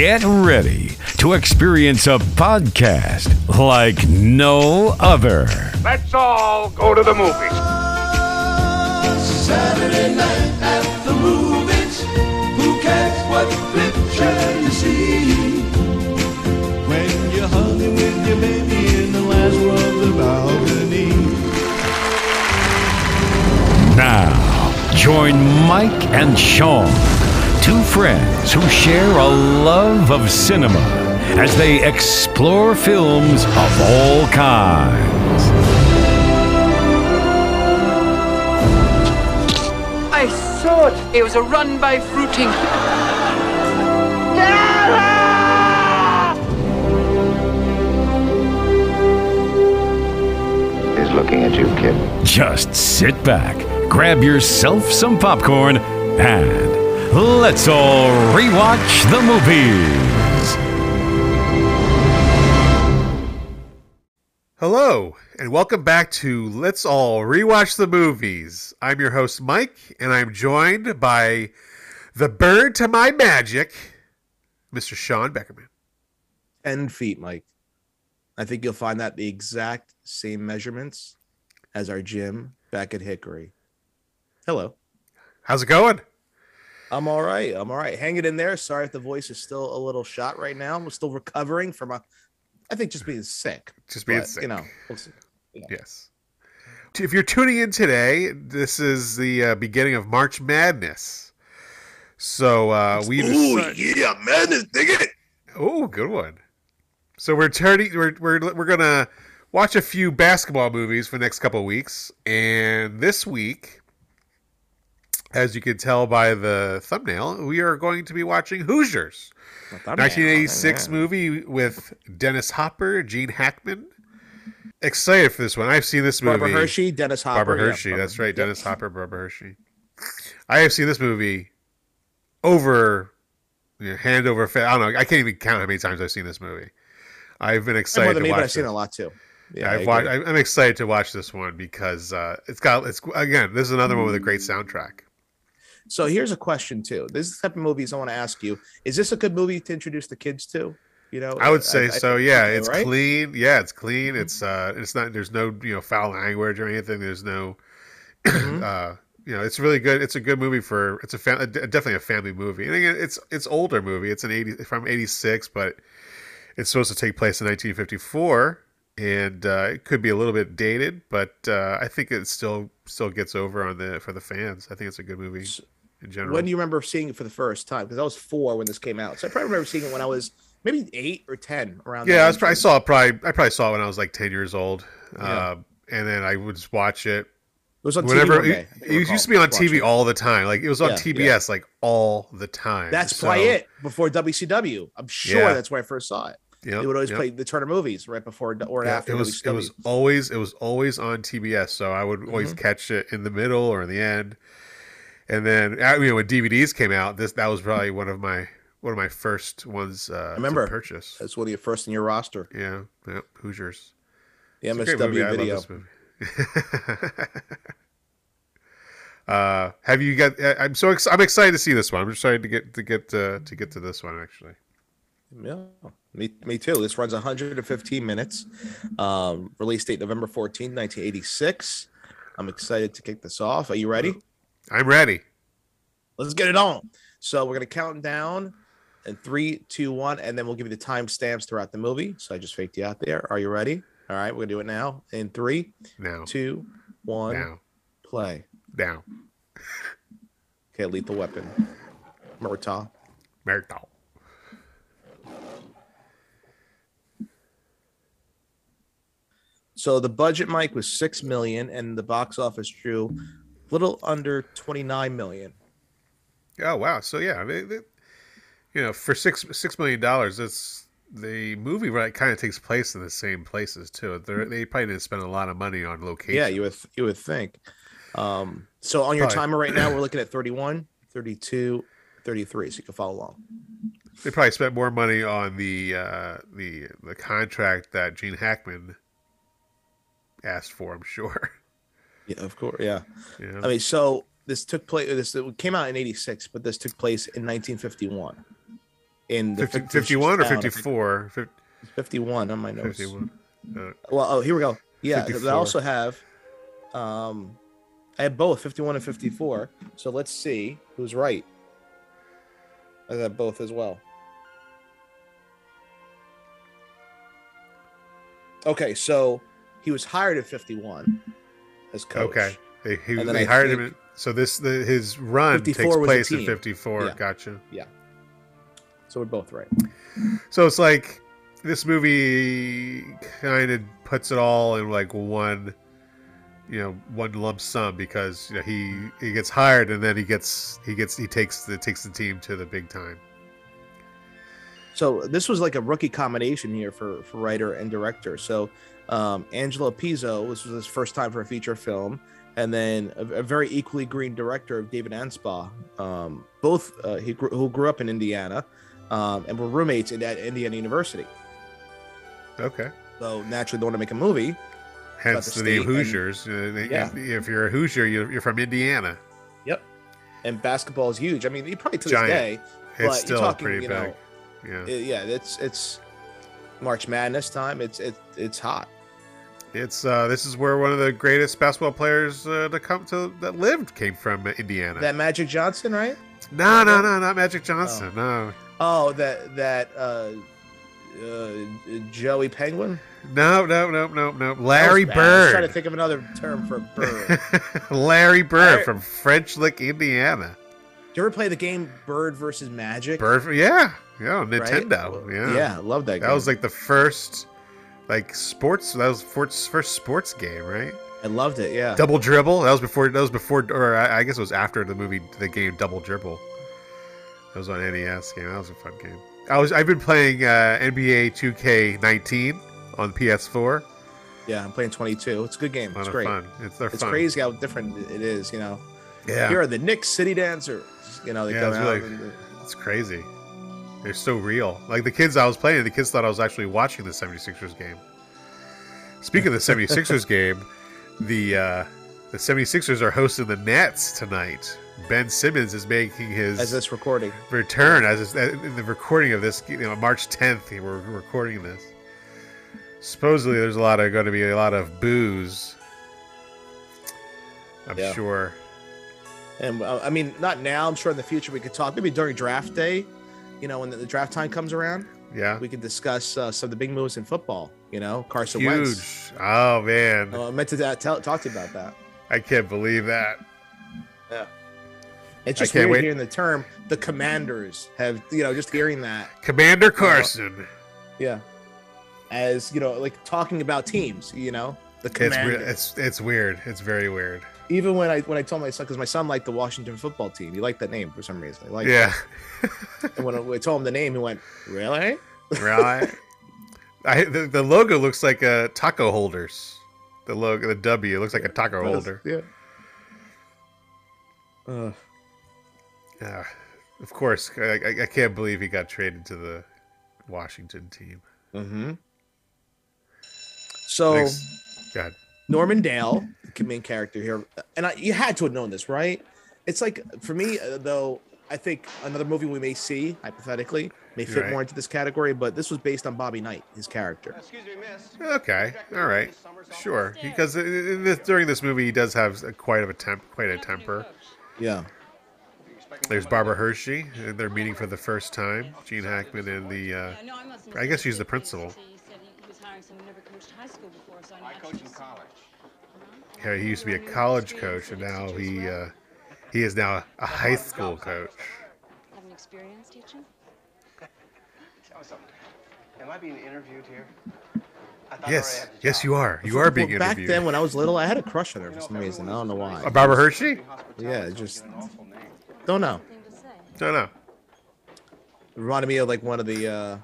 Get ready to experience a podcast like no other. Let's all go to the movies. Saturday night at the movies. Who cares what picture you see? When you're hugging with your baby in the last row of the balcony. Now, join Mike and Sean, two friends who share a love of cinema as they explore films of all kinds. I saw it. It was a run by fruiting. He's looking at you, kid. Just sit back, grab yourself some popcorn, and let's all rewatch the movies. Hello, and welcome back to Let's All Rewatch the Movies. I'm your host, Mike, and I'm joined by the bird to my magic, Mr. Sean Beckerman. 10 feet, Mike. I think you'll find that the exact same measurements as our gym back at Hickory. Hello. How's it going? I'm all right. I'm all right. Hang it in there. Sorry if the voice is still a little shot right now. I'm still recovering from a, I think just being sick. Just being But, sick. You know, we'll see. Yes. If you're tuning in today, this is the uh, beginning of March Madness. So uh, we decide- yeah, madness, dig it. Oh, good one. So we're turning. We're we're we're gonna watch a few basketball movies for the next couple of weeks, and this week, as you can tell by the thumbnail, we are going to be watching Hoosiers, 1986 movie with Dennis Hopper, Gene Hackman. Excited for this one. I've seen this movie. Barbara Hershey, Dennis Hopper. Barbara yeah, Hershey. Barbara- That's right. yeah. Dennis Hopper, Barbara Hershey. I have seen this movie over you know, hand over fist. I don't know. I can't even count how many times I've seen this movie. I've been excited. More than to me, watch. but I've seen this. it a lot too. Yeah, Yeah, I've watched. I'm excited to watch this one because uh, it's got it's again. This is another one with a great soundtrack. So here's a question too. This is the type of movies I want to ask you. Is this a good movie to introduce the kids to? You know, I would say I so. think Yeah, so, it's right? clean. Yeah, it's clean. It's uh, it's not. There's no you know foul language or anything. There's no. Mhm. uh, you know, it's really good. It's a good movie for. It's a fa- definitely a family movie. And again, it's it's older movie. It's an eighty from eighty six, but it's supposed to take place in nineteen fifty four, and uh, it could be a little bit dated, but uh, I think it still still gets over on the for the fans. I think it's a good movie in general. When do you remember seeing it for the first time? Because I was four when this came out, so I probably remember seeing it when I was maybe eight or ten around. yeah, I, was, probably- I saw it probably. I probably saw it when I was like ten years old, Yeah. um, and then I would just watch it It was on whenever. TV it, it used to be on TV it. all the time. Like it was on Yeah, TBS like all the time. That's So, probably it before WCW. I'm sure Yeah. that's where I first saw it. Yep, they would always yep. play the Turner movies right before or Yeah, after it was WCW. it was always it was always on TBS, so I would always Mm-hmm. catch it in the middle or in the end. And then you know when DVDs came out, this that was probably one of my one of my first ones uh, remember. to purchase. That's one of your first in your roster. Yeah, yeah, Hoosiers. The. MSW I video. uh, have you got? I- I'm so ex- I'm excited to see this one. I'm excited to get to get uh, to get to this one actually. Yeah, me, me too. This runs 115 minutes. Um, release date November 14, 1986. I'm excited to kick this off. Are you ready? I'm ready. Let's get it on. So we're gonna count down in three, two, one, and then we'll give you the timestamps throughout the movie. So I just faked you out there. Are you ready? All right, we're gonna do it now. In three, Now, two, one, now, play. now. Okay, lethal weapon. Murtaugh. Murtaugh. So the budget, Mike, was six million, and the box office drew little under twenty-nine million. Oh wow! So yeah, they, they, you know, for six six million dollars, that's the movie right kind of takes place in the same places too. They're, they probably didn't spend a lot of money on location. Yeah, you would you would think. Um, so on your Probably. timer right now, we're looking at 31, 32, 33, so you can follow along. they probably spent more money on the uh, the the contract that Gene Hackman asked for. I'm sure. Yeah, of course. Yeah. Know? I mean, so this took place. This it came out in '86, but this took place in 1951. in the 50, 50 51 or 54? Fif- 51 on my notes. 51. Uh, Well, oh, here we go. Yeah, 54. I also have, um, I have both 51 and 54. So let's see who's right. I got both as well. Okay, so he was hired at 51 as coach. okay. They, he, And then they hired him. in- So this the, his run takes place in 54. Yeah. Gotcha. Yeah. So we're both right. So it's like this movie kind of puts it all in like one, you know, one lump sum because you know he he gets hired and then he gets he gets he takes the takes the team to the big time. So this was like a rookie combination here for for writer and director. So um, Angelo Pizzo, this was his first time for a feature film, and then a, a very equally green director of David Anspaugh. Um, both uh, he grew, who grew up in Indiana, um, and were roommates at, at Indiana University. Okay. So naturally, they want to make a movie. Hence the the name state and- Hoosiers. Uh, Yeah. If you're a Hoosier, you're, you're from Indiana. Yep. And basketball is huge. I mean, he probably to this Giant. day, It's still talking, pretty you big. yeah. it- yeah, it's it's March Madness time. It's it, it's hot. It's uh, this is where one of the greatest basketball players uh, to come to that lived came from Indiana. That Magic Johnson, right? no, no, no, not Magic Johnson. No, Oh, that that uh, uh, Joey Penguin. no, no, no, no, no. Larry bad. I was trying to think of another term for bird. Larry Bird from French Lick, Indiana. Do you ever play the game Bird versus Magic? Bird, yeah, yeah, on right? Nintendo. Yeah, yeah, I love that. Game. That was like the first, like sports. That was first first sports game, right? I loved it. Yeah, Double dribble. That was before. That was before, or I, I guess it was after the movie, the game Double Dribble. That was on NES game. That was a fun game. I was. I've been playing uh, NBA 2K19 on PS4. yeah. I'm playing 22. It's a good game. It's great. fun. It's they're It's fun. crazy how different it is. You know, Yeah, here are the Knicks City Dancers. You know, they Yeah, come it's really- and- it's crazy. They're so real. Like the kids I was playing, the kids thought I was actually watching the 76ers game. Speaking of the 76ers game, the uh, the 76ers are hosting the Nets tonight. Ben Simmons is making his as this recording. return as is, in the recording of this you know march 10th we're recording this supposedly there's a lot of going to be a lot of boos i'm Yeah. sure And uh, I mean, not now. I'm sure in the future we could talk. Maybe during draft day, you know, when the, the draft time comes around, yeah we could discuss uh, some of the big moves in football. You know, Carson huge Wentz. oh man Uh, I meant to uh, tell, talk to you about that. i can't believe that Yeah, It's just weird wait. hearing the term "the Commanders." Have you know, just hearing that, commander carson yeah, as you know, like talking about teams. You know, the it's, weird. It's it's weird it's very weird Even when I when I told my son, because my son liked the Washington football team, he liked that name for some reason. He liked yeah. And when I told him the name, he went, "Really?" right I, the, the logo looks like a taco holders the logo the w looks like a taco holder Yeah. Uh, Yeah, of course. I, I, I can't believe he got traded to the Washington team. mm-hmm. So. God, Norman Dale, the main character here, and I, you had to have known this, right? It's like for me, uh, though. I think another movie we may see, hypothetically, may fit Right. more into this category, but this was based on Bobby Knight, his character. Excuse me, miss. Okay, all right, sure. Because in in this, during this movie, he does have quite of a temp, quite a temper. Yeah, There's Barbara Hershey, and they're meeting for the first time. Gene Hackman and the. Uh, I guess she's the principal. I coach in college. Yeah, he used to be a college coach, and now he uh, he is now a high school coach. Have an experience teaching? Tell me something. Am I being interviewed here? I thought I Yes, already had the yes, you are. You are being Well, back then when I was little, I had a crush on her for some reason. I don't know why. Uh, Barbara Hershey? Yeah, just don't know. Don't say. No, no. It reminded me of like one of the uh,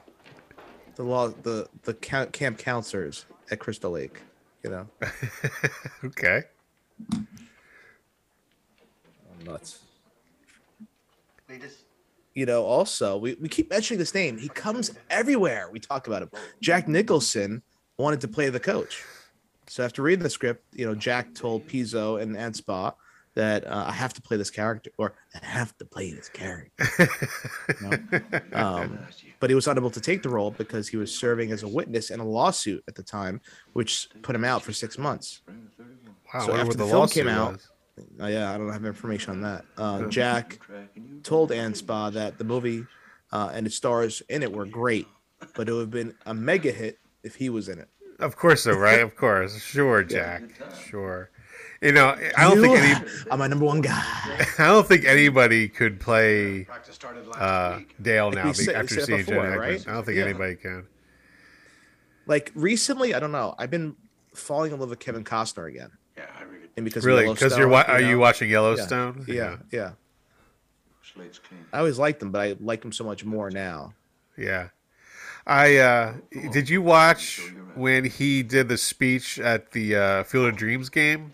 the law, the the camp, camp counselors at Crystal Lake. You know, okay. nuts. They just you know, also we, we keep mentioning this name. He comes everywhere. We talk about him. Jack Nicholson wanted to play the coach. So after reading the script, you know, Jack told Pizzo and Anspaugh that uh, I have to play this character or I have to play this character. you know? um, but he was unable to take the role because he was serving as a witness in a lawsuit at the time, which put him out for six months. Wow, So after the the film came out. Uh, yeah, I don't have information on that. Uh, Jack told Anspaugh that the movie uh, and the stars in it were great, but it would have been a mega hit if he was in it. Of course, so right? Of course, sure, Jack, sure. You know, I don't think You I'm my number one guy. I don't think anybody could play Practice started last uh. Dale now we be- said- after said seeing before, Jen right? I don't think Yeah. anybody can. Like recently, I don't know. I've been falling in love with Kevin Costner again, Yeah, I really. and because Really? Because you're Yellowstone, wa- are know? you watching Yellowstone? Yeah, yeah. Slate's clean. I always liked him, but I like him so much more now. Yeah. I uh did you watch when he did the speech at the uh Field of Dreams game?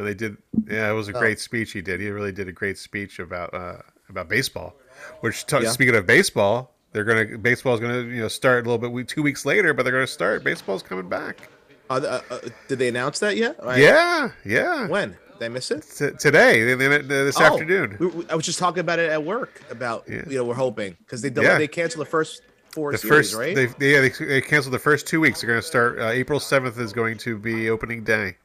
When they did yeah, it was a Oh. great speech he did. He really did a great speech about uh about baseball. Which ta- Yeah. speaking of baseball, they're going to baseball's going to, you know, start a little bit we- 2 weeks later, but they're going to start. Baseball's coming back. Uh, uh, uh, did they announce that yet? I- Yeah, yeah. When? Did I miss it? T- today, they- they- this Oh, afternoon. we- we- I was just talking about it at work about Yeah. you know we're hoping because they Yeah. they canceled the first four The series, first, right? they, yeah, they, they canceled the first two weeks. They're going to start. Uh, April seventh is going to be opening day.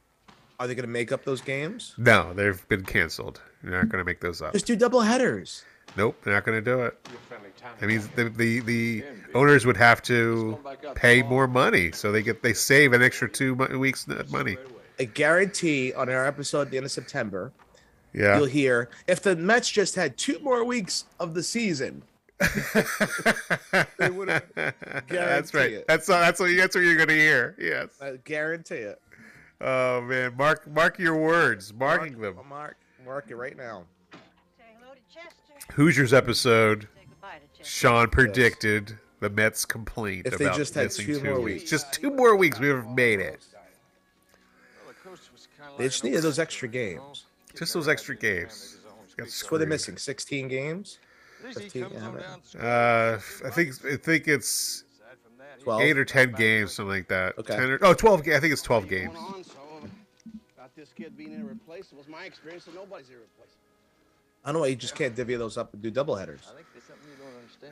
Are they going to make up those games? No, they've been canceled. They're not going to make those up. Just do double headers. Nope, they're not going to do it. That means the, the the owners would have to pay more money, so they get they save an extra two weeks n- money. I guarantee on our episode at the end of September, Yeah, you'll hear if the Mets just had two more weeks of the season. they would have. that's right. it. That's uh, that's what you, that's what you're going to hear. Yes. I guarantee it. Oh man, mark mark your words, marking them. Mark, mark it right now. Say hello to Chester. Hoosiers episode. Say goodbye to Chester. Sean predicted the Mets complaint If they about just had missing two two more weeks. weeks. Just two more weeks, we would have made it. They just needed those extra games. Just those extra games. Got What are they screwed. missing? 16 games? 15, yeah, how many? Uh, I think I think it's 12? eight or ten games, something like that. Okay. 10 or, oh, 12 ga- I think it's 12 games. Going on, so about this kid being irreplaceable. It's my experience that nobody's irreplaceable. I don't know why you just can't divvy those up and do double headers.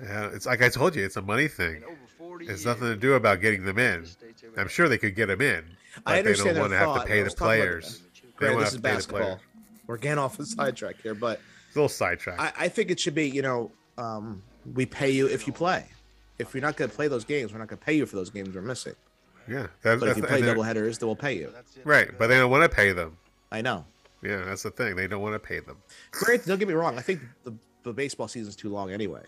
Yeah, it's like I told you, it's a money thing. It's nothing to do about getting them in. I'm sure they could get them in, but I they understand don't want to have to pay the was talking about players. They want this to is pay the basketball. players. We're getting off the sidetrack here, but It's a little sidetrack. I, I think it should be, you know, um, we pay you if you play. If you're not going to play those games, we're not going to pay you for those games we're missing. yeah, that, But if you play they're- double headers, then we'll pay you. right, but they don't want to pay them. I know. Yeah, that's the thing. They don't want to pay them. Great. don't get me wrong. I think the, the baseball season's too long anyway.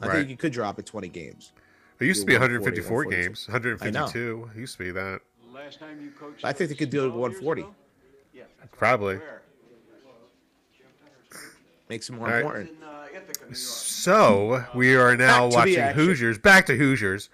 I Right. think you could drop it 20 games. It used to be 154 142. games, 152. It used to be that. Last time you coached I think they could do it at 140. Probably. Makes it more All right. important. So we are now Back watching. Hoosiers. Back to Hoosiers.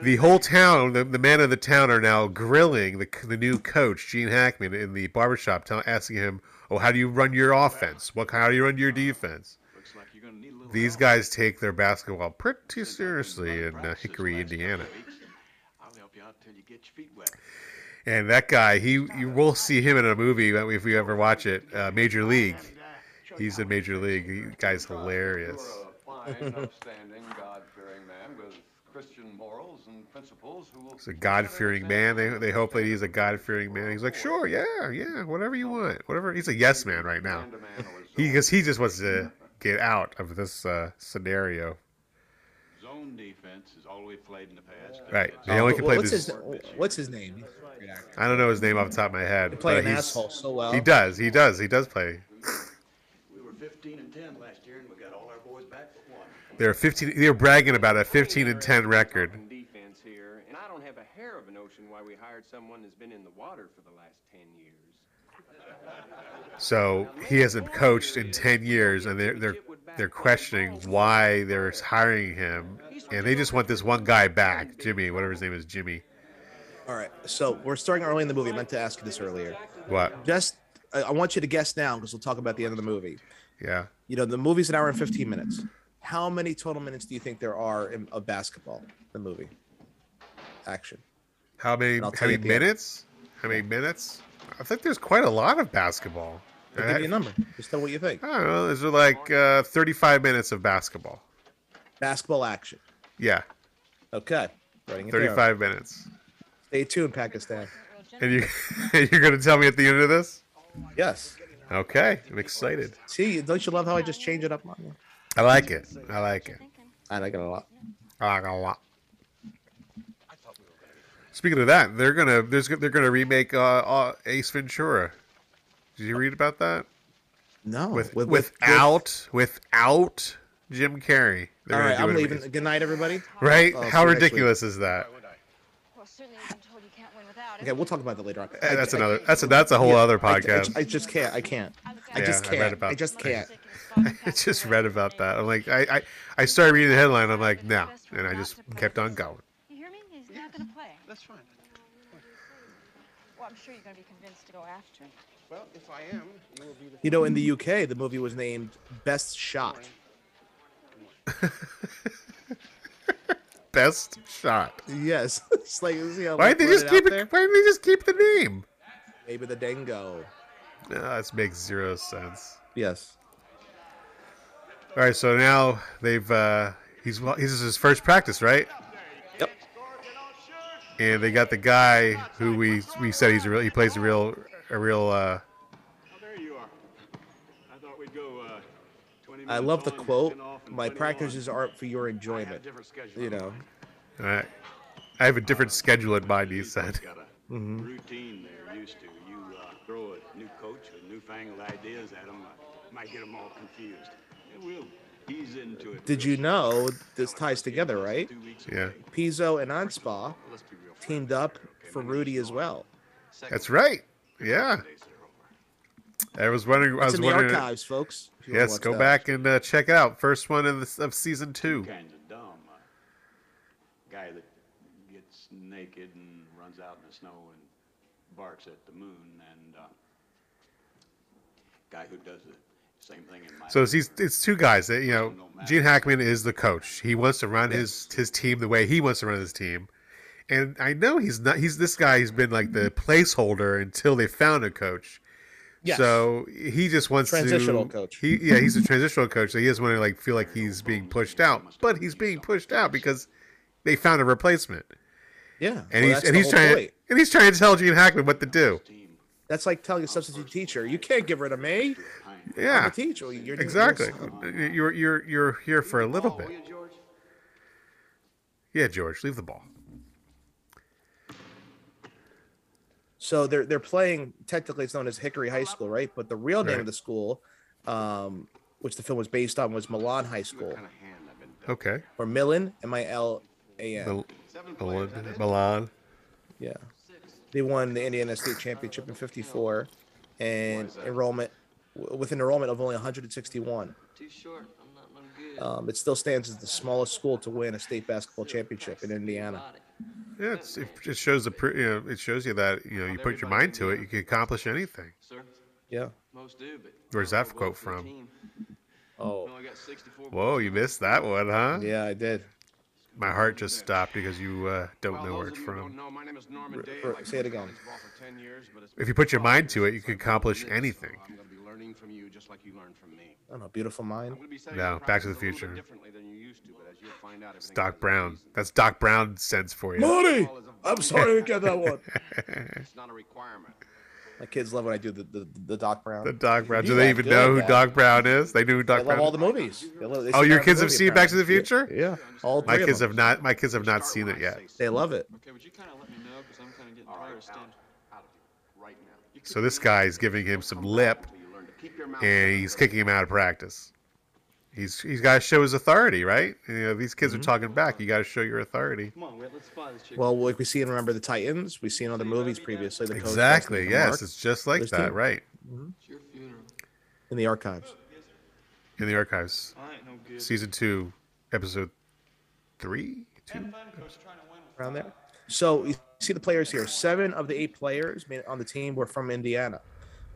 The whole town, the, the men of the town, are now grilling the the new coach, Gene Hackman, in the barbershop, tell, asking him, "Oh, how do you run your offense? What how do you run your defense?" Like you're gonna need a little These help. guys take their basketball pretty seriously in uh, Hickory, Indiana. I'll help you out till you get your feet wet. And that guy, he you will see him in a movie if we ever watch it, uh, Major League. He's in Major League. He, guy's hilarious. You're a God-fearing man with Christian morals and principles who. He's a God-fearing man. They, they hope that he's a God-fearing man. He's like, sure, yeah, yeah, whatever you want, whatever. He's a yes man right now. He because he just wants to get out of this uh, scenario. Zone defense is all we've played in the past. Right. They only can play what's this. his What's his name? I don't know his name off the top of my head. Play but an asshole so well. He does. He does. He does play. We 15 and 10 last year, and we got all our boys back but one. They're 15. They're bragging about a 15 and 10 record. defense here, and I don't have a hair of a notion why we hired someone who's been in the water for the last 10 years. So he hasn't coached in 10 years, and they're they're they're questioning why they're hiring him, and they just want this one guy back, Jimmy, whatever his name is, Jimmy. All right. So we're starting early in the movie. I meant to ask you this earlier. What? Just, I, I want you to guess now because we'll talk about the end of the movie. Yeah. You know, the movie's an hour and 15 minutes. How many total minutes do you think there are in, of basketball, the movie? Action. How many? How many the end. minutes? How many minutes? I think there's quite a lot of basketball. I'll give you a number. Just tell what you think. I don't know. There's like uh, 35 minutes of basketball. Basketball action. Yeah, Okay. Writing it down. 35 minutes. Stay tuned, Pakistan. And you you're gonna tell me at the end of this? Yes. Okay, I'm excited. See, don't you love how I just change it up on you? I like it. I like it. I like it a lot. I like it a lot. Speaking of that, they're gonna there's they're gonna remake uh, uh, Ace Ventura. Did you read about that? No. With, with, with- without without Jim Carrey. They're all gonna right, do I'm leaving. Good night, everybody. Right? I'll see How you next week. ridiculous is that? Okay, we'll talk about that later on. Eh, That's I- I- another. That's a, that's a whole yeah, other I- I- podcast. I, just can't. I can't. I just I can't. I, about just can't. I just read about that. I'm like, I, I, I started reading the headline. I'm like, no, and I just kept on going. You hear me? He's not going to play. That's fine. Well, I'm sure you're going to be convinced to go after him. Well, if I am, you will be the. You know, in the UK, the movie was named Best Shot. Best shot. Yes. it's like, see how Why they didn't they just it keep it? there? Why didn't they just keep the name? Maybe the Dango. No, this makes zero sense. Yes. All right, so now they've uh he's well, he's his first practice, right? Yep. And they got the guy who we we said he's a real he plays a real a real uh Oh, there you are. I thought we'd go uh, 20 I love the quote. 10 off, and My practices aren't for your enjoyment. You know. uh, I have a different schedule in mind, he said. Mm-hmm. routine they're used to. You uh, throw a new coach with newfangled ideas at them, uh, might get them all confused. It will ease into it. Did you know this ties together, right? Two weeks Yeah. Pizzo and Anspaugh Let's be real. teamed up for Rudy as well. That's right. Yeah. Days. I was wondering I It's was in the wondering archives, folks. if you wanna Yes, go that. back and uh, check it out. First one of, the, of season 2. Kind of dumb. Uh, guy that gets naked and runs out in the snow and barks at the moon, and uh, guy who does the same thing in my. So it's, these, it's two guys that you know. Gene Hackman is the coach. He wants to run his his team the way he wants to run his team, and I know he's not. He's this guy. He's been like the placeholder until they found a coach. Yes. So he just wants to Transitional to, coach. He yeah, he's a transitional coach. So he doesn't want to like feel like he's being pushed out, but he's being pushed out because they found a replacement, Yeah. and well, he's and he's trying point. and he's trying to tell Gene Hackman what to do. That's like telling a substitute teacher, you can't get rid of me. I'm Yeah, teacher. You're exactly. Uh, you're you're you're here for a little Oh, bit. will you, George? Yeah, George, leave the ball. So they're they're playing. Technically, it's known as Hickory High School, right? But the real name Right. of the school, um, which the film was based on, was Milan High School Kind of hand I've been dealt. Okay. or Milan, M I L A N. Mil- Seven. Milan. that is. Milan. Yeah. They won the Indiana State Championship in '54, and enrollment with an enrollment of only 161. Too short. I'm not no good. Um, it still stands as the smallest school to win a state basketball championship in Indiana. Body. Yeah, it's, it just shows the you know it shows you that you know you put your mind to it, you can accomplish anything. Sir, Yeah. most do, but Where's that quote from? Oh. Only got 64 Whoa, you missed that one, huh? Yeah, I did. My heart just stopped because you uh, don't know where it's of you who don't from. know, my name is Norman R- Dale. r- I've say it again. playing baseball for 10 years, but it's If you put your mind to it, you can accomplish anything. I'm going to be learning from you just like you learned from me. I don't know. Beautiful mind. going to be setting No, Back to the practice a little Future. differently than you used to, but as you'll find out, Doc Brown. That's Doc Brown sense for you. Marty, Baseball is a I'm volunteer sorry to get that one. It's not a requirement. My kids love when I do the the, the Doc Brown. The Doc Brown. Do they even good know who at Doc Brown is? They knew who They Doc love Brown. all the movies. They love- they Oh, your every kids have movie, seen Back to the. Future? Yeah, all My kids have not. My kids have not seen it yet. They love it. Okay, would you kind of let me know? Because I'm kind of getting tired of standing. out, out of here, right now. So this guy is giving him some lip, Until you learn to keep your mouth and he's kicking him out of practice. He's he's got to show his authority, right? You know, these kids Mm-hmm. are talking back. You got to show your authority. Come on, Whit, let's fly this chick. Well, like we see in Remember the Titans, we've seen other movies previously. The coach has to Exactly. make Yes, mark it's just like There's that, two. right? it's your funeral. in the archives. In the archives, I ain't no good. season two, episode three, two. around there. So you see the players here. Seven of the eight players made on the team were from Indiana.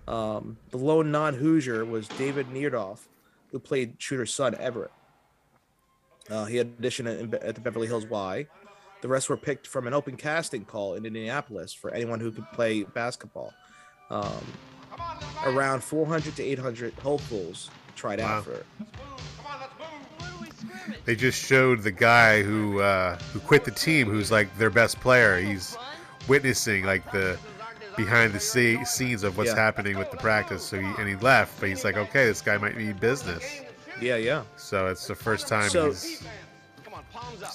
Um, the lone non-Hoosier was David Neidorf, who played Shooter's son Everett. Uh, he auditioned in- at the Beverly Hills Y. The rest were picked from an open casting call in Indianapolis for anyone who could play basketball. Um, around 400 to 800 hopefuls tried Wow. out for it. They just showed the guy who uh, who quit the team, who's like their best player. He's witnessing like the behind the sce- scenes of what's Yeah. happening with the practice. So he and he left, but he's like, okay, this guy might need business. Yeah, yeah. So it's the first time So- he's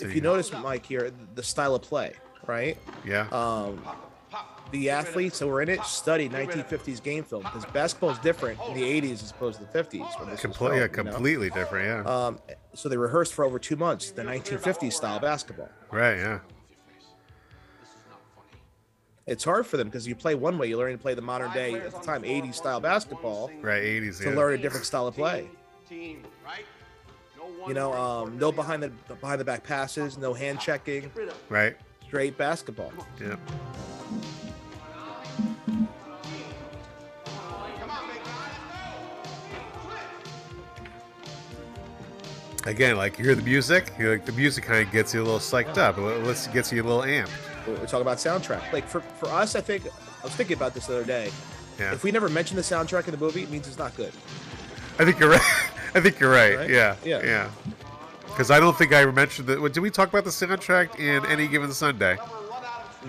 If you notice, Mike, here, the style of play, right? yeah. Um, the athletes that were in it studied 1950s game film because basketball is different in the 80s as opposed to the 50s. When Comple- yeah, filmed, you know? completely different. Yeah. Um, so they rehearsed for over two months the 1950s style basketball. right. Yeah. It's hard for them because you play one way, you learn to play the modern day at the time 80s style basketball Right. 80s. to yeah. learn a different style of play. Team, right? You know, um, no behind the behind the back passes, no hand checking, Right. straight basketball. Yeah. Again, like you hear the music, you like the music kind of gets you a little psyched up. It gets you a little amped. We talk about soundtrack. Like for for us, I think I was thinking about this the other day. Yeah. If we never mention the soundtrack in the movie, it means it's not good. I think you're right. I think you're right. Right? Yeah. Yeah. Yeah. Because I don't think I mentioned that. Did we talk about the soundtrack in any given Sunday?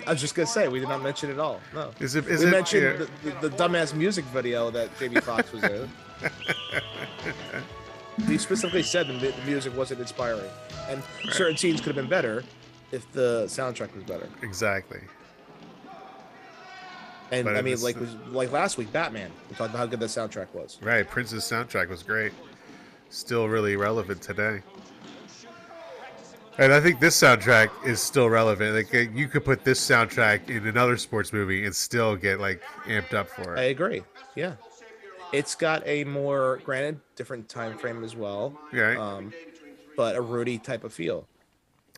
I was just gonna say we did not mention it at all. No. Is it? Is we it? mentioned yeah. the, the, the dumbass music video that Jamie Foxx was in. he specifically said the, the music wasn't inspiring, and certain scenes could have been better if the soundtrack was better. Exactly. And But I mean, like was like last week, Batman. We talked about how good the soundtrack was. Right. Prince's soundtrack was great. Still really relevant today. And I think this soundtrack is still relevant. Like uh, you could put this soundtrack in another sports movie and still get like amped up for it. I agree. Yeah, it's got a more granted different time frame as well. Right. Um, but a Rudy type of feel.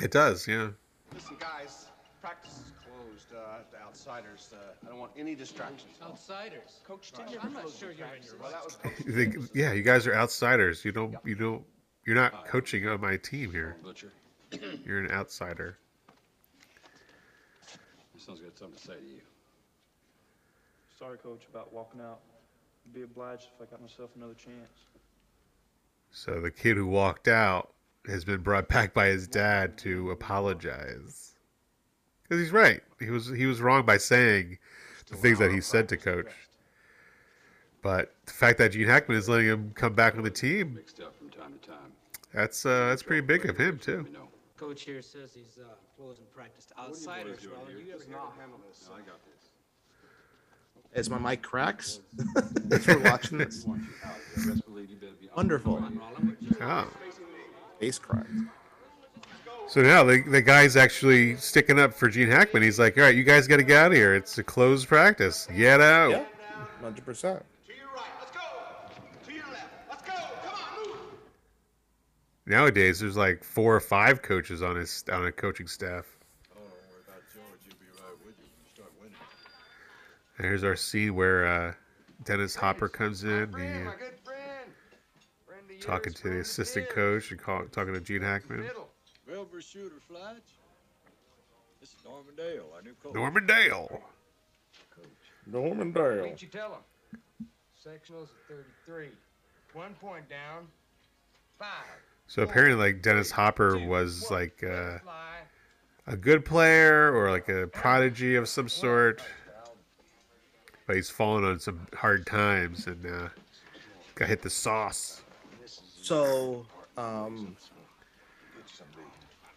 It does, yeah. Listen, guys, practice is closed uh, to outsiders. Uh, I don't want any distractions. Outsiders. Coach, did I'm not sure you're in your Well, that was You think- yeah, you guys are outsiders. You don't you don't you're not coaching on my team here. Butcher, You're an outsider. this one's got something to say to you. Sorry, coach, about walking out. I'd be obliged if I got myself another chance. So the kid who walked out has been brought back by his dad to apologize. Because he's right. He was he was wrong by saying the things that he said to coach. But the fact that Gene Hackman is letting him come back on the team, Mixed up from time to time. that's uh, that's pretty big of him too. You know. Coach here says he's uh, closing practice to outsiders. Well, you ever not handle this. I got this. As my mic cracks, as we're watching this, Want you out. You best believe you better be wonderful Oh. Bass crack. So now the, the guy's actually sticking up for Gene Hackman. He's like, all right, you guys got to get out of here. It's a closed practice. Get out. Yeah, hundred percent. To your right, let's go. To your left, let's go. Come on, move. Nowadays, there's like four or five coaches on his on a coaching staff. Oh, don't worry about George. He'll be right with you when you start winning. And here's our scene where uh, Dennis Hopper comes in, Friend, the, my uh, good friend. Friend of talking to the assistant coach and call, talking to Gene Hackman. Middle. Shooter, Fletch. This is Norman Dale, our new coach. Norman Dale. Norman Dale. Didn't you tell him? Sectionals at 33. One point down. Five. So apparently, like Dennis Hopper was like uh, a good player or like a prodigy of some sort, but he's fallen on some hard times and uh, got hit the sauce. So, um,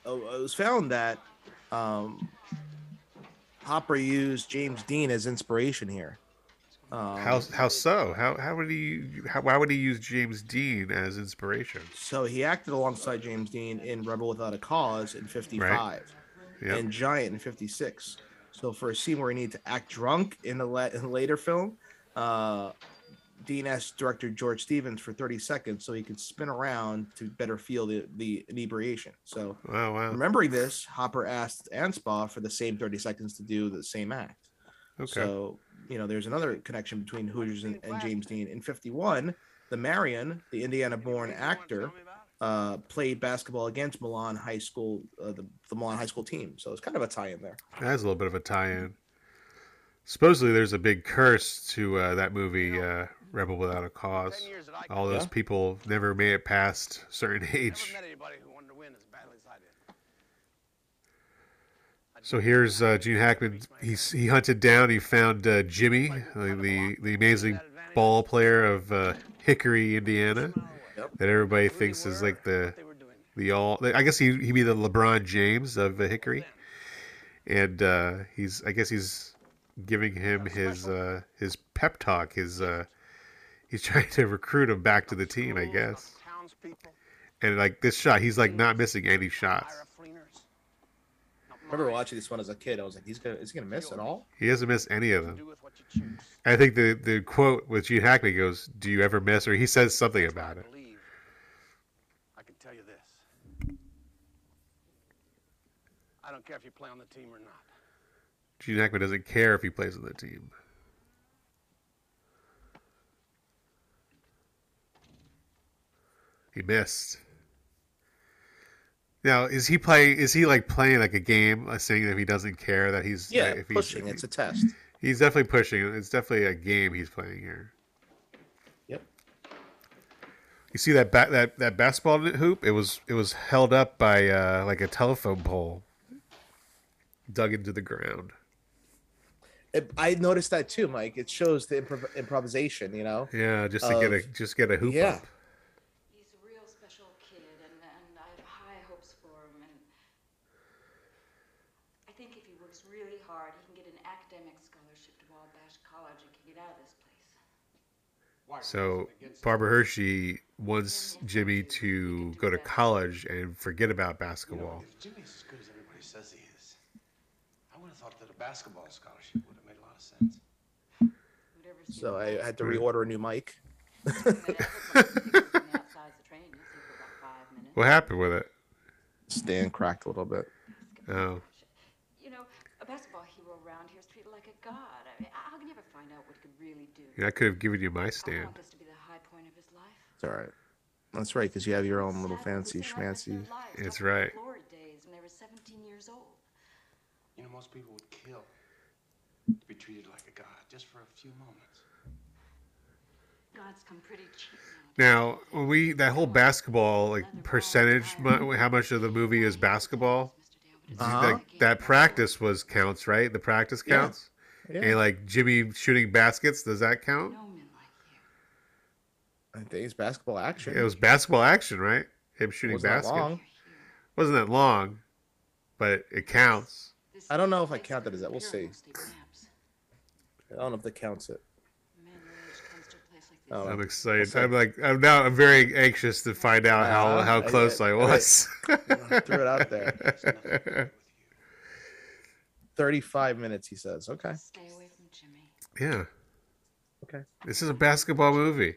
it was found that um, Hopper used James Dean as inspiration here. Um, How how so? How how would he? How, why would he use James Dean as inspiration? So he acted alongside James Dean in Rebel Without a Cause in '55 Yep. and Giant in '56. So for a scene where he needed to act drunk in the, la- in the later film, uh, Dean asked director George Stevens for 30 seconds so he could spin around to better feel the, the inebriation. So Wow, wow. remembering this, Hopper asked Anspaugh for the same 30 seconds to do the same act. Okay. So, you know, there's another connection between Hoosiers and, and James Dean. In 51, the Marion, the Indiana born actor, uh, played basketball against Milan High School, uh, the, the Milan High School team. So it's kind of a tie in there. That is a little bit of a tie-in. Supposedly, there's a big curse to uh, that movie, uh, Rebel Without a Cause. All those Yeah. people never made it past certain age. Never met anybody who wanted to win as badly as I did. So here's uh, Gene Hackman. He's, he hunted down. He found uh, Jimmy, uh, the the amazing ball player of uh, Hickory, Indiana, that everybody thinks is like the the all. I guess he he be the LeBron James of uh, Hickory, and uh, he's I guess he's giving him his uh, his pep talk. His uh, he's trying to recruit him back to the team. I guess. And like this shot, he's like not missing any shots. I remember watching this one as a kid. I was like, he's gonna is he gonna miss at all? He doesn't miss any of them. I think the the quote with Gene Hackman goes, "Do you ever miss?" or he says something about it. I can tell you this. I don't care if you play on the team or not. Gene Hackman doesn't care if he plays on the team. He missed. Now, is he play? Is he like playing like a game, saying that he doesn't care that he's Yeah, that if he's, pushing. It's a test. He's definitely pushing. It's definitely a game he's playing here. Yep. You see that ba- that that basketball hoop? It was it was held up by uh, like a telephone pole, dug into the ground. It, I noticed that too, Mike. It shows the improv- improvisation. You know. Yeah, just to get a just get a hoop yeah. up. He's a real special kid, and, and I have high hopes for him. And I think if he works really hard, he can get an academic scholarship to Wabash College and can get out of this place. So Barbara Hershey wants Jimmy to go to college and forget about basketball. If Jimmy's as good as everybody says he is, I would have thought that a basketball scholarship would have made a lot of sense. So I had to reorder a new mic. What happened with it? Stand cracked a little bit. Oh, You know, a basketball hero around here is treated like a god. I mean, how can you ever find out what he could really do? Yeah, I could have given you my stand. this to be the high point of his life. It's all right. That's right, because you have your own little fancy schmancy. It's right. Glory days when they were 17 years old. You know, most people would kill to be treated like a god just for a few moments. God's come pretty cheap Now, when we that whole basketball like percentage, how much of the movie is basketball? Uh-huh. Like, that practice was counts, right? The practice counts. Yeah. And like Jimmy shooting baskets, does that count? I think it's basketball action. It was basketball action, right? Him shooting Wasn't that baskets. long. Wasn't that long, but it, it counts. I don't know if I count that as that. We'll see. I don't know if that counts it. Oh, I'm excited. I'm like I'm now I'm very anxious to find out how Uh, how I- close I, I- was. Threw it out there. 35 minutes, he says. Okay. Stay away from Jimmy. yeah. Okay. This is a basketball movie.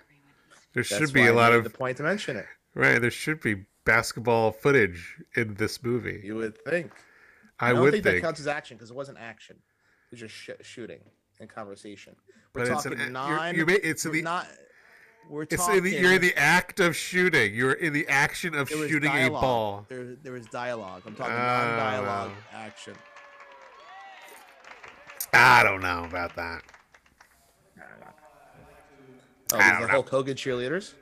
There That's should be why a I lot of the point to mention it. right. There should be basketball footage in this movie. You would think. I, don't would think, think. that counts as action because it wasn't action. It was just sh- shooting and conversation. We're But it's an talking you're- nine. you may- it's in we're the- not. We're It's talking. in the, you're in the act of shooting. You're in the action of shooting dialogue. a ball. There, there was dialogue. I'm talking Ah. non-dialogue action. I don't know about that. Oh, I these don't are know. Hulk Hogan cheerleaders.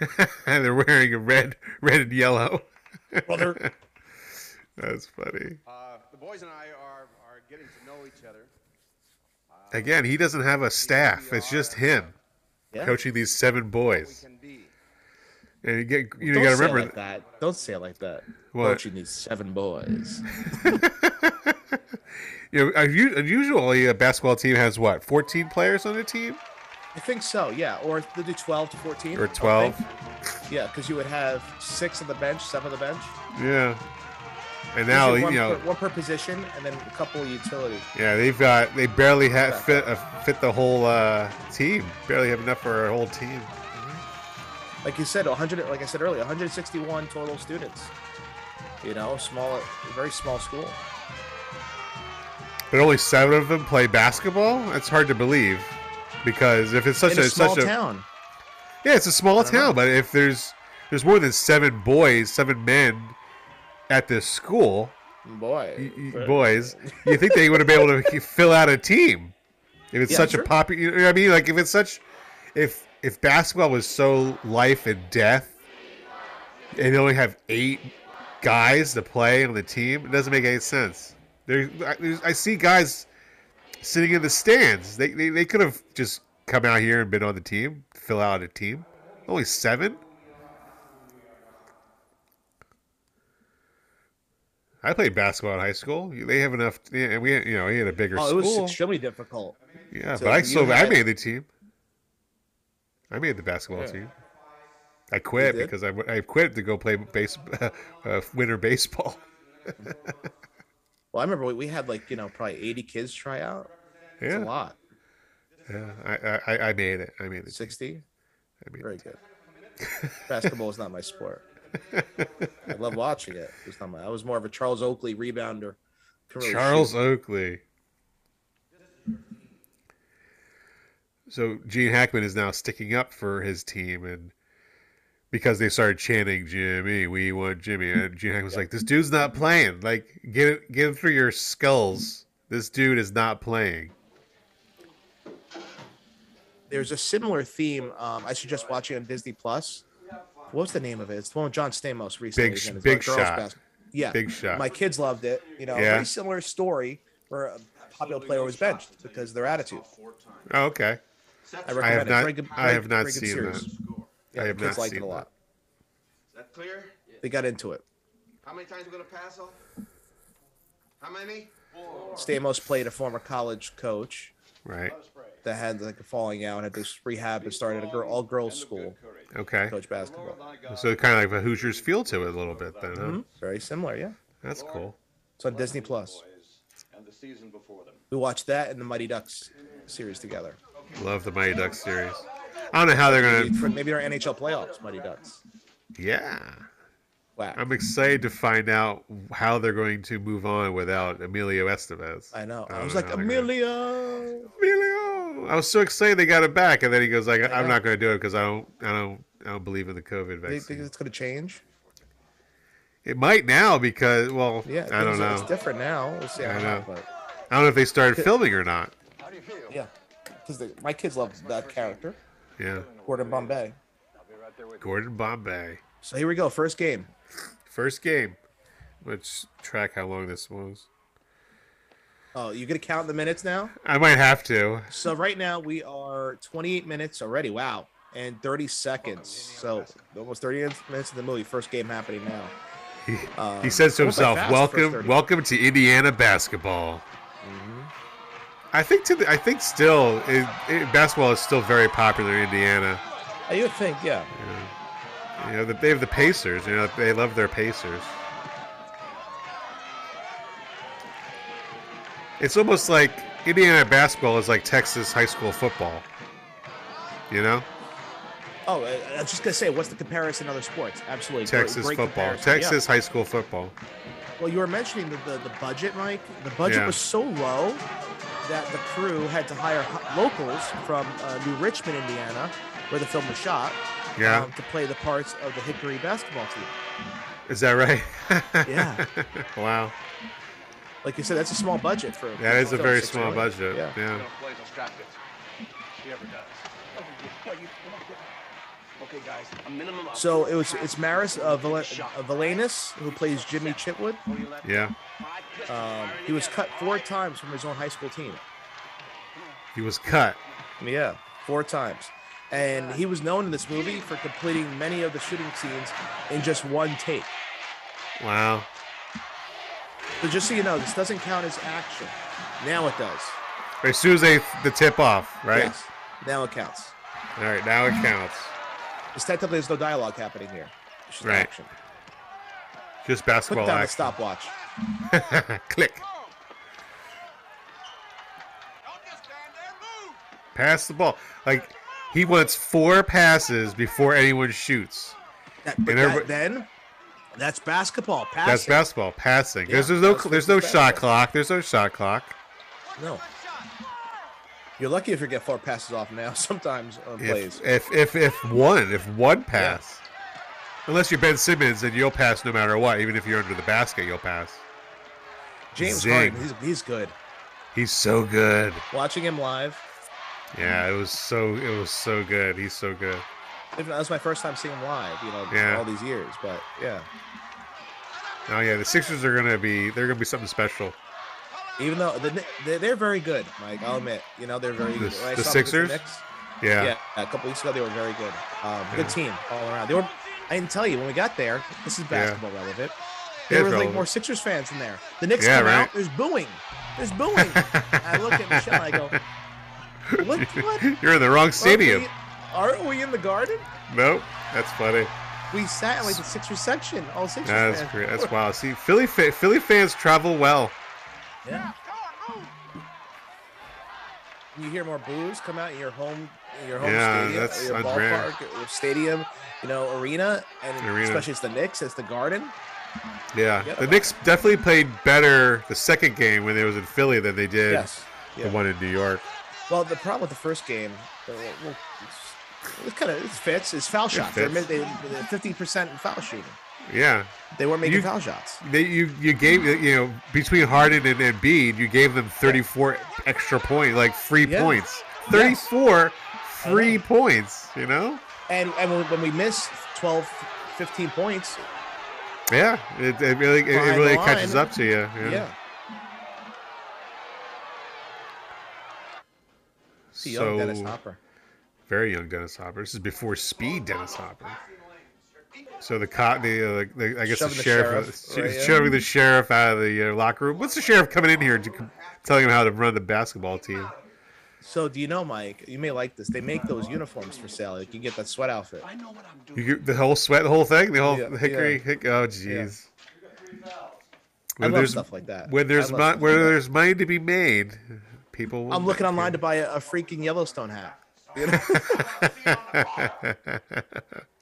and they're wearing a red, red and yellow. Brother. That's funny. Uh, the boys and I are, are getting to know each other. Again, he doesn't have a staff. It's just him Yeah. coaching these seven boys. And you get you Don't got to remember like that. Don't say it like that. What? Coaching these seven boys. you know, usu- usually a basketball team has what, 14 players on a team? I think so. Yeah, or they do 12 to 14. Or 12. Yeah, because you would have six on the bench, seven on the bench. Yeah. And now, Usually you one, know, per, one per position, and then a couple of utility. yeah, they've got they barely have fit uh, fit the whole uh, team. Barely have enough for a whole team. Like you said, 100. Like I said earlier, 161 total students. You know, small, very small school. But only seven of them play basketball. That's hard to believe, because if it's such In a small such a town. yeah, it's a small I don't know. town. But if there's there's more than seven boys, seven men at this school, Boy, y- y- boys, you think they would have been able to fill out a team? If it's Yeah, such sure. a popular, you know what I mean? Like if it's such, if if basketball was so life and death, and they only have eight guys to play on the team, it doesn't make any sense. There, I, there's- I see guys sitting in the stands. They, they they could have just come out here and been on the team, fill out a team. Only seven. I played basketball in high school. They have enough, and we, you know, he had a bigger Oh, it was school. extremely difficult. Yeah, So but I still I made the team. I made the basketball Yeah. team. I quit because I, I quit to go play base uh, winter baseball. Well, I remember we- we had like you know probably 80 kids try out. It's Yeah. a lot. Yeah, I, I I made it. I made it. 60. I made Very good. Basketball is not my sport. I love watching it. It's not my. I was more of a Charles Oakley rebounder. Really Charles shoot. Oakley. So Gene Hackman is now sticking up for his team, and because they started chanting "Jimmy, we want Jimmy," and Gene was like, "This dude's not playing. Like, get it, get it through your skulls. This dude is not playing." There's a similar theme. Um, I suggest watching on Disney Plus. What's the name of it? It's the one with John Stamos recently. Big again. Big Shot. bas- Yeah, Big Shot. My kids loved it. You know, Yeah. very similar story where a popular player was benched because of their attitude. Oh, okay. I I have not. Good- I have not seen series. that. Yeah, I have kids not liked seen it a lot. Is that clear? They got into it. How many times we gonna pass off? How many? Stamos played a former college coach Right. that had like a falling out, had this rehab, and started a girl all girls school. Okay. Coach basketball. So kind of like a Hoosiers feel to it a little bit, then, huh? Mhm. Very similar, yeah. That's cool. It's on Disney Plus. And the season before them. We watched that and the Mighty Ducks series together. Love the Mighty Ducks series. I don't know how they're Maybe, gonna. for- maybe our NHL playoffs, Mighty Ducks. Yeah. Wow. I'm excited to find out how they're going to move on without Emilio Estevez. I know. I don't was know like, how gonna- Emilio. Emilio. I was so excited they got it back, and then he goes like, I "I'm not going to do it because I don't, I don't, I don't believe in the COVID Do you vaccine." think it's going to change? It might now because, well, Yeah, I don't know. It's different now. We'll see. I know. But I don't know if they started filming or not. How do you feel? Yeah, because my kids love that character, Yeah, Gordon Bombay. Gordon Bombay. So here we go. First game. First game. Let's track how long this was. Oh, you gonna count the minutes now? I might have to. So right now we are 28 minutes already. Wow, and 30 seconds. So almost 30 minutes in the movie. First game happening now. He, Um, he says to himself, "Welcome, welcome to Indiana basketball." I think to the, I think still it, it, basketball is still very popular in Indiana. You would think, yeah. yeah. You know, they have the Pacers. You know, they love their Pacers. It's almost like Indiana basketball is like Texas high school football. You know, Oh, I was just gonna say, what's the comparison to other sports? Absolutely, Texas great football, comparison. Yeah. Texas high school football. Well, you were mentioning the, the, the budget, Mike. The budget Yeah. was so low that the crew had to hire locals from uh, New Richmond, Indiana, where the film was shot, Yeah. um, to play the parts of the Hickory basketball team. Is that right? Yeah. wow. Like you said, that's a small budget for. A That is a very small million. budget. Yeah. Yeah. Okay, guys, a minimum of So it was it's Maris uh, Val- uh, Valainis who plays Jimmy Chitwood. Yeah. Um, he was cut four times from his own high school team. He was cut. Yeah, four times. And he was known in this movie for completing many of the shooting scenes in just one take. Wow. So just so you know, this doesn't count as action. Now it does. As soon as they the tip off, right? Yes. Now it counts. All right, now it counts. Because technically there's no dialogue happening here. It's just Right. action. Just Put basketball down the stopwatch. Click. Pass the ball. Like he wants four passes before anyone shoots. That, And that- then that's basketball. Passing. That's basketball passing. Yeah, there's, there's no there's no shot basketball. clock. There's no shot clock. No. You're lucky if you get four passes off now. Sometimes on plays. If, if if if one if one pass, unless you're Ben Simmons, then you'll pass no matter what. Even if you're under the basket, you'll pass. James Zing. Harden, he's, he's good. He's so good. Watching him live, Yeah, it was so it was so good. He's so good. If That was my first time seeing him live, you know, Yeah. all these years. But yeah, Oh yeah, the Sixers are gonna be they're gonna be something special. Even though the, they're, very good, Mike, I'll admit. You know, they're very The- good. When the saw them against Sixers? Knicks, Yeah. yeah, a couple weeks ago they were very good. Um, Yeah. Good team all around. They were. I didn't tell you when we got there. This is Yeah. basketball relevant. There was like more Sixers fans in there. The Knicks Yeah, come right. out. There's booing. There's booing. I look at Michelle. I go, what? What? You're in the wrong Aren't stadium. we- Aren't we in the garden? Nope. That's funny. We sat in like the Sixers section. All Sixers That's fans. great. That's wild. See, Philly Philly fans travel well. Yeah. You hear more boos come out in your home, in your home Yeah, stadium, that's your unreal. ballpark, your stadium, you know, arena, and Arena. especially it's the Knicks, it's the Garden. Yeah, the about Knicks definitely played better the second game when they was in Philly than they did Yes. the Yeah. one in New York. Well, the problem with the first game, uh, well, it's, it kind of it fits. It's foul shots. They're fits. mid- they fifty percent foul shooting. Yeah, They weren't making You- foul shots. they you you gave you know between Harden and Embiid, you gave them 34 extra points, like free Yeah. points. Yes. 34 free points. You know? And and when, when we miss 12, 15 points, Yeah, it, it really it, it really the catches line. up to you. yeah. Yeah. See, young Dennis Hopper. Very young Dennis Hopper. This is before speed Dennis Hopper. So the cop, the, uh, the I guess Shoving the the sheriff, sheriff, uh, right, yeah. shoving the sheriff out of the uh, locker room. What's the sheriff coming in here to telling him how to run the basketball team? So do you know, Mike? You may like this. They make those uniforms for sale. Like you get that sweat outfit. I know what I'm doing. You get the whole sweat, the whole thing, the whole Yeah, hickory. yeah. Hick, oh, jeez. I love stuff like that. When there's I love where like that. there's money to be made, people. Will I'm looking online to buy a, a freaking Yellowstone hat. You know?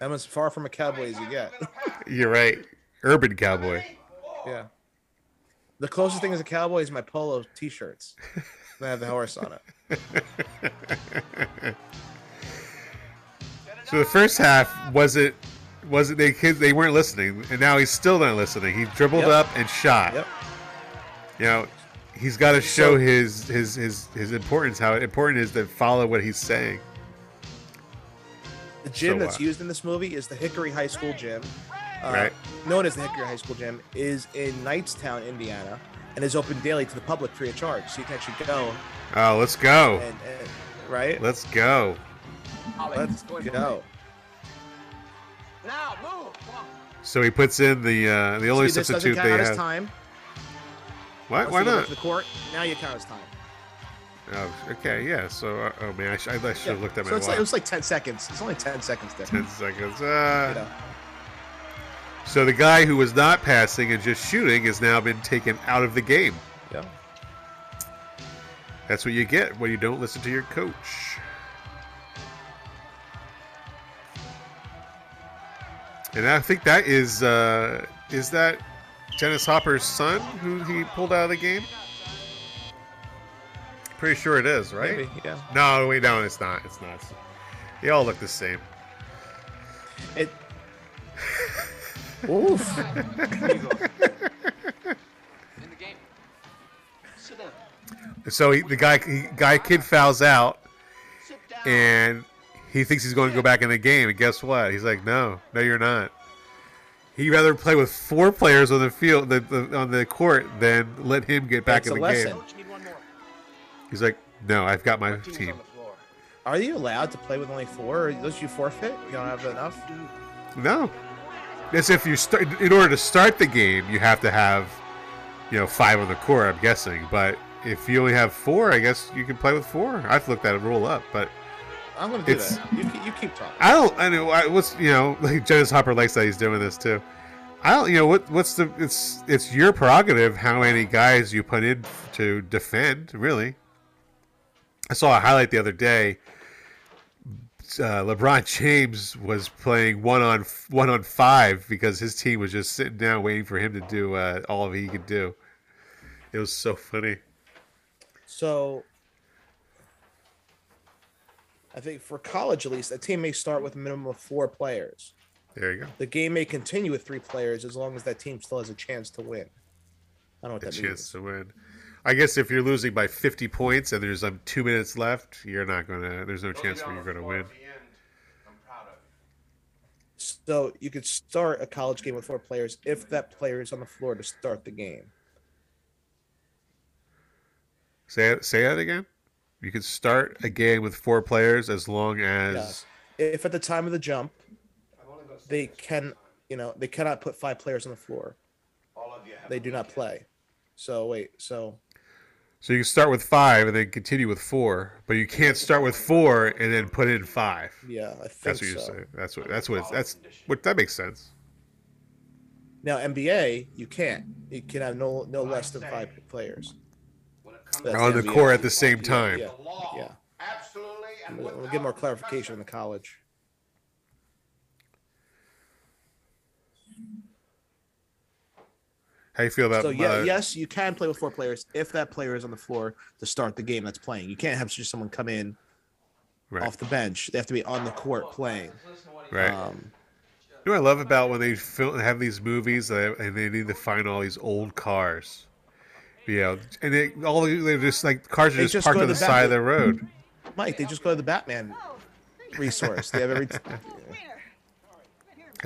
I'm as far from a cowboy as you get. You're right, urban cowboy. yeah. The closest thing as a cowboy is my polo t-shirts. They have the horse on it. So the first half was it wasn't they kids they weren't listening, and now he's still not listening. He dribbled Yep. up and shot. Yep. You know, he's got to show So- his his his his importance. How important it is to follow what he's saying. The gym So, that's uh, used in this movie is the Hickory High School gym. Uh, Right. Known as the Hickory High School gym is in Knightstown, Indiana, and is open daily to the public free of charge. So you can actually go Oh, let's go. and, and right. Let's go. Let's go. Now move. So he puts in the uh, the only See, this doesn't substitute count they as have. time. Why? Once Why you go back not? The court. Now you count as time. Oh, okay, yeah. So, uh, oh man, I, sh- I should have Yeah. looked at my so it's like, it was like 10 seconds. It's only 10 seconds there. Ten seconds. Uh, You know. So the guy who was not passing and just shooting has now been taken out of the game. Yeah. That's what you get when you don't listen to your coach. And I think that is uh, is that Dennis Hopper's son who he pulled out of the game. Pretty sure it is, right? Maybe, yeah. No, wait, no, it's not. It's not. They all look the same. It. Oof. In the game. Sit down. So he, the guy, he, guy, kid fouls out, and he thinks he's going to go back in the game. And guess what? He's like, no, no, you're not. He'd rather play with four players on the field, the, the, on the court, than let him get back It's in the lesson. game. He's like, no, I've got my team. Are you allowed to play with only four? Or don't you forfeit? You don't have enough? No, as if you start in order to start the game, you have to have, you know, five on the court. I'm guessing, but if you only have four, I guess you can play with four. I've looked that rule up, but I'm going to do It's- that. You, keep- you keep talking. I don't. I know. I, what's you know, like Dennis Hopper likes that he's doing this too. I don't. You know what? What's the? It's it's your prerogative how many guys you put in to defend. Really. I saw a highlight the other day. Uh, LeBron James was playing one on one on five because his team was just sitting down waiting for him to do uh, all he could do. It was so funny. So, I think for college at least, a team may start with a minimum of four players. There you go. The game may continue with three players as long as that team still has a chance to win. I don't know what A that chance means. to win. I guess if you're losing by 50 points and there's um, two minutes left, you're not gonna. There's no chance for you're gonna win. So you could start a college game with four players if that player is on the floor to start the game. Say say that again. You could start a game with four players as long as Yes. If at the time of the jump, they can, you know, they cannot put five players on the floor. They do not play. So wait, so so you can start with five and then continue with four, but you can't start with four and then put in five. yeah, I think That's what you're so. saying. That's what. That's what. It's, that's what. That makes sense. Now NBA, you can't. You can have no no less than five players. On the NBA. court at the same time. Yeah, yeah. Absolutely. We'll, we'll get more clarification in the college. How you feel about? That? So yeah, uh, yes, you can play with four players if that player is on the floor to start the game that's playing. You can't have just someone come in Right. off the bench. They have to be on the court playing. Right. Um, You know what I love about when they film, have these movies and they need to find all these old cars. You know, and they all they're just like cars are just, just parked on the the side of the road. Mike, they just go to the Batman resource. They have every.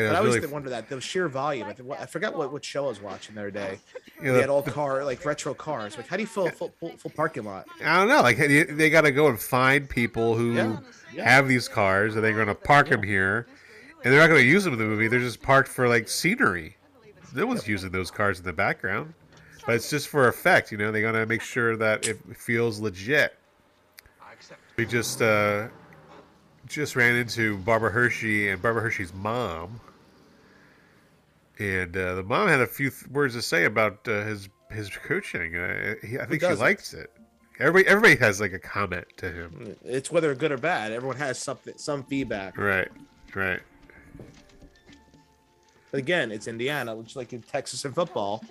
And But I was always really wonder that the sheer volume. I, think, I forgot what, what show I was watching the other day. Yeah, they had all car like retro cars. Like, how do you fill a full, full, full parking lot? I don't know. Like they, they got to go and find people who Yeah, yeah. have these cars, and they're going to park them here, and they're not going to use them in the movie. They're just parked for like scenery. No one's using those cars in the background, but it's just for effect. You know, they're going to make sure that it feels legit. We just uh, just ran into Barbara Hershey and Barbara Hershey's mom, and uh, the mom had a few th- words to say about uh, his his coaching. Uh, he, I think she likes it. Everybody everybody has like a comment to him. It's whether good or bad. Everyone has something, some feedback. Right, right. But again, it's Indiana, which like in Texas in football,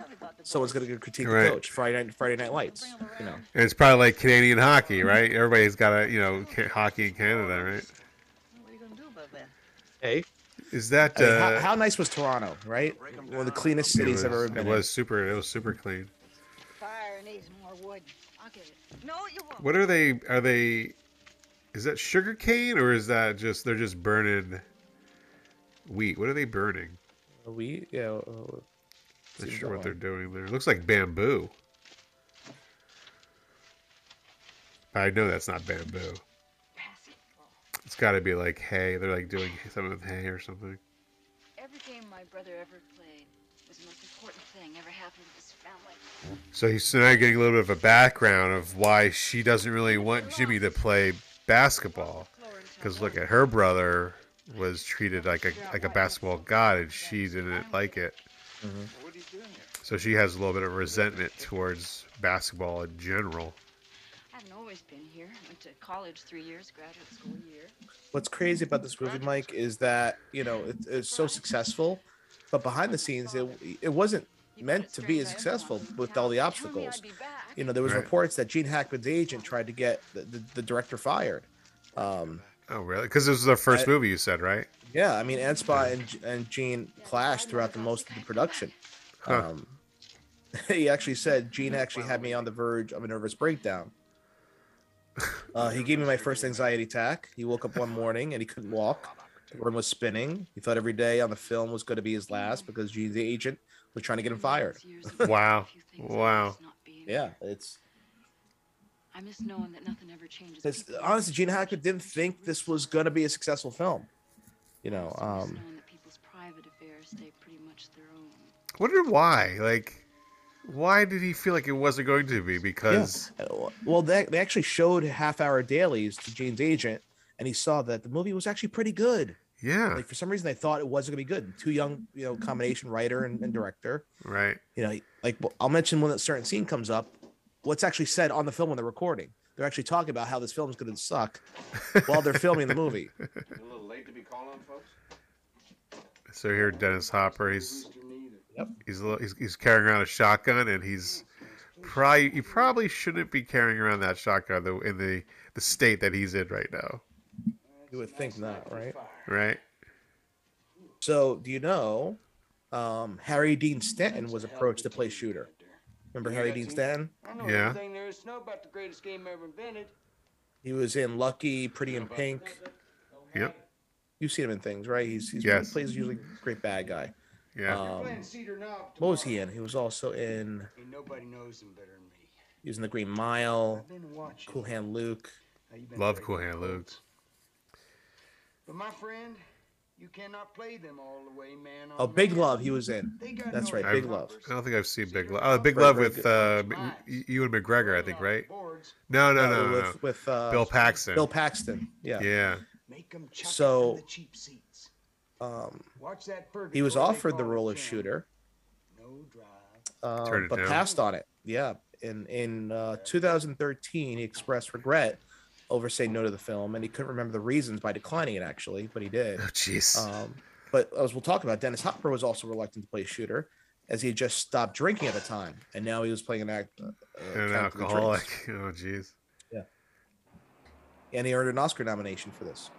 someone's gonna go critique Right. the coach. Friday night, Friday Night Lights. You know, And it's probably like Canadian hockey, right? Everybody's got a you know ca- hockey in Canada, right? What are you going to do about that? Hey, Is that I mean, uh, how, how nice was Toronto? Right, one of the cleanest cities was, I've ever been. it been. was super. It was super clean. Fire needs more wood. I'll get it. No, you won't. What are they? Are they? Is that sugar cane or is that just they're just burning wheat? What are they burning? in. We, yeah. Uh, Not seems sure what they're doing there. It looks like bamboo. I know that's not bamboo. It's got to be like hay. They're like doing something with hay or something. Every game my brother ever played was the most important thing ever happened to this family. So he's now getting a little bit of a background of why she doesn't really want Jimmy to play basketball. Because look at her brother was treated like a like a basketball god, and she didn't like it. Mm-hmm. So she has a little bit of resentment towards basketball in general. I haven't always been here. Went to college three years, graduate school year. What's crazy about this movie, Mike, is that you know it, it's so successful, but behind the scenes, it it wasn't meant to be as successful with all the obstacles. You know, there was Right. reports that Gene Hackman's agent tried to get the, the, the director fired. Um, Oh, really? Because this was the first I- movie you said, right? yeah, I mean, Anspaugh and and Gene clashed throughout the most of the production. Huh. Um, he actually said Gene actually had me on the verge of a nervous breakdown. Uh, he gave me my first anxiety attack. He woke up one morning and he couldn't walk. The room was spinning. He thought every day on the film was going to be his last because Gene, the agent was trying to get him fired. Wow. Wow. Yeah, it's I miss knowing that nothing ever changes. it's honestly Gene Hackman didn't think this was going to be a successful film. You know, um, knowing that people's private affairs stay pretty much their own. Wonder why? Like, why did he feel like it wasn't going to be? Because Yeah. Uh, Well, they, they actually showed half hour dailies to Gene's agent, and he saw that the movie was actually pretty good. yeah, Like for some reason, they thought it wasn't gonna be good. Two young, you know, combination writer and, and director. right. You know, like well, I'll mention when a certain scene comes up. What's actually said on the film when they're recording? They're actually talking about how this film is gonna suck while they're filming the movie. A little late to be calling, folks. So here, Dennis Hopper, he's Yep. he's, little, he's he's carrying around a shotgun, and he's probably you probably shouldn't be carrying around that shotgun though in the the state that he's in right now, You would think not, right? right? So, do you know um, Harry Dean Stanton was approached to play shooter? Remember Harry Dean Stanton? Yeah. there is know about the greatest game ever invented. He was in Lucky, Pretty in Pink. Yep. You've seen him in things, right? He's, he's Yes. he plays usually a great bad guy. Yeah. Um, Playing Cedar Knob what was he in? He was also in. Ain't nobody knows him better than me. He was in The Green Mile. I've been watching. Cool Hand Luke. How you been Love Cool Hand Luke. But my friend, you cannot play them all the way, man. Oh, on Big man. Love. He was in. That's no right, I've- Big Love. I don't think I've seen Big Love. Oh, Big Very, Love with uh, Ewan McGregor, I think, right? Boards, No, no, Uh, no, no. with no. with uh, Bill Paxton. Bill Paxton. Yeah. Yeah. make 'em chuck it So- from the cheap seats. Um, Watch that purgatory he was offered the role of Jim. shooter, No drive. um, but down. passed on it. Yeah. In in uh, 2013, he expressed regret over saying no to the film, and he couldn't remember the reasons by declining it. Actually, but he did. Oh, jeez. Um, but as we'll talk about, Dennis Hopper was also reluctant to play shooter, as he had just stopped drinking at the time, and now he was playing an act. Uh, uh, An Count of the alcoholic. Oh, jeez. Yeah. And he earned an Oscar nomination for this.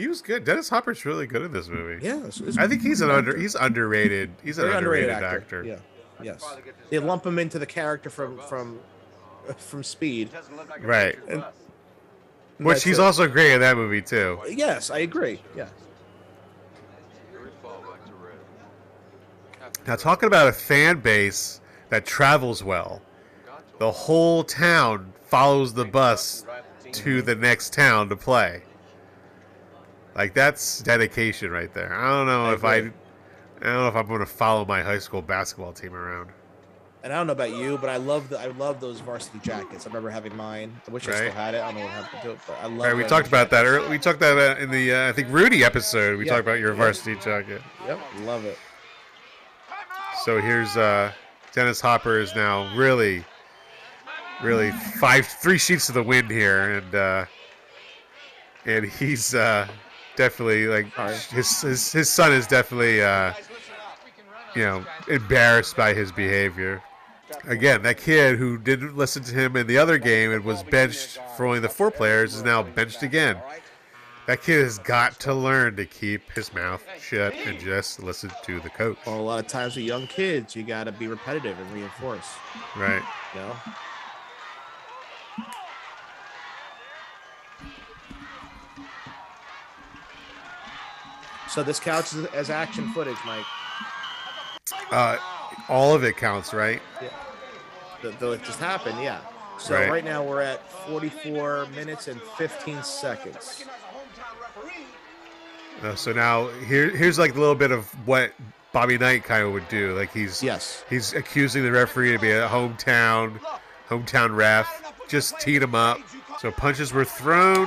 He was good. Dennis Hopper's really good in this movie. Yeah, it's- it's- I think he's an under. He's underrated. He's an Very underrated, actor. Yeah, yes. They lump him into the character from from uh, from Speed. Right. And- Which he's it. also great in that movie too. Yes, I agree. Yeah. Now talking about a fan base that travels well, the whole town follows the bus to the next town to play. Like that's dedication right there. I don't know I if I, I don't know if I'm going to follow my high school basketball team around. And I don't know about you, but I love the I love those varsity jackets. I remember having mine. I wish I still had it. I don't know what happened to it, but I love. Right, we talked about that. jackets. Early, we talked about that in the uh, I think Rudy episode. We Yeah. talked about your varsity jacket. Yep, love it. So here's uh, Dennis Hopper is now really, really five three sheets to the wind here, and uh, and he's uh, definitely like his, his his son is definitely uh, you know embarrassed by his behavior. Again, that kid who didn't listen to him in the other game and was benched for only the four players is now benched again. That kid has got to learn to keep his mouth shut and just listen to the coach. Well, a lot of times with young kids, you got to be repetitive and reinforce. Right. You know. So this counts as, as action footage, Mike. Uh, all of it counts, right? Yeah. Th- Though it just happened, yeah. So Right. right. now we're at 44 minutes and 15 seconds. Uh, so now here, here's like a little bit of what Bobby Knight kind of would do. Like he's yes, he's accusing the referee to be a hometown hometown ref, just teed him up. So punches were thrown.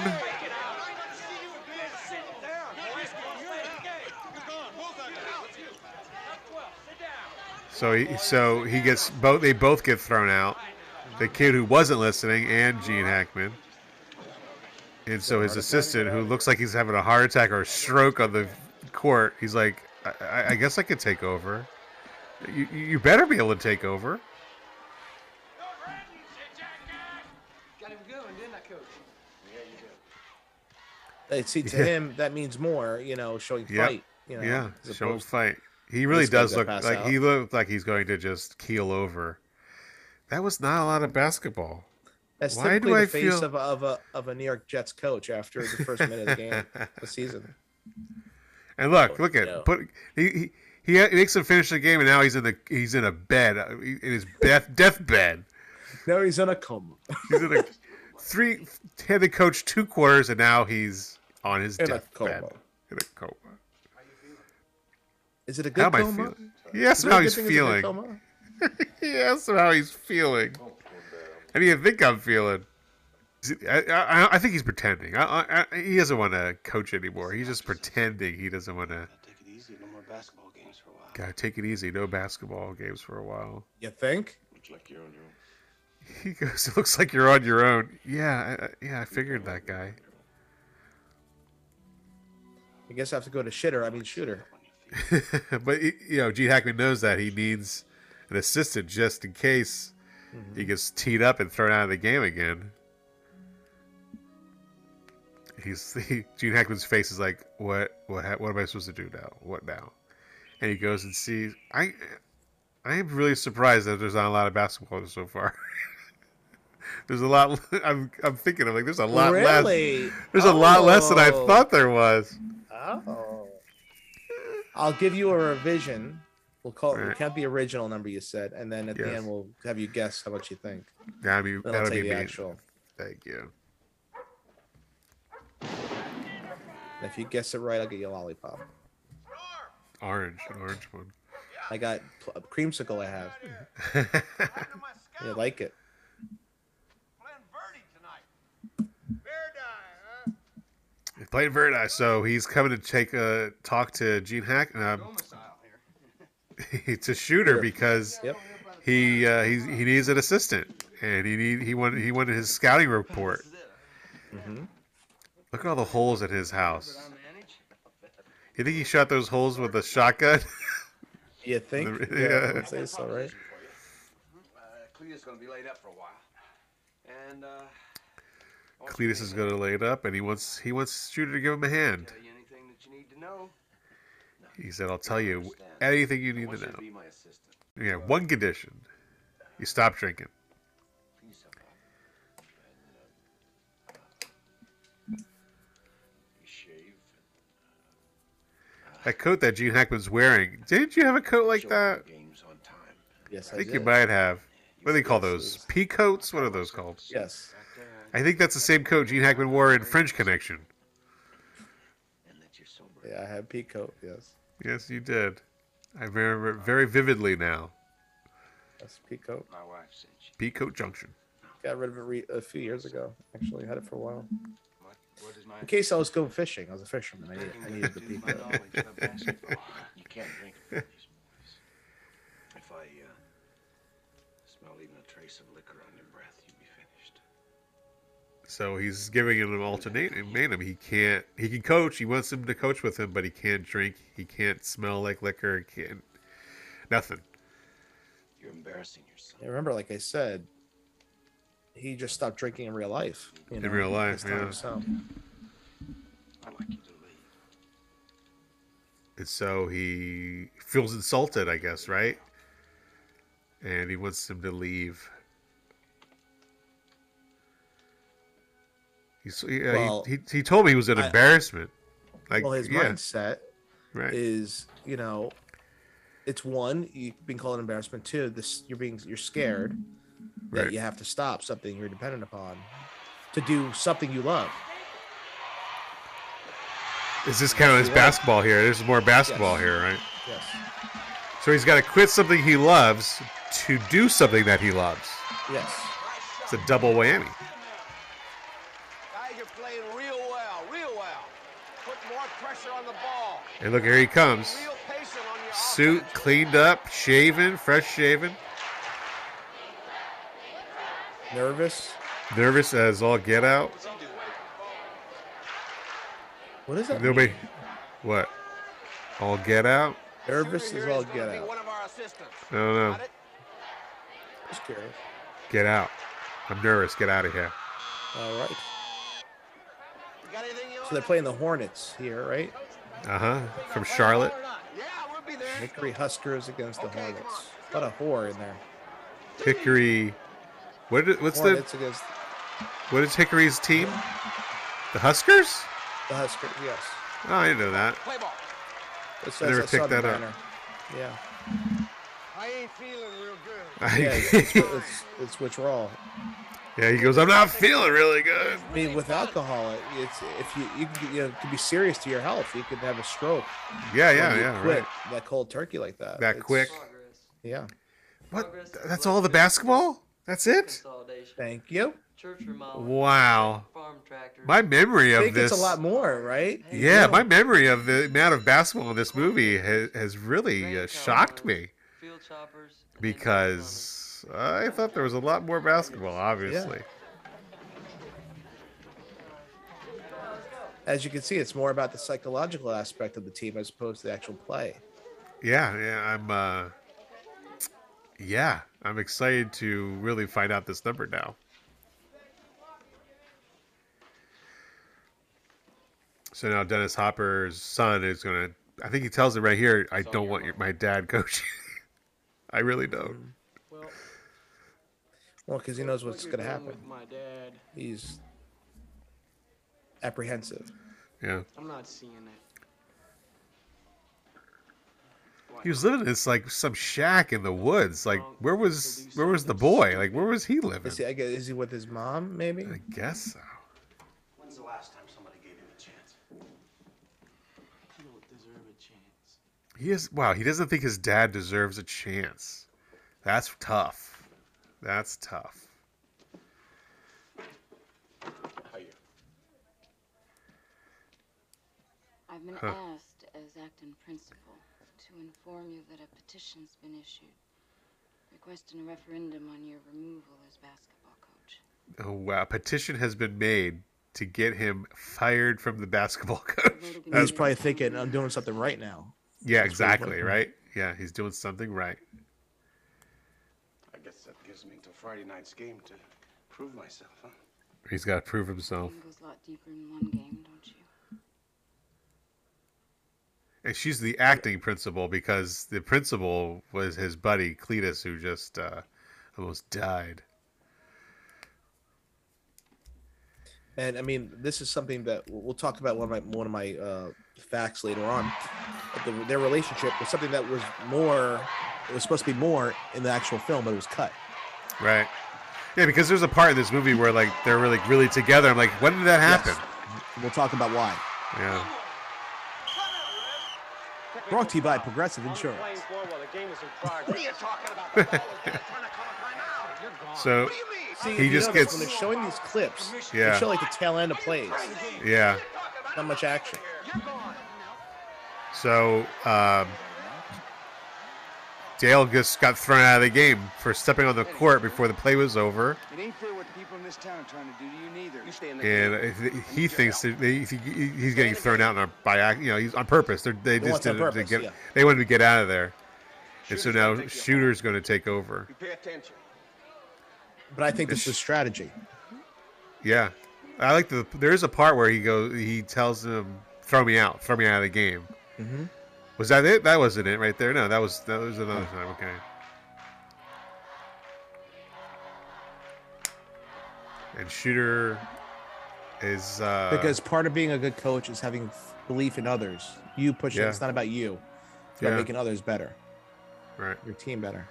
So he, so he gets both. They both get thrown out. The kid who wasn't listening and Gene Hackman. And so his assistant, who looks like he's having a heart attack or a stroke on the court, he's like, I, I- guess I could take over. You, you better be able to take over. Got him going, didn't I, Coach? They see to Yeah. him that means more, you know, showing Yep. fight. You know, yeah, as show him fight. He really does look like out. he looked like he's going to just keel over. That was not a lot of basketball. That's Why typically do I the face feel? of, a, of a of a New York Jets coach after the first minute of the game, the season. And look, look at no. put he, he he makes him finish the game, and now he's in the he's in a bed uh, in his death deathbed. Now he's in a coma. He's in a three had to coach two quarters, and now he's on his In a deathbed in a coma. Is it a How good am I coma? feeling? He asked Is him it a how he's thing it's a good feeling. coma? he asked how he's feeling. How do you think I'm feeling? I, I, I think he's pretending. I, I, he doesn't want to coach anymore. He's just pretending he doesn't want to. Take it easy. No more basketball games for a while. Gotta take it easy. No basketball games for a while. You think? Looks like you're on your own. He goes, "It looks like you're on your own." Yeah, I, I- yeah. I figured that guy. I guess I have to go to shitter. I mean shooter. but you know, Gene Hackman knows that he needs an assistant just in case Mm-hmm. he gets teed up and thrown out of the game again. He's he, Gene Hackman's face is like, "What? What? ha- What am I supposed to do now? What now?" And he goes and sees. I I am really surprised that there's not a lot of basketball so far. there's a lot. I'm I'm thinking I'm like there's a lot Really? less. There's a lot less than I Oh. thought there was. Oh. I'll give you a revision. We'll call Right. It can't be original number you said, and then at the end we'll have you guess how much you think. That'd be that'd be the actual. Thank you. And if you guess it right, I'll get you a lollipop. Orange, an orange one. I got pl- creamsicle. I have. you like it? He's playing Verdi, so he's coming to take a talk to Gene Hack. Um, to shoot her because Yep. he uh, he he needs an assistant, and he need he wanted he wanted his scouting report. Mm-hmm. Look at all the holes in his house. You think he shot those holes with a shotgun? You think? The- yeah, yeah. I say so, right? Uh, Cletus gonna be laid up for a while. And, uh, Cletus is going to lay it up, and he wants he wants Shooter to give him a hand. anything that you need to know. He said, "I'll tell you anything you need to know." be my assistant. Yeah, one condition: you stop drinking. Please, Papa. And, uh, you shave. That coat that Gene Hackman's wearing. Didn't you have a coat like that? Games on time. Yes, I I, think did. you might have. What do they call those? Pea coats? What are those called? Yes. I think that's the same coat Gene Hackman wore in French Connection. Yeah, I have pea coat. Yes, Yes, you did. I remember it very vividly now. that's pea coat. My wife sent you. Pea coat junction. Got rid of it re- a few years ago. Actually, had it for a while. What, what is my In case I was going fishing, I was a fisherman. I needed, I needed the pea my coat. knowledge of basketball. You can't drink So he's giving him an ultimatum. He can't. He can coach. He wants him to coach with him, but he can't drink. He can't smell like liquor. He can't. Nothing. You're embarrassing yourself. Yeah, remember, like I said, he just stopped drinking in real life. You In real life, this time, yeah. So I'd like you to leave. And so he feels insulted, I guess, right? And he wants him to leave. He's, yeah, uh, Well, he, he, he told me he was an I- embarrassment. Like, well, his yeah, mindset right. is, you know, it's one you being called an embarrassment. Two, this you're being you're scared that you have to stop something you're dependent upon to do something you love. Is this kind of Yeah. basketball here? There's more basketball Yes. here, right? Yes. So he's got to quit something he loves to do something that he loves. Yes. It's a double whammy. Guys, you're playing real well, real well. Put more pressure on the ball. And look, here he comes. Real patient on your Suit cleaned up, shaven, fresh shaven. Nervous. Nervous as all get out. What is that? Nobody. mean? What? All get out? Nervous is all get out. One of our assistants. I don't know. Just curious. Get out. I'm nervous. Get out of here. All right. You got anything you So they're playing the Hornets here, right? Uh huh. From Charlotte. Yeah, we'll. Hickory Huskers against the Hornets. What a lot whore in there. Hickory. What? Is, what's Hornets the? against What is Hickory's team? The Huskers? the Huskers. Yes. Oh, I didn't know that. Play ball. It's, I never I picked the that up. Yeah. I ain't feeling real good. Yeah. It's, it's, it's, it's withdrawal. Yeah, he goes. I'm not feeling really good. I mean, with alcohol, it's if you you can, you know, it can be serious to your health. You could have a stroke. Yeah, yeah, yeah. quit Right. That cold turkey like that. That It's- quick. Yeah. What? That's all the basketball? That's it? Thank you. Church remodel. Wow. Farm tractor. My memory I of think this. it's a lot more, right? Yeah, my memory of the amount of basketball in this movie has, has really uh, shocked me Field choppers. I thought there was a lot more basketball, obviously. Yeah. As you can see, it's more about the psychological aspect of the team as opposed to the actual play. Yeah, yeah, I'm uh yeah, I'm excited to really find out this number now. So now Dennis Hopper's son is gonna I think he tells it right here, I don't want your, my dad coaching. I really don't. Well, Well, because he knows what's you're going to happen. With my dad, He's apprehensive. Yeah. I'm not seeing it. He was living in this like some shack in the woods. Like where was where was the boy? Like where was he living? Is he, I guess, is he with his mom? Maybe. I guess so. When's the last time somebody gave him a chance? You don't deserve a chance. He is wow, he doesn't think his dad deserves a chance. That's tough. That's tough. How you? I've been Huh. asked as acting principal to inform you that a petition's been issued requesting a referendum on your removal as basketball coach. Oh wow, petition has been made to get him fired from the basketball coach. He's probably thinking, I'm doing something right now. Yeah, That's exactly, right? Yeah, he's doing something right. I guess that gives me until Friday night's game to prove myself, huh? He's got to prove himself. Game goes a lot deeper in one game, don't you? And she's the acting principal because the principal was his buddy Cletus, who just uh, almost died. And I mean, this is something that we'll we'll talk about one of my one of my uh, facts later on. But the, their relationship was something that was more. It was supposed to be more in the actual film, but it was cut. Right. Yeah, because there's a part in this movie where like they're really really together. I'm like, when did that happen? We'll talk about why. Yeah. Brought to you by Progressive Insurance. What are you talking about? So See, he you just gets when they're showing these clips. Yeah. They show like the tail end of plays. yeah. Not much action. So um, Dale just got thrown out of the game for stepping on the court before the play was over. It ain't fair what the people in this town are trying to do to you neither. You stay in and if he thinks that they, he, he's getting thrown out on, by you know he's on purpose. They're, they They just want it on did it to get yeah. they wanted to get out of there, and so now shooter's going to take over. You Pay attention. But I think this is strategy. Yeah, I like the. There is a part where he goes, he tells him, "Throw me out, throw me out of the game." Mhm. Was that it? That wasn't it right there. No, that was that was another time. Okay. And shooter is uh, because part of being a good coach is having belief in others. You push Yeah. it. It's not about you. It's about Yeah. making others better. Right. Your team better.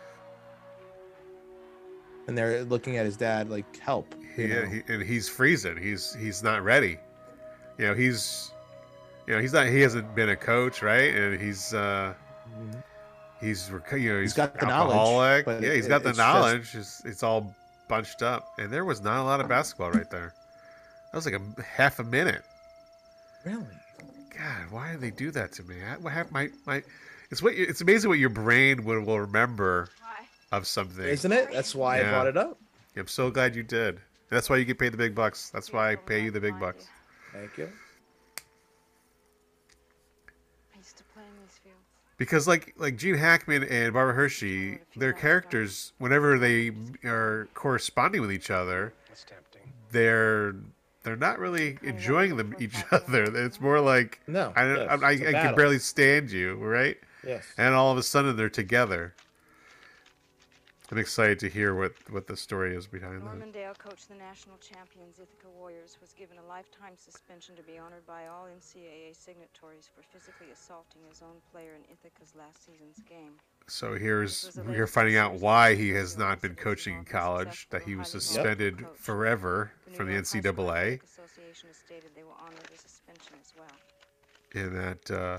And they're looking at his dad like help. Yeah, he, and he's freezing. He's he's not ready. You know, he's you know he's not. He hasn't been a coach, right? And he's uh he's you know he's, Mm-hmm. got the knowledge, alcoholic. but yeah, it- he's got the it's just- knowledge. It's, it's all bunched up, and there was not a lot of basketball right there. That was like a half a minute. Really? God, why do they do that to me? I, what hap- my my? It's what it's amazing what your brain will, will remember of something, Isn't it? That's why I Yeah. brought it up. I'm so glad you did. That's why you get paid the big bucks. That's why I pay you the big bucks. Thank you. I used to play in these fields. Because like like Gene Hackman and Barbara Hershey, their characters, whenever they are corresponding with each other, That's tempting. they're they're not really enjoying them each other. It's more like No, I don't, yes, I, I, it's a I can barely stand you, right? Yes. And all of a sudden they're together. I'm excited to hear what what the story is behind that. Norman Dale, coach the national champions Ithaca Warriors, was given a lifetime suspension to be honored by all NCAA signatories for physically assaulting his own player in Ithaca's last season's game. So here's we're finding out why he has not been coaching in college. That he was suspended forever from the NCAA, Association has stated they will honor the suspension as well. and that uh,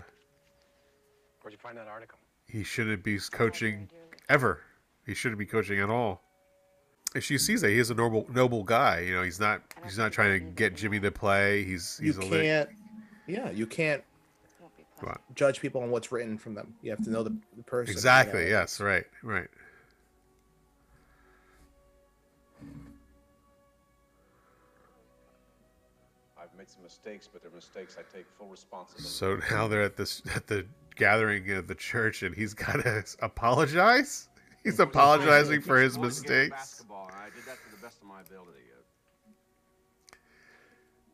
Where'd you find that article? he shouldn't be coaching ever. He shouldn't be coaching at all. And she sees that he's a noble noble guy. You know, he's not he's not trying to get Jimmy to play. He's You he's a lit- can't. Yeah, you can't judge people on what's written from them. You have to know the, the person. you Exactly. know. Yes. Right. Right. I've made some mistakes, but they're mistakes I take full responsibility. So now they're at this at the gathering of the church, and he's got to apologize. He's apologizing for his Going to get mistakes. I did that to the best of my ability.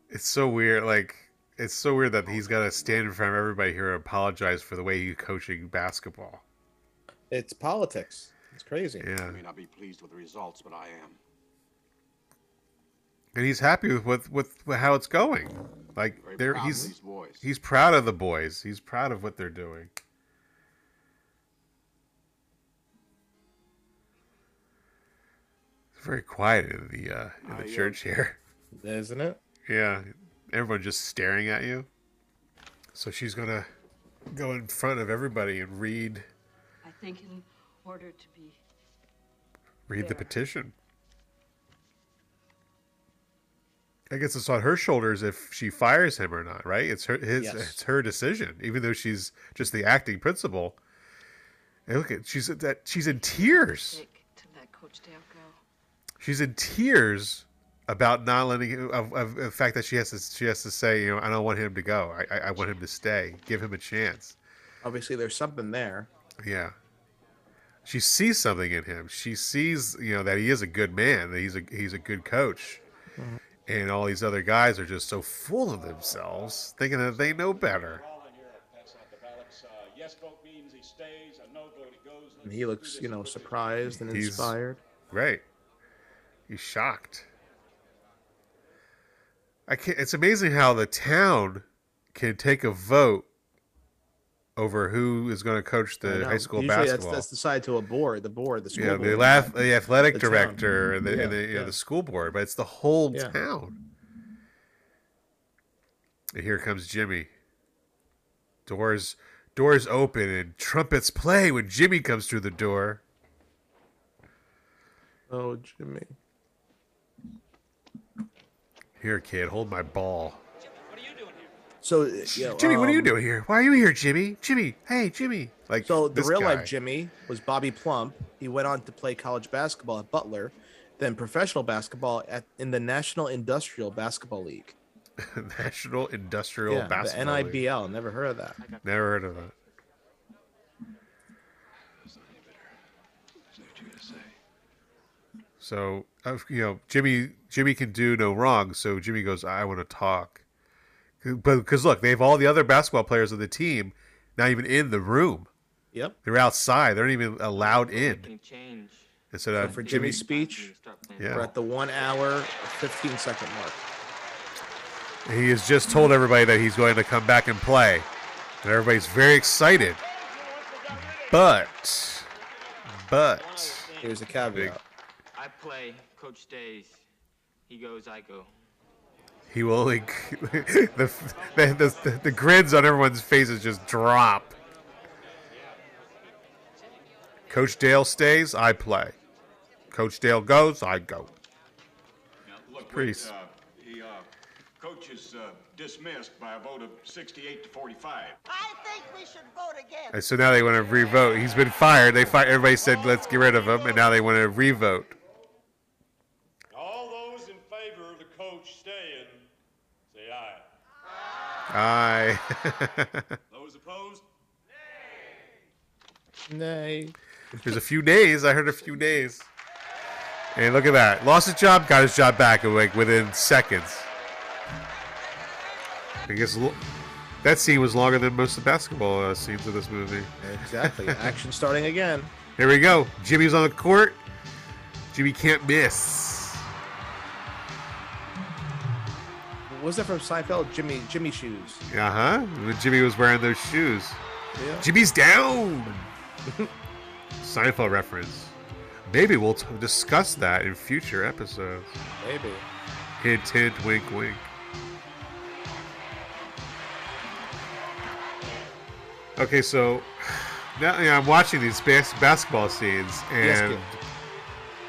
It's so weird. Like it's so weird that he's got to stand in front of everybody here and apologize for the way he's coaching basketball. It's politics. It's crazy. Yeah. I may not be pleased with the results, but I am. and he's happy with with, with, with how it's going. Like Very they're proud of he's he's proud of the boys. He's proud of what they're doing. It's very quiet in the uh, in the uh, church here. Isn't it? Yeah, everyone just staring at you. So she's gonna go in front of everybody and read I think in order to be read the petition. I guess it's on her shoulders if she fires him or not, right? It's her his Yes. it's her decision, even though she's just the acting principal. And look at she's that she's in tears. sick to let Coach Dale go. She's in tears about not letting him, of, of the fact that she has to she has to say, you know, I don't want him to go. I, I, I want him to stay. Give him a chance. Obviously, there's something there. Yeah. She sees something in him. She sees, you know, that he is a good man, that he's a he's a good coach. Mm-hmm. And all these other guys are just so full of themselves, thinking that they know better. Yes vote means he stays, a no vote he goes. And he looks, you know, surprised and He's- inspired. Right. He's shocked. I can't it's amazing how the town can take a vote over who is going to coach the high school Usually basketball. That's, that's decided to a board, the board, the school yeah, board. the, the athletic The director and the, Yeah, and the, you know, the school board, but it's the whole Yeah. town. And here comes Jimmy. Doors doors open and trumpets play when Jimmy comes through the door. Oh, Jimmy. Here, kid, hold my ball. So, you know, Jimmy, what are you um, doing here? Why are you here, Jimmy? Jimmy, hey, Jimmy. Like So the real guy. life Jimmy was Bobby Plump. He went on to play college basketball at Butler, then professional basketball at in the National Industrial Basketball League. National Industrial yeah, Basketball the League. NIBL. Never heard of that. Never heard of that. So uh, you know, Jimmy Jimmy can do no wrong. So Jimmy goes, "I want to talk," but because look, they have all the other basketball players of the team not even in the room. Yep. They're outside. They're not even allowed in. Making change. And so, So uh, for Jimmy's speech, Yeah. we're at the one hour, fifteen second mark. he has just told everybody that he's going to come back and play, and everybody's very excited. But, but Here's a caveat. I play, coach stays. He goes, I go. He will only the, the, the the grins on everyone's faces just drop. Coach Dale stays, I play. Coach Dale goes, I go. Look, Pretty wait, uh, he, uh, coach is uh, dismissed by a vote of 68 to 45. I think we should vote again. And so now they want to revote. He's been fired. They fired. Everybody said let's get rid of him, and now they want to revote. All those in favor of the coach staying, say aye. Aye. Those opposed? Nay. Nay. There's a few days. I heard a few days. And look at that. Lost his job, got his job back like within seconds. I guess lo- that scene was longer than most of the basketball uh, scenes of this movie. Exactly. Action starting again. Here we go. Jimmy's on the court. Jimmy can't miss. Was that from Seinfeld? Jimmy Jimmy shoes. Uh huh. Jimmy was wearing those shoes. Yeah. Jimmy's down. Seinfeld reference. Maybe we'll t- discuss that in future episodes. Maybe. Hint, hint, wink, wink. Okay, so now yeah, I'm watching these bas- basketball scenes and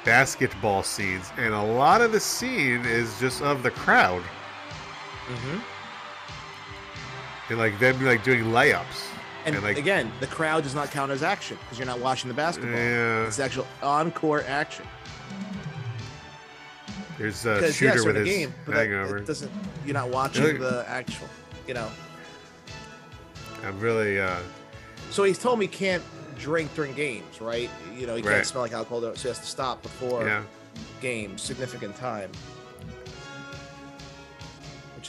basketball scenes, and a lot of the scene is just of the crowd Mm-hmm. and like them like doing layups And, like again, the crowd does not count as action because you're not watching the basketball. Yeah. It's actual on-court action. there's a shooter yes, with his game, but hangover. it doesn't. You're not watching the actual. You know. I'm really uh, So he's told me he can't drink during games, right? You know, he Right. can't smell like alcohol, so he has to stop before Yeah. games, significant time.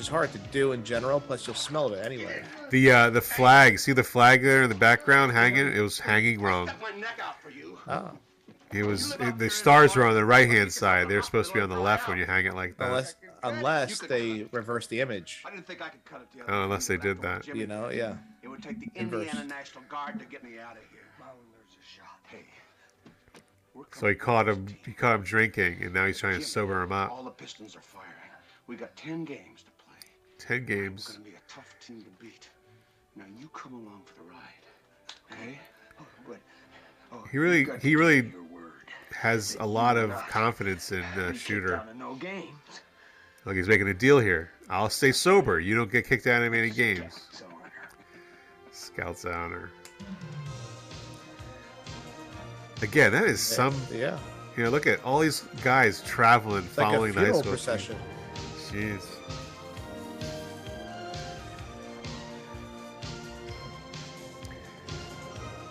Which is hard to do in general, plus you'll smell it anyway. the uh, the flag. See the flag there in the background hanging? It was hanging wrong. my neck out for you. Oh. It was the stars were on the right hand side. They're supposed to be on the left when you hang it like that. Unless unless they reverse the image. I didn't think I could cut it the Oh, unless they did that. You know, yeah. It would take the Inverse. Indiana National Guard to get me out of here. Well, there's a shot. Hey, So he caught him. He caught him drinking, and now he's trying to sober him up. all the Pistons are firing. We got ten games to play. Ten games. We're gonna be a tough team to beat. Now you come along for the ride, okay? Oh, good. Oh, He really, you got to he really has a lot of confidence in uh, Shooter. out no games. Like he's making a deal here. I'll stay sober. You don't get kicked out of any games. Scouts honor. Again, that is some. Yeah. You know, look at all these guys traveling, It's like a following the high funeral school. procession. team. Jeez.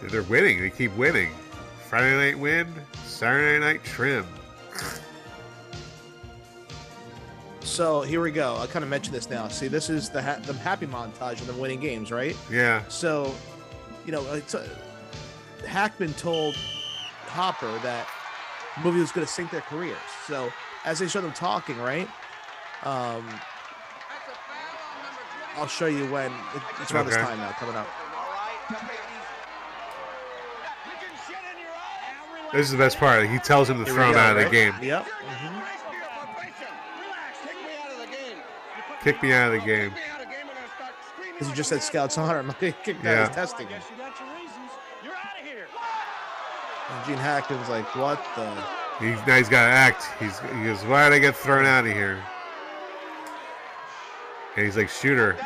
They're winning. They keep winning. Friday night win, Saturday night trim. So here we go. I kind of mentioned this now. See, this is the ha- the happy montage of them winning games, right? Yeah. So, you know, it's, uh, Hackman told Hopper that the movie was going to sink their careers. So as they show them talking, right? Um, I'll show you when it's around this time now coming up. This is the best part. He tells him to Here throw we him go, out of the game. Yep. Kick me out of the game. Because you just said Scouts Honor. I'm like, kick Yeah. that is testing. And Gene Hackman's like, what the? He's now he's got to act. He's he goes, why did I get thrown out of here? And he's like, shooter.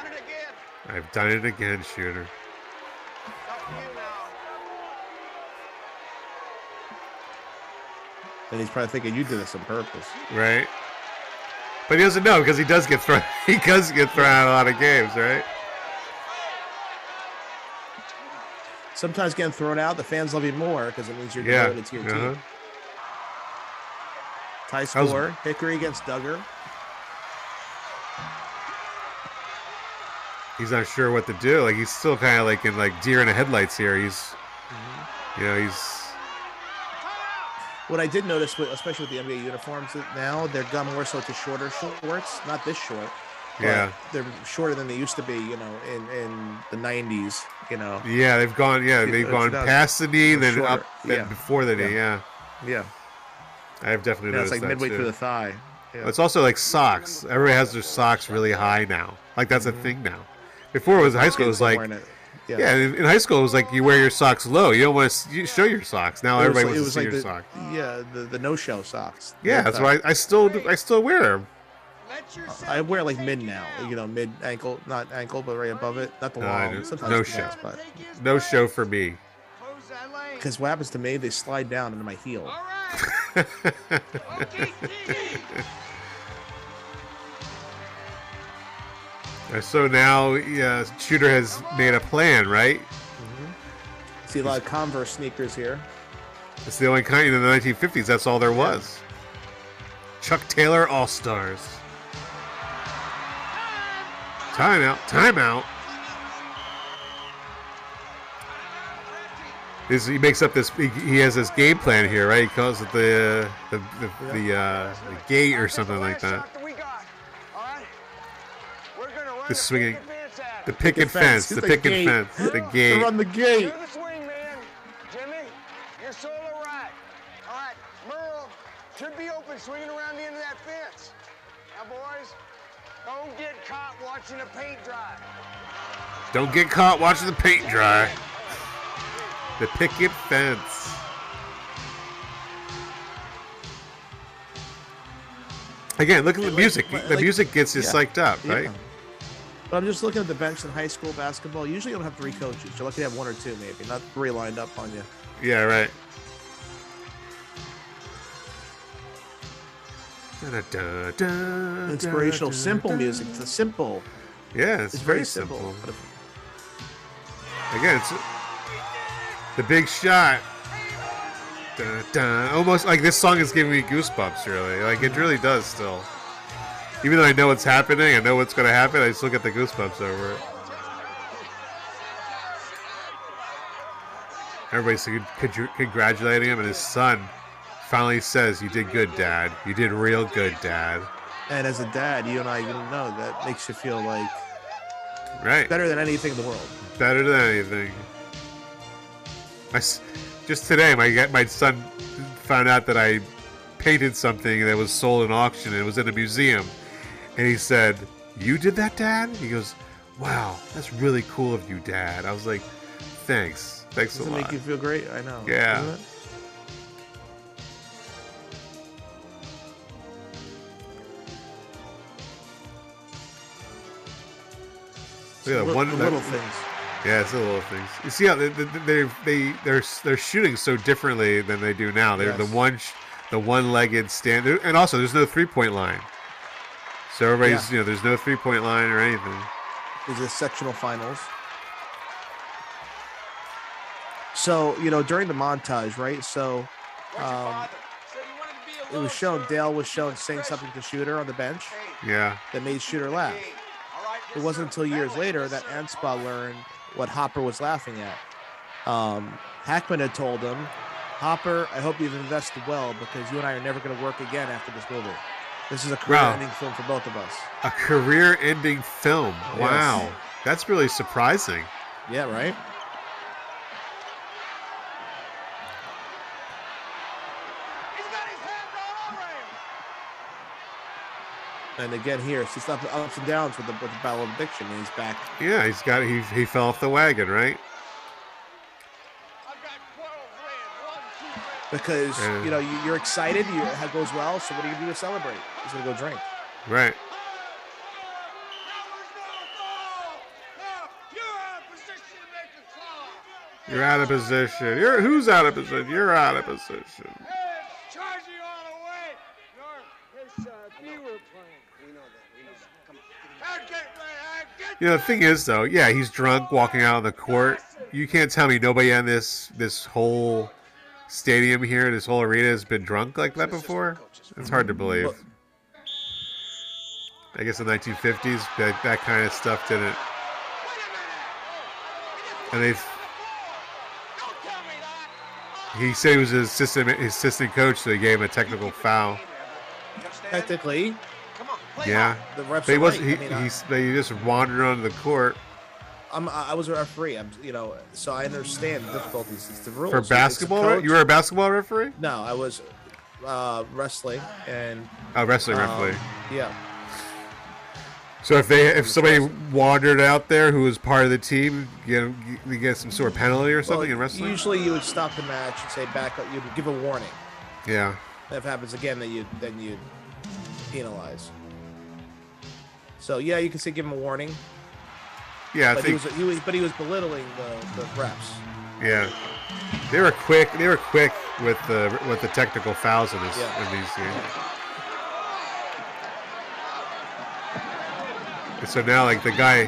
I've done it again, shooter. And he's probably thinking you did this on purpose. Right? But he doesn't know because he does get thrown. He does get thrown out a lot of games, right? Sometimes getting thrown out, the fans love you more because it means you're Yeah. devoted to your uh-huh. team. Tie score: Hickory against Duggar. He's not sure what to do. Like he's still kind of like in like deer in the headlights here. He's, Mm-hmm. you know, he's What I did notice, with, especially with the NBA uniforms now, they're gone more so to shorter shorts. Not this short. but Yeah. they're shorter than they used to be. You know, in in the '90s. You know. yeah. They've gone yeah. Yeah, They've it's gone done. past the knee, then Shorter, up, then yeah. before the knee. Yeah. Yeah. I've definitely Yeah, it's noticed like that midway too. through the thigh. Yeah. It's also like socks. Everybody has their socks really high now. Like that's a mm-hmm. thing now. Before it was high school, it was like wearing it. Yeah. Yeah. in, in high school it was like you wear your socks low. You don't want to show your socks. Now It was everybody like- it wants to was see like your the, socks. Yeah, the, the no show socks. Yeah, that's uh, why I, I still I still wear them. I wear like mid now, you know, mid ankle, not ankle, but right above it, not the No, long. Sometimes no show. pants, but No show for me. because what happens to me, they slide down into my heel. So now yeah, Shooter has made a plan, right? See a lot of Converse sneakers here. It's the only kind in the 1950s. That's all there was. Chuck Taylor All Stars. Timeout. Timeout. This, he makes up this. He, he has this game plan here, right? He calls it the the the, the, uh, the gate or something like that. The swinging, the picket fence, the The picket fence, the To gate. run the gate. You're the swing man. Jimmy, you're solo right. All right, Merle should be open swinging around the end of that fence. Now, boys, don't get caught watching the paint dry. Don't get caught watching the paint dry. The picket fence. Again, look at the music. Like- The music gets you yeah, psyched up, yeah. But I'm just looking at the bench in high school basketball. Usually you don't have three coaches. You're lucky to have one or two, maybe, not three lined up on you. Yeah, right. Da-da-da-da, Inspirational, da-da-da. simple music. It's a simple. Yeah, it's, It's very, very simple. simple. Again, it's the big shot. Almost like this song is giving me goosebumps. Really, like it really does. Still, even though I know what's happening, I know what's going to happen. I still get the goosebumps over it. Everybody's con- con- congratulating him and his son. finally says, "You did good, Dad. You did real good, Dad." And as a dad, you and I, you know, that makes you feel like Right. better than anything in the world. Better than anything. I just today, my my son found out that I painted something that was sold in auction and it was in a museum, and he said, "You did that, Dad?" He goes, "Wow, that's really cool of you, Dad." I was like, "Thanks, thanks a lot. Does a it lot." make you feel great? I know. Yeah. doesn't? Yeah, The one the that- little things. Yeah, it's the little things. You see how they they they they they're they're shooting so differently than they do now. They're the one the one legged stand, and also there's no three point line. So everybody's Yeah. you know there's no three point line or anything. These are sectional finals. So you know during the montage, right? So um, it was shown Dale was shown saying something to Shooter on the bench Yeah, that made Shooter laugh. It wasn't until years later that Anspaugh learned what Hopper was laughing at. Um, Hackman had told him, "Hopper, I hope you've invested well because you and I are never going to work again after this movie. This is a career-ending film for both of us." a career ending film. Yes. Wow, that's really surprising. Yeah, right. And again here, it's just up, ups and downs with the, with the battle of addiction. And he's back. Yeah, he's got he he fell off the wagon, right? Because you know you, you're excited, you, it goes well. So what are you gonna do to celebrate? He's gonna go drink. Right. You're out of position. You're who's out of position? You're out of position. Charging the way. Norm, this we were playing. We know that. We know that. Come on. Get, get, You know, the thing is, though, yeah, he's drunk walking out on the court. You can't tell me nobody on this this whole stadium here, this whole arena, has been drunk like that before. It's hard to believe. I guess in the 1950s, that, that kind of stuff didn't. And they, he said he was his assistant, his assistant coach, so he gave him a technical foul. Technically, Yeah, The refs but he was right. he, I mean, I- he's, they just wandered onto the court I'm I was a referee. I'm you know so I understand the difficulties. It's the rules. for basketball. You were a basketball referee. No, I was uh, wrestling and Oh, wrestling um, referee. Yeah, So if they if somebody wandered out there who was part of the team, you get you get some sort of penalty or something in wrestling. Usually, you would stop the match and say back up. You'd give a warning. Yeah. If it happens again, then you then you penalize. So yeah, you can say give him a warning. Yeah, I but think he was, he was but he was belittling the the reps. yeah. They were quick. They were quick with the with the technical fouls in this Yeah. in these games. And so now, like the guy,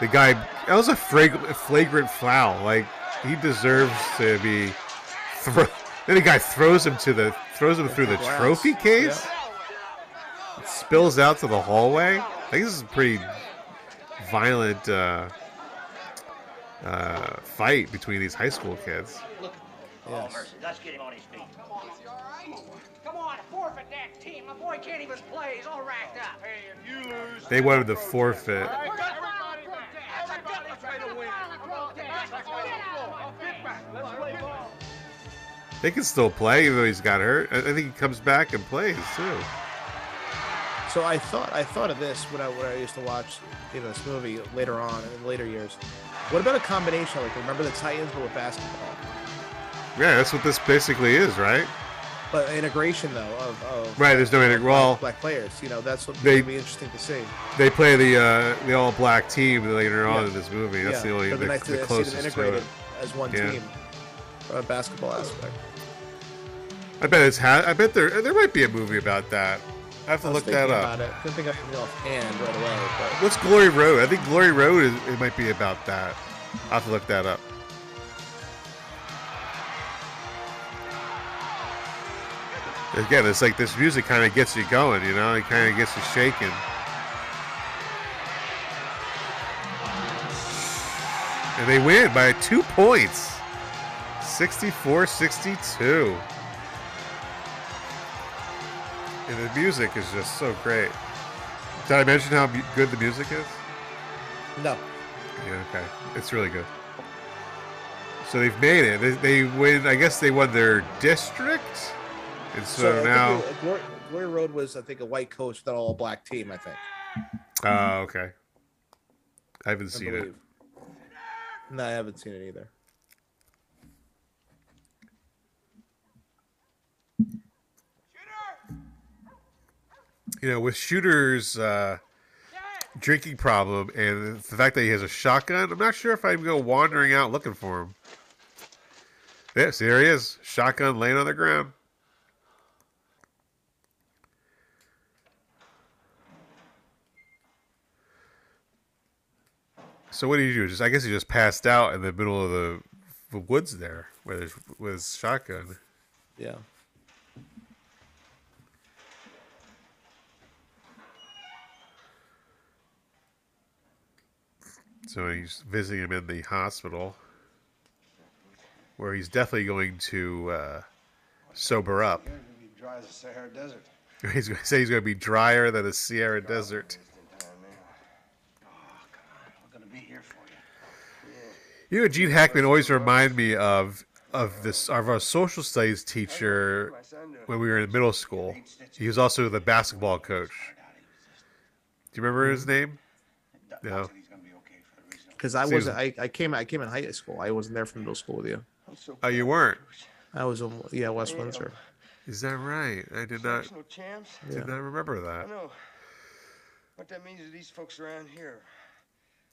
the guy, that was a frag- flagrant foul. Like he deserves to be. Thro- then the guy throws him to the throws him through the Glass. trophy case. It spills out to the hallway. I think this is pretty violent uh, uh, fight between these high school kids. Yes. Let's get him on his feet. Come on, forfeit that team. My boy can't even play. He's all racked up. Hey, if you lose, They wanted to forfeit. everybody back. Everybody try to win. Let's play ball. They can still play even though he's got hurt. I I think he comes back and plays too. So I thought I thought of this when I when I used to watch you know this movie later on in later years. What about a combination like remember the Titans but with basketball? Yeah, that's what this basically is, right? But integration though of, of Right, there's no integ- well- black players. You know that's what They- would be interesting to see. They play the uh, the all black team later on Yeah. in this movie. That's Yeah, the only it'd the, nice the to see closest them to integrated it. as one Yeah. team from a basketball aspect. I bet it's ha- I bet there there might be a movie about that. I have to I look that up. About it. Couldn't think of it offhand right away. But What's Glory Road? I think Glory Road is it might be about that. I'll have to look that up. Again, it's like this music kind of gets you going, you know? It kind of gets you shaking. And they win by two points 64 62. The music is just so great. Did I mention how good the music is? No. Yeah, okay. It's really good. So they've made it. They, they win. I guess they won their district, and so, think now. it- Glory, Glory Road was, I think, a white coach with an all black team. I think. Oh, okay. I haven't I seen it. No, I haven't seen it either. You know, with Shooter's uh, drinking problem and the fact that he has a shotgun, I'm not sure if I'd go wandering out looking for him. Yes, there he is. Shotgun laying on the ground. So what did he do? Just I guess he just passed out in the middle of the, the woods there with his, with his shotgun. Yeah. So he's visiting him in the hospital, where he's definitely going to uh, sober up. You're gonna be dry as the Sahara Desert. He's going to say he's going to be drier than the Sierra Desert. Be you. You know, Gene Hackman always remind me of of this of our social studies teacher when we were in middle school. He was also the basketball coach. Do you remember his name? No. Because I So was- wasn't. I, I came. I came in high school. I wasn't there for middle school with you. Oh, you weren't. I was in yeah West Windsor. Is that right? I did not. National champs. Did Yeah. not remember that. I that. know. What that means to these folks around here.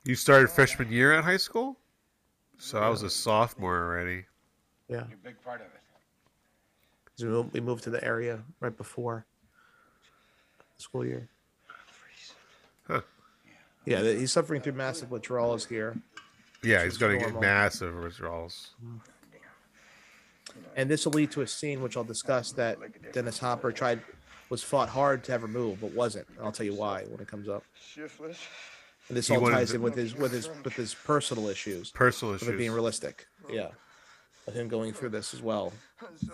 You started freshman year at high school, so I was a sophomore already. Yeah. You're a big part of it. 'Cause we we moved to the area right before school year. Huh. Yeah, he's suffering through massive withdrawals here. Yeah, he's going to get massive withdrawals. And this will lead to a scene which I'll discuss that Dennis Hopper tried was fought hard to have removed, but wasn't. And I'll tell you why when it comes up. Shiftless. And this He all ties to- in with his with his with his personal issues. Personal Of it being realistic. Yeah. Of him going through this as well.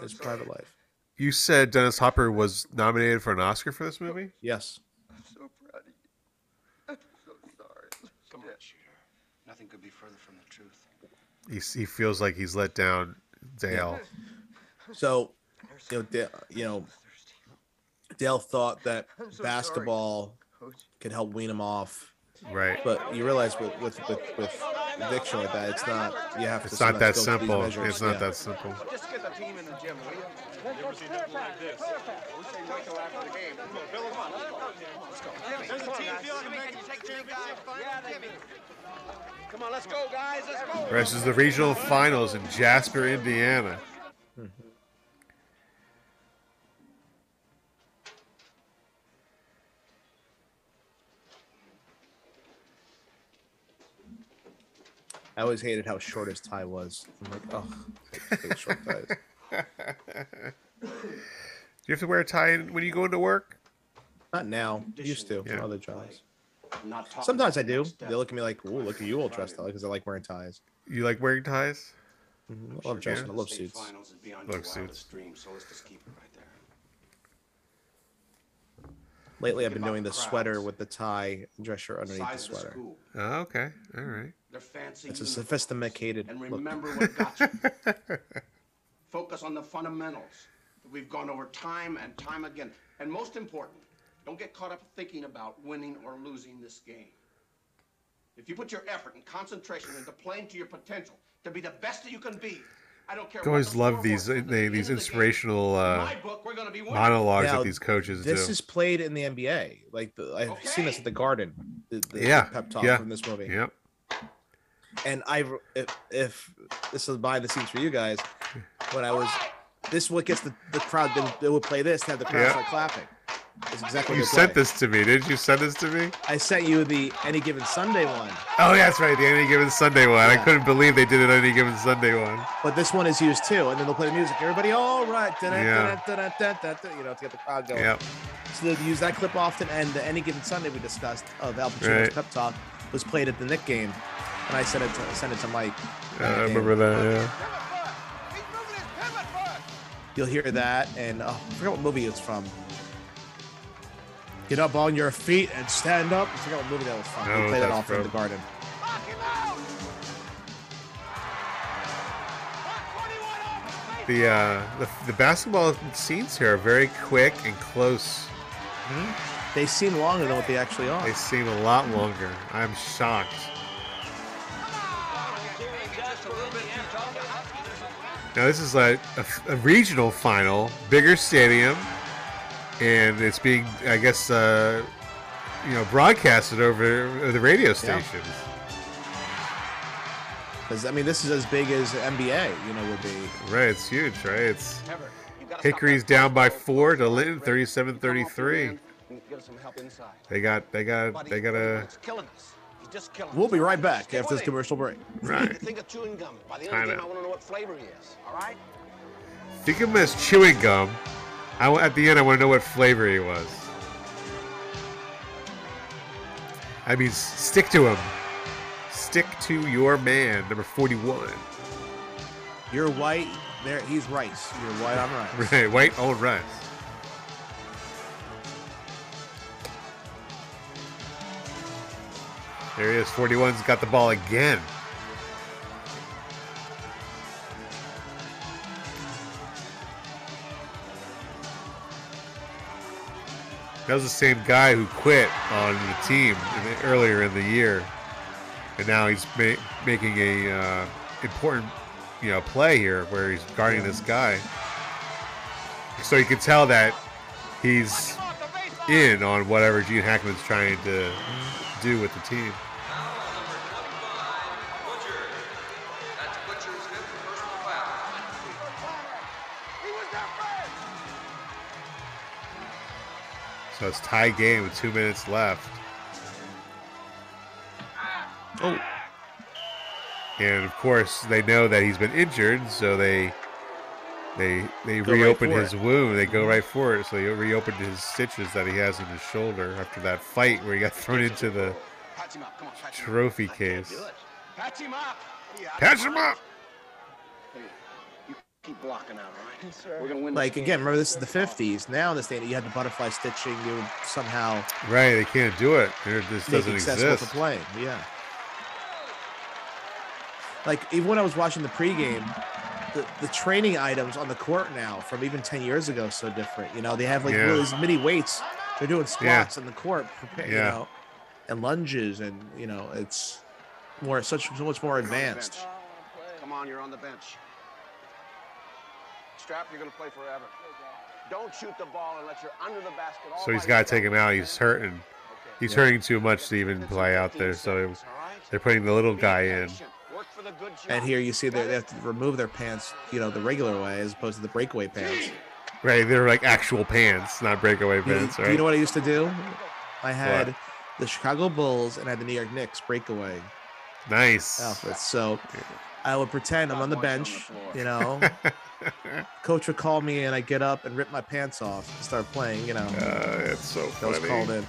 His private life. You said Dennis Hopper was nominated for an Oscar for this movie? Yes. I'm so proud of you. I'm so sorry. Come on, shooter. Nothing could be further from the truth. He, he feels like he's let down Dale. So, you know, Dale, you know, Dale thought that so basketball sorry, could help wean him off. Right. But you realize with with with, with addiction like that, it's not. You have to. It's not that go through these simple. measures, It's not yeah. that simple. Just get the team in the gym, will you? Never seen nothing like this. We say wait till after the game. Come on, Bill, come on. Let's go. Jimmy, Does the come on, team guys. feel like Jimmy, making can you take some Jimmy big guys? fun? Yeah, Jimmy. Come on, let's go, guys. Let's go. This is the regional finals in Jasper, Indiana. I always hated how short his tie was. I'm like, oh, I short ties. Do you have to wear a tie when you go into work? Not now. Used to. Yeah. Other jobs. I'm not talking Sometimes I do. They look at me like, "Ooh, look at you all dressed up," because I like wearing ties. You like wearing ties? Mhm. I love dressing. I love suits. Finals is beyond Love your wildest suits. dreams, so let's just keep it right there. Lately, I've been doing the the sweater with the tie dress shirt underneath the the sweater. Oh, okay. All right. They're fancy. It's a sophisticated And look. remember what got you. Focus on the fundamentals that we've gone over time and time again. And most important, don't get caught up thinking about winning or losing this game. If you put your effort and concentration into playing to your potential to be the best that you can be, I don't care. I always the love these was. they, these inspirational In uh, my book, we're gonna be monologues Now, that these coaches This do. is played in the NBA. Like the, I've seen this at the Garden. The, the yeah. pep talk yeah. from this movie. Yep. And I, if, if this is behind the scenes for you guys, when I was, this is what gets the, the crowd. They, they would play this to have the crowd Yeah. start clapping. It's exactly You sent play. this to me. Did you send this to me? I sent you the any given Sunday one, Oh, yeah, that's right. The any given Sunday one. I couldn't believe they did it on any given Sunday one. but this one is used too. And then they'll play the music. Everybody, all right, Yeah. you know, to get the crowd going. Yep. So they use that clip often, and the any given Sunday we discussed of Al Pacino's Right. pep talk was played at the Knick game, and I sent it to sent it to Mike. Uh, I remember that. Yeah. You'll hear that, and oh, I forgot what movie it's from. Get up on your feet and stand up. I forgot what movie that was from. No, they play that off in from- the garden. The, uh, the the basketball scenes here are very quick and close. They seem longer than what they actually are. They seem a lot longer. I'm shocked. Now this is like a, a regional final, bigger stadium, and it's being, I guess, uh, you know, broadcasted over the radio stations. Because I mean, this is as big as NBA, you know, would be. Right, it's huge, right? It's Hickory's down by four to Linton, 37-33. Get some help inside. They got, they got, they got a. It's killing us. He's just killing We'll be right back Stick after this commercial break. Right. Think of chewing gum. By the end of the game, I want to know what flavor he is. All right? Think of him as chewing gum. I, at the end, I want to know what flavor he was. I mean, stick to him. Stick to your man, number 41. You're white. There, he's rice. You're white. I'm rice. Right, white on rice. There he is. 41's got the ball again. That was the same guy who quit on the team in the, earlier in the year, and now he's ma- making a uh, important, you know, play here where he's guarding this guy. So you can tell that he's in on whatever Gene Hackman's trying to do with the team. So it's tie game with two minutes left. Oh. And of course, they know that he's been injured, so they they they Go reopened for his it. wound. They go right for it. So they reopened his stitches that he has in his shoulder after that fight where he got thrown into the Patch him up. Patch him trophy case. up. Patch him up. Yeah, Patch him up. Hey, you keep blocking out, all right? We're gonna win. Like again, remember this is the 50s. Now in this day, you had the butterfly stitching. You would somehow Right, they can't do it. There- This make doesn't it accessible exist. to play. Yeah. Like even when I was watching the pregame, the, the training items on the court now from even 10 years ago so different. You know, they have like Yeah. really these mini weights. They're doing squats on the court, prepare, you Yeah. know, and lunges, and you know, it's more such so much more You're on advanced. Come on, you're on the bench. Strap, you're gonna play forever. Don't shoot the ball unless you're under the basket. all So he's got to take him out. He's hurting. He's Yeah. hurting too much to even play out there. So they're putting the little guy in. Work for the good And here you see they they have to remove their pants, you know, the regular way as opposed to the breakaway pants. Right, they're like actual pants, not breakaway You, pants. do Right? you know what I used to do? I had the Chicago Bulls and I had the New York Knicks breakaway Nice. outfits. So I would pretend I'm on the bench, you know. Coach would call me and I get up and rip my pants off and start playing, you know. Uh, it's so That was funny. called in.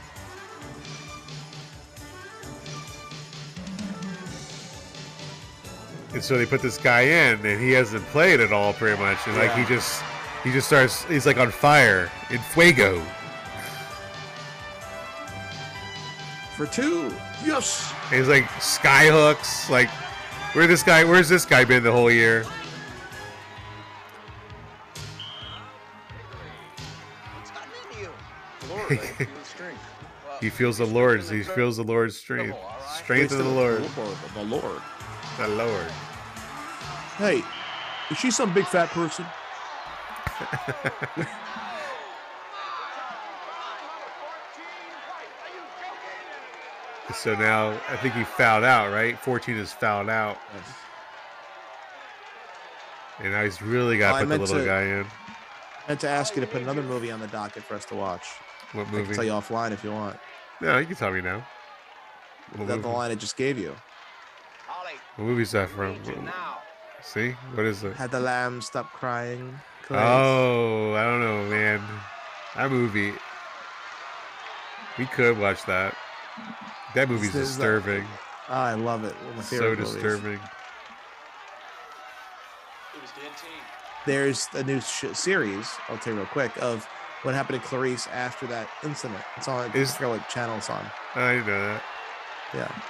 And so they put this guy in, and he hasn't played at all, pretty much. And like he just, he just starts. He's like on fire in fuego. For two. Yes. And he's like sky hooks. Like, where this guy? Where's this guy been the whole year? He feels the Lord's. He feels the Lord's strength. Strength of the Lord. The Lord. The Lord. Hey, is she some big fat person? So now I think he fouled out, right? 14 is fouled out. And now he's really got Oh, to put the little to- guy in. I meant to ask you to put another movie on the docket for us to watch. What I movie? can tell you offline if you want. No, you can tell me now. What, That the line I just gave you. what movie's that from? See? What is it? Had the lamb stop crying. Clay? Oh, I don't know, man. That movie. We could watch that. That movie's This is the- disturbing. Oh, I love it. One of my So favorite movies. disturbing. There's a new sh- series, I'll tell you real quick, of what happened to Clarice after that incident. It's on. Is- Is forget what channel it's on. Oh, I know that. Yeah.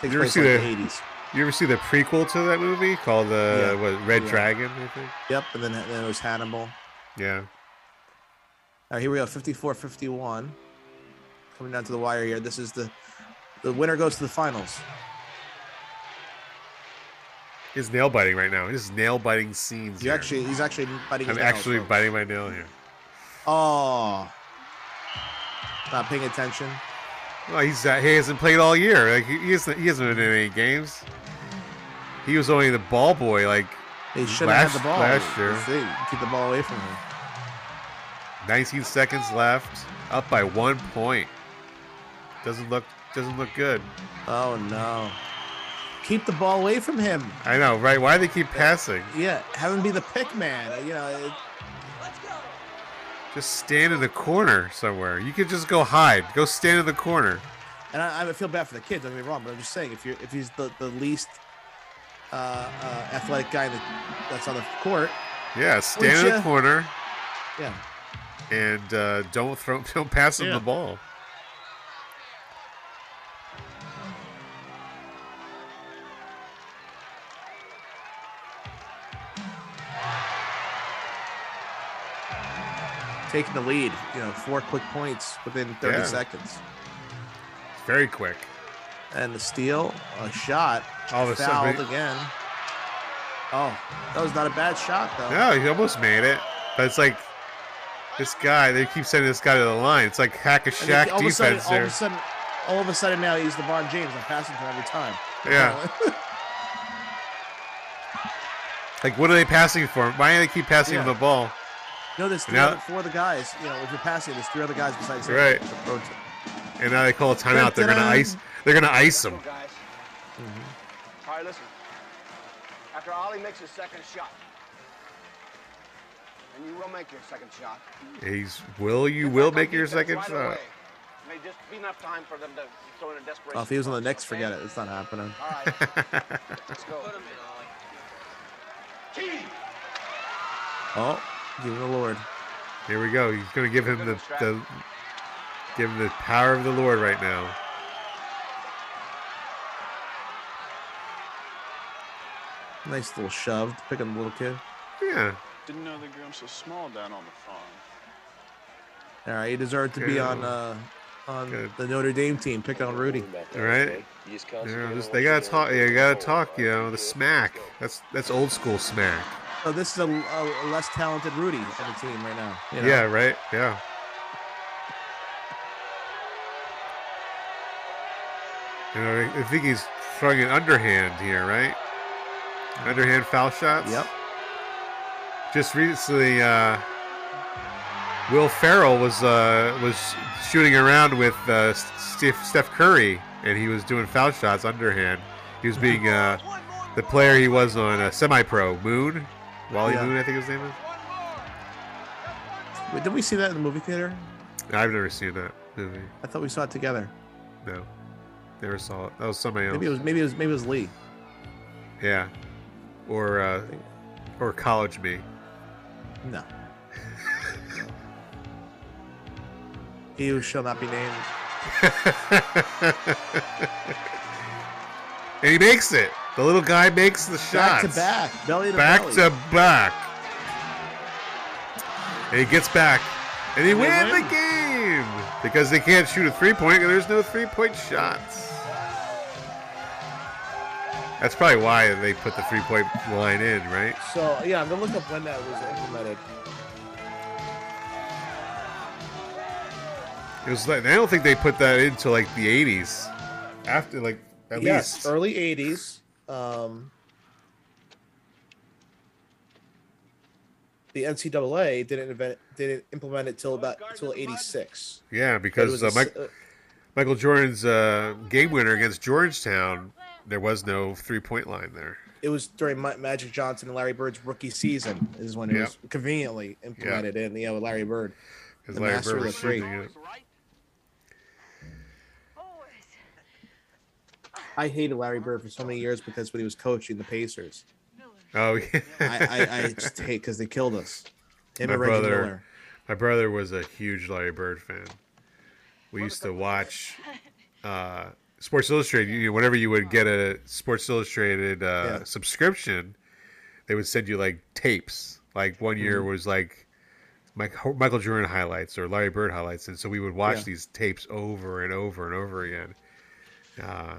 Takes You ever see like the, the eighties. You ever see the prequel to that movie called the Yeah. what Red Yeah. Dragon? I think. Yep, and then, then it was Hannibal. Yeah. All right, here we go. 54-51. Coming down to the wire here. This is the the winner goes to the finals. He's nail biting right now. He's nail biting scenes. You actually he's actually biting his I'm actually biting my nail here. Oh. Not paying attention. Well, he's uh, he hasn't played all year. Like he, he hasn't he hasn't been in any games. He was only the ball boy. Like He shouldn't have the ball. last year. See, keep the ball away from him. 19 seconds left. Up by one point. Doesn't look doesn't look good. Oh no. Keep the ball away from him. I know, right? Why do they keep passing? Yeah, have him be the pick man. You know, it, Just stand in the corner somewhere. You could just go hide. Go stand in the corner. and I, I feel bad for the kid. Don't get me wrong, but I'm just saying if you're if he's the, the least uh, uh, athletic guy that, that's on the court, Yeah, stand in the corner yeah, and uh, don't throw don't pass him Yeah. the ball. Taking the lead. You know, four quick points within 30 Yeah. seconds. Very quick. And the steal, a shot, All of a fouled but- again. Oh, that was not a bad shot though. No, he almost made it. But it's like this guy, they keep sending this guy to the line. It's like hack a Shaq all of a sudden, defense all of a sudden, all of a sudden now he's LeBron James. I'm passing to him every time. Yeah. Like, what are they passing for? Why do they keep passing him the ball? No, there's three Now- other, four other guys. You know, if you're passing, there's three other guys besides him. Right. It's a pro tip. And now they call a timeout. They're gonna ice. They're gonna ice him. Guys. Mm-hmm. All right, listen. After Ollie makes his second shot, and you will make your second shot. He's will you will make your second right shot. away. May just be enough time for them to throw in a desperation. Oh, if he was on the next, forget it. It's not happening. All right, let's go. Oh, give the Lord. Here we go. He's gonna give him the, the give him the power of the Lord right now. Nice little shove, picking the little kid. Yeah. Didn't know they grew them so small down on the farm. All right, he deserved to be on uh, on Good. the Notre Dame team, Pick on Rudy. All right. Yeah, just, they gotta talk. You gotta talk. You know, the smack. That's that's old school smack. So this is a, a, a less talented Rudy on the team right now. you know? Yeah. Right. Yeah. You know, I- I think he's throwing an underhand here, right? Underhand foul shots. Yep. Just recently, uh, Will Ferrell was uh, was shooting around with uh, Steph, Steph Curry, and he was doing foul shots underhand. He was being uh, the player he was on uh, semi-pro Moon, Wally Yeah. Moon, I think his name is. Wait, did we see that in the movie theater? I've never seen that movie. I thought we saw it together. No, never saw it. That was somebody else. Maybe it was maybe it was maybe it was Lee. Yeah, or uh, or College Me. No. he who shall not be named. And he makes it. The little guy makes the shot. Back shots. to back, belly to back belly. to back. And he gets back, and he And wins win. the game because they can't shoot a three point. There's no three point shots. That's probably why they put the three point line in, right? So yeah, I'm gonna look up when that was implemented. It was like I don't think they put that into like the 80s. After like at yes, least early '80s. Um, the NCAA didn't invent didn't implement it till about till '86. Yeah, because uh, Mike, uh, Michael Jordan's uh, game winner against Georgetown, there was no three point line there. It was during Magic Johnson and Larry Bird's rookie season is when it Yep. was conveniently implemented in. Yeah, with Larry Bird, Because the Larry master Bird of the was three. I hated Larry Bird for so many years because when he was coaching the Pacers, Oh yeah. I, I, I just hate because they killed us. Him my and brother, Miller. My brother was a huge Larry Bird fan. We used to watch uh, Sports Illustrated. You whenever you would get a Sports Illustrated uh, Yeah. subscription, they would send you like tapes. Like one year Mhm. was like Michael Jordan highlights or Larry Bird highlights, and so we would watch Yeah. these tapes over and over and over again. Uh,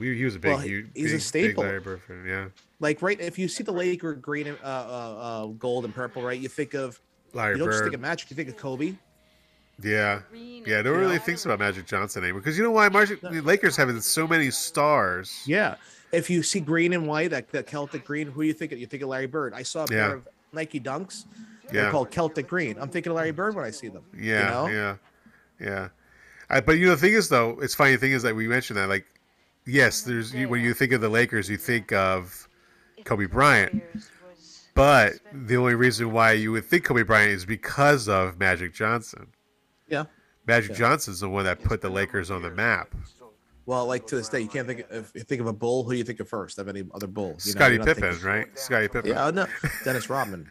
we, he was a big, Well, he- huge, he's a staple. big Larry Bird fan. Yeah, Like right, if you see the Laker green, and, uh, uh, uh, gold and purple, right? You think of Larry you don't just think of Magic, you think of Kobe. Yeah, yeah. No one really thinks about Magic Johnson anymore because you know why? Magic, the Lakers have so many stars. Yeah. If you see green and white, that, that Celtic green, who do you think of? You think of Larry Bird. I saw a pair of Nike Dunks. Yeah. They're called Celtic green. I'm thinking of Larry Bird when I see them. you Yeah, know? yeah, yeah. I, but you know, the thing is, though, it's funny. The thing is that we mentioned that, like, yes, there's you, when you think of the Lakers, you think of Kobe Bryant. But the only reason why you would think Kobe Bryant is because of Magic Johnson. Yeah. Magic Yeah. Johnson's the one that put the Lakers on the map. Well, like to this day, you can't think of, if you think of a bull. Who do you think of first? Of any other bull? You know, Scottie Pippen, thinking- right? Scottie Pippen. Yeah, no, Dennis Rodman.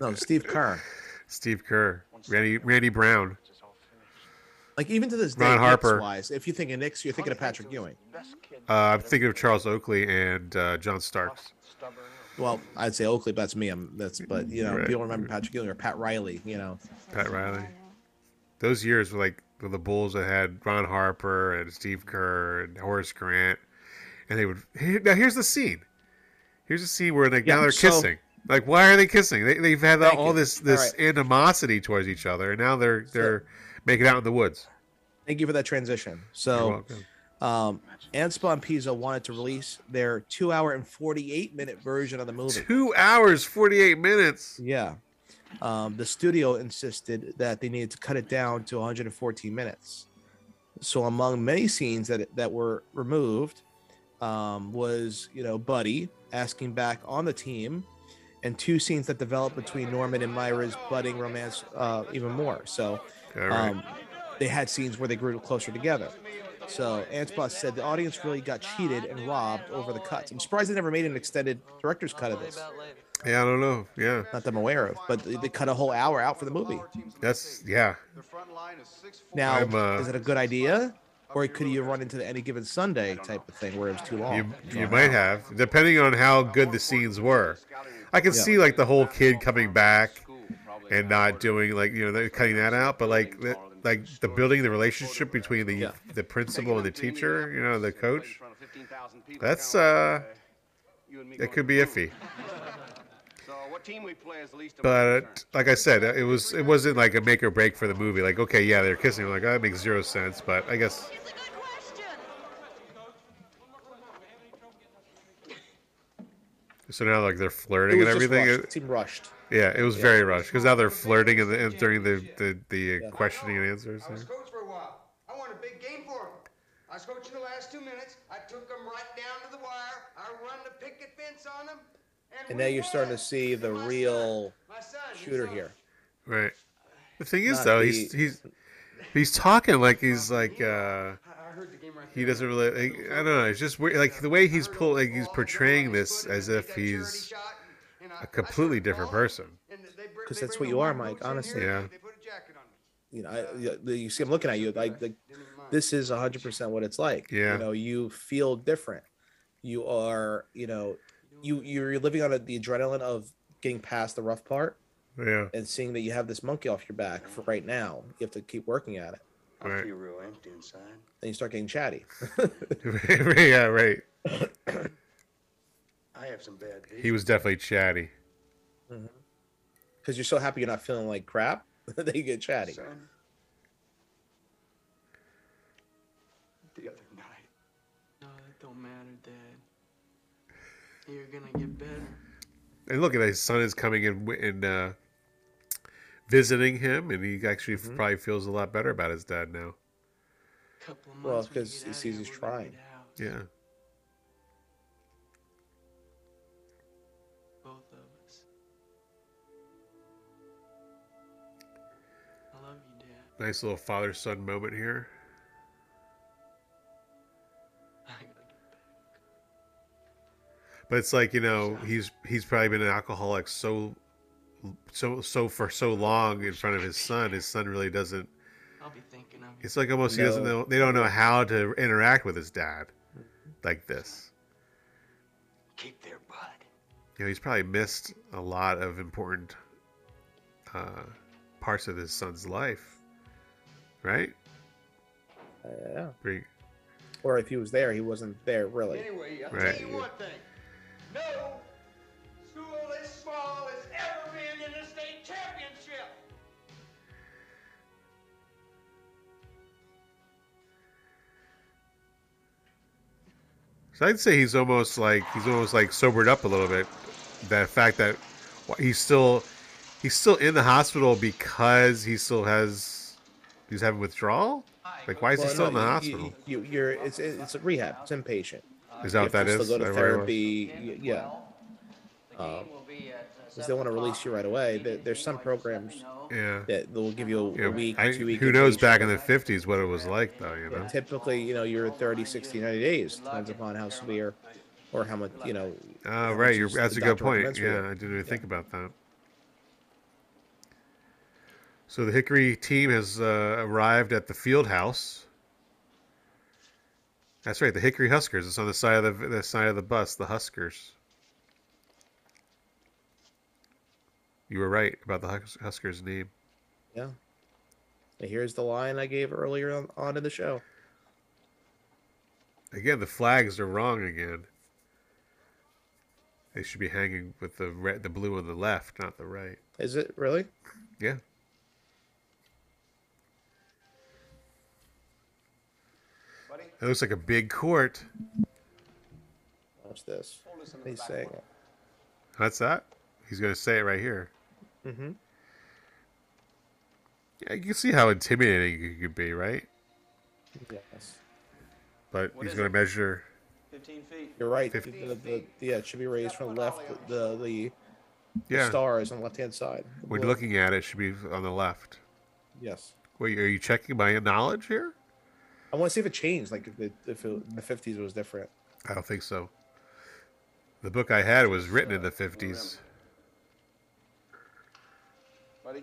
no, Steve Kerr. Steve Kerr, Randy Randy Brown. Like even to this day, Ron Harper. wise, if you think of Knicks, you're thinking of Patrick Ewing. Uh, I'm thinking of Charles Oakley and uh, John Starks. Well, I'd say Oakley, but that's me. I'm that's but you know Right. people remember Patrick Ewing or Pat Riley. You know, Pat Riley. Those years were like the Bulls that had Ron Harper and Steve Kerr and Horace Grant, and they would. Now here's the scene. Here's the scene where like now they're so- kissing. Like why are they kissing? They, they've had Thank all you. this this right. animosity towards each other, and now they're they're making out in the woods. thank you for that transition. So, um, Anspaugh and Pizzo wanted to release their two-hour and forty-eight minute version of the movie. Two hours forty eight minutes. Yeah. Um, the studio insisted that they needed to cut it down to 114 minutes. So among many scenes that that were removed um, was you know Buddy asking back on the team, and two scenes that developed between Norman and Myra's budding romance uh, even more. So right. um, they had scenes where they grew closer together. So Anspaugh said the audience really got cheated and robbed over the cuts. I'm surprised they never made an extended director's cut of this. Yeah, I don't know. Yeah, Not that I'm aware of, but they cut a whole hour out for the movie. that's yeah. Now, uh, is it a good idea, or could you run into the any given Sunday type of thing where it was too long? You you might have, depending on how good the scenes were. I can Yeah. see like the whole kid coming back and not doing like you know they're cutting that out, but like the, like the building the relationship between the the principal and the teacher, you know, the coach. That's uh, it could be iffy. So what team we play is the least of But like I said, it was it wasn't like a make or break for the movie. Like okay, yeah, they're kissing. I'm like oh, that makes zero sense, but I guess. So now like they're It flirting was and just everything. rushed. It seemed rushed. Yeah, it was Yeah. very rushed because now they're flirting in the, in, during the the, the uh questioning and answers. I was coach for a while. I won a big game for him. I was coaching the last two minutes. I took them right down to the wire. I run the picket fence on them. And now you're starting to see the real My son, shooter on- here. Right. The thing is Not though, the- he's he's he's talking like he's like uh he doesn't really like, I don't know. It's just weird. Like the way he's pull like he's portraying this as if he's a completely different person. Because that's what you are, Mike. Honestly. Yeah. You know, I, you- you see him looking at you like, like this is 100% what it's like. Yeah. You know, you feel different. You are, you know, you you're living on a, the adrenaline of getting past the rough part Yeah. and seeing that you have this monkey off your back for right now. You have to keep working at it. I Right. feel real empty inside. Then you start getting chatty. yeah, right. I have some bad days. He was definitely chatty. Because you're so happy you're not feeling like crap that you get chatty. Son, the other night, No, that don't matter, Dad. You're gonna get better. And look at his son is coming in and uh, visiting him, and he actually Mm-hmm. probably feels a lot better about his dad now. Couple of Well, months. when because he sees he's trying. Yeah. Nice little father son moment here. I gotta get But it's like you know he's he's probably been an alcoholic so so so for so long in front of his son, his son really doesn't. I'll be thinking of It's like almost he doesn't know. They don't know how to interact with his dad, like this. Keep their bud. You know, he's probably missed a lot of important uh, parts of his son's life, right? Uh, yeah. Pretty- Or if he was there, he wasn't there really. Anyway, I'll Right. tell you one thing. No school as small as ever been in the state championship. So I'd say he's almost like he's almost like sobered up a little bit. That fact that he's still he's still in the hospital because he still has he's having withdrawal. Like why is he still no, in the you- hospital? You, you, are it's it's a rehab. It's inpatient. Is that You what have that to is? Still go to Is that where he was? therapy. y- Yeah. Uh, because they want to release you right away. There, there's some programs Yeah. that will give you a, Yeah, week, I- two week. who knows inpatient. back in the fifties what it was like though, you know? Typically, you know, you're 30, 60, 90 days. Depends upon how severe or how much, you know. Oh right, you're, that's a good point. recommends for you. Yeah, I didn't even think about that. So the Hickory team has uh, arrived at the field house. That's right, the Hickory Huskers. It's on the side of the, the side of the bus. The Huskers. You were right about the Hus- Huskers' name. Yeah. And here's the line I gave earlier on, on in the show. Again, the flags are wrong again. They should be hanging with the red, the blue on the left, not the right. Is it really? Yeah. It looks like a big court. Watch this. He's saying it. What's that? He's going to say it right here. Mm-hmm. Yeah, you can see how intimidating it could be, right? Yes. But What he's going it? to measure. 15 feet. You're right. The, the, the, yeah, it should be raised from the left. The the, the Yeah. stars on the left hand side. When Blue. looking at it, it should be on the left. Yes. Wait, are you checking my knowledge here? I want to see if it changed. Like if, it, if it, in the 50s it was different. I don't think so. The book I had was written in the 50s. Buddy?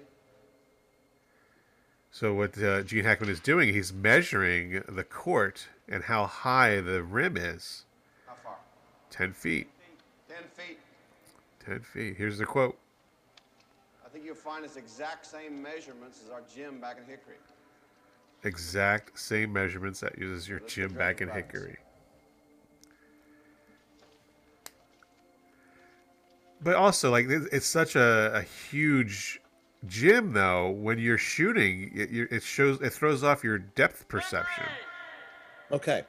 So what uh, Gene Hackman is doing, he's measuring the court and how high the rim is. How far? 10 feet. Ten feet. 10 feet. Here's the quote. I think you'll find it's exact same measurements as our gym back in Hickory. Exact same measurements that uses your gym back in Hickory. But also, like, it's such a, a huge gym, though. When you're shooting, it, it shows, it throws off your depth perception. Okay.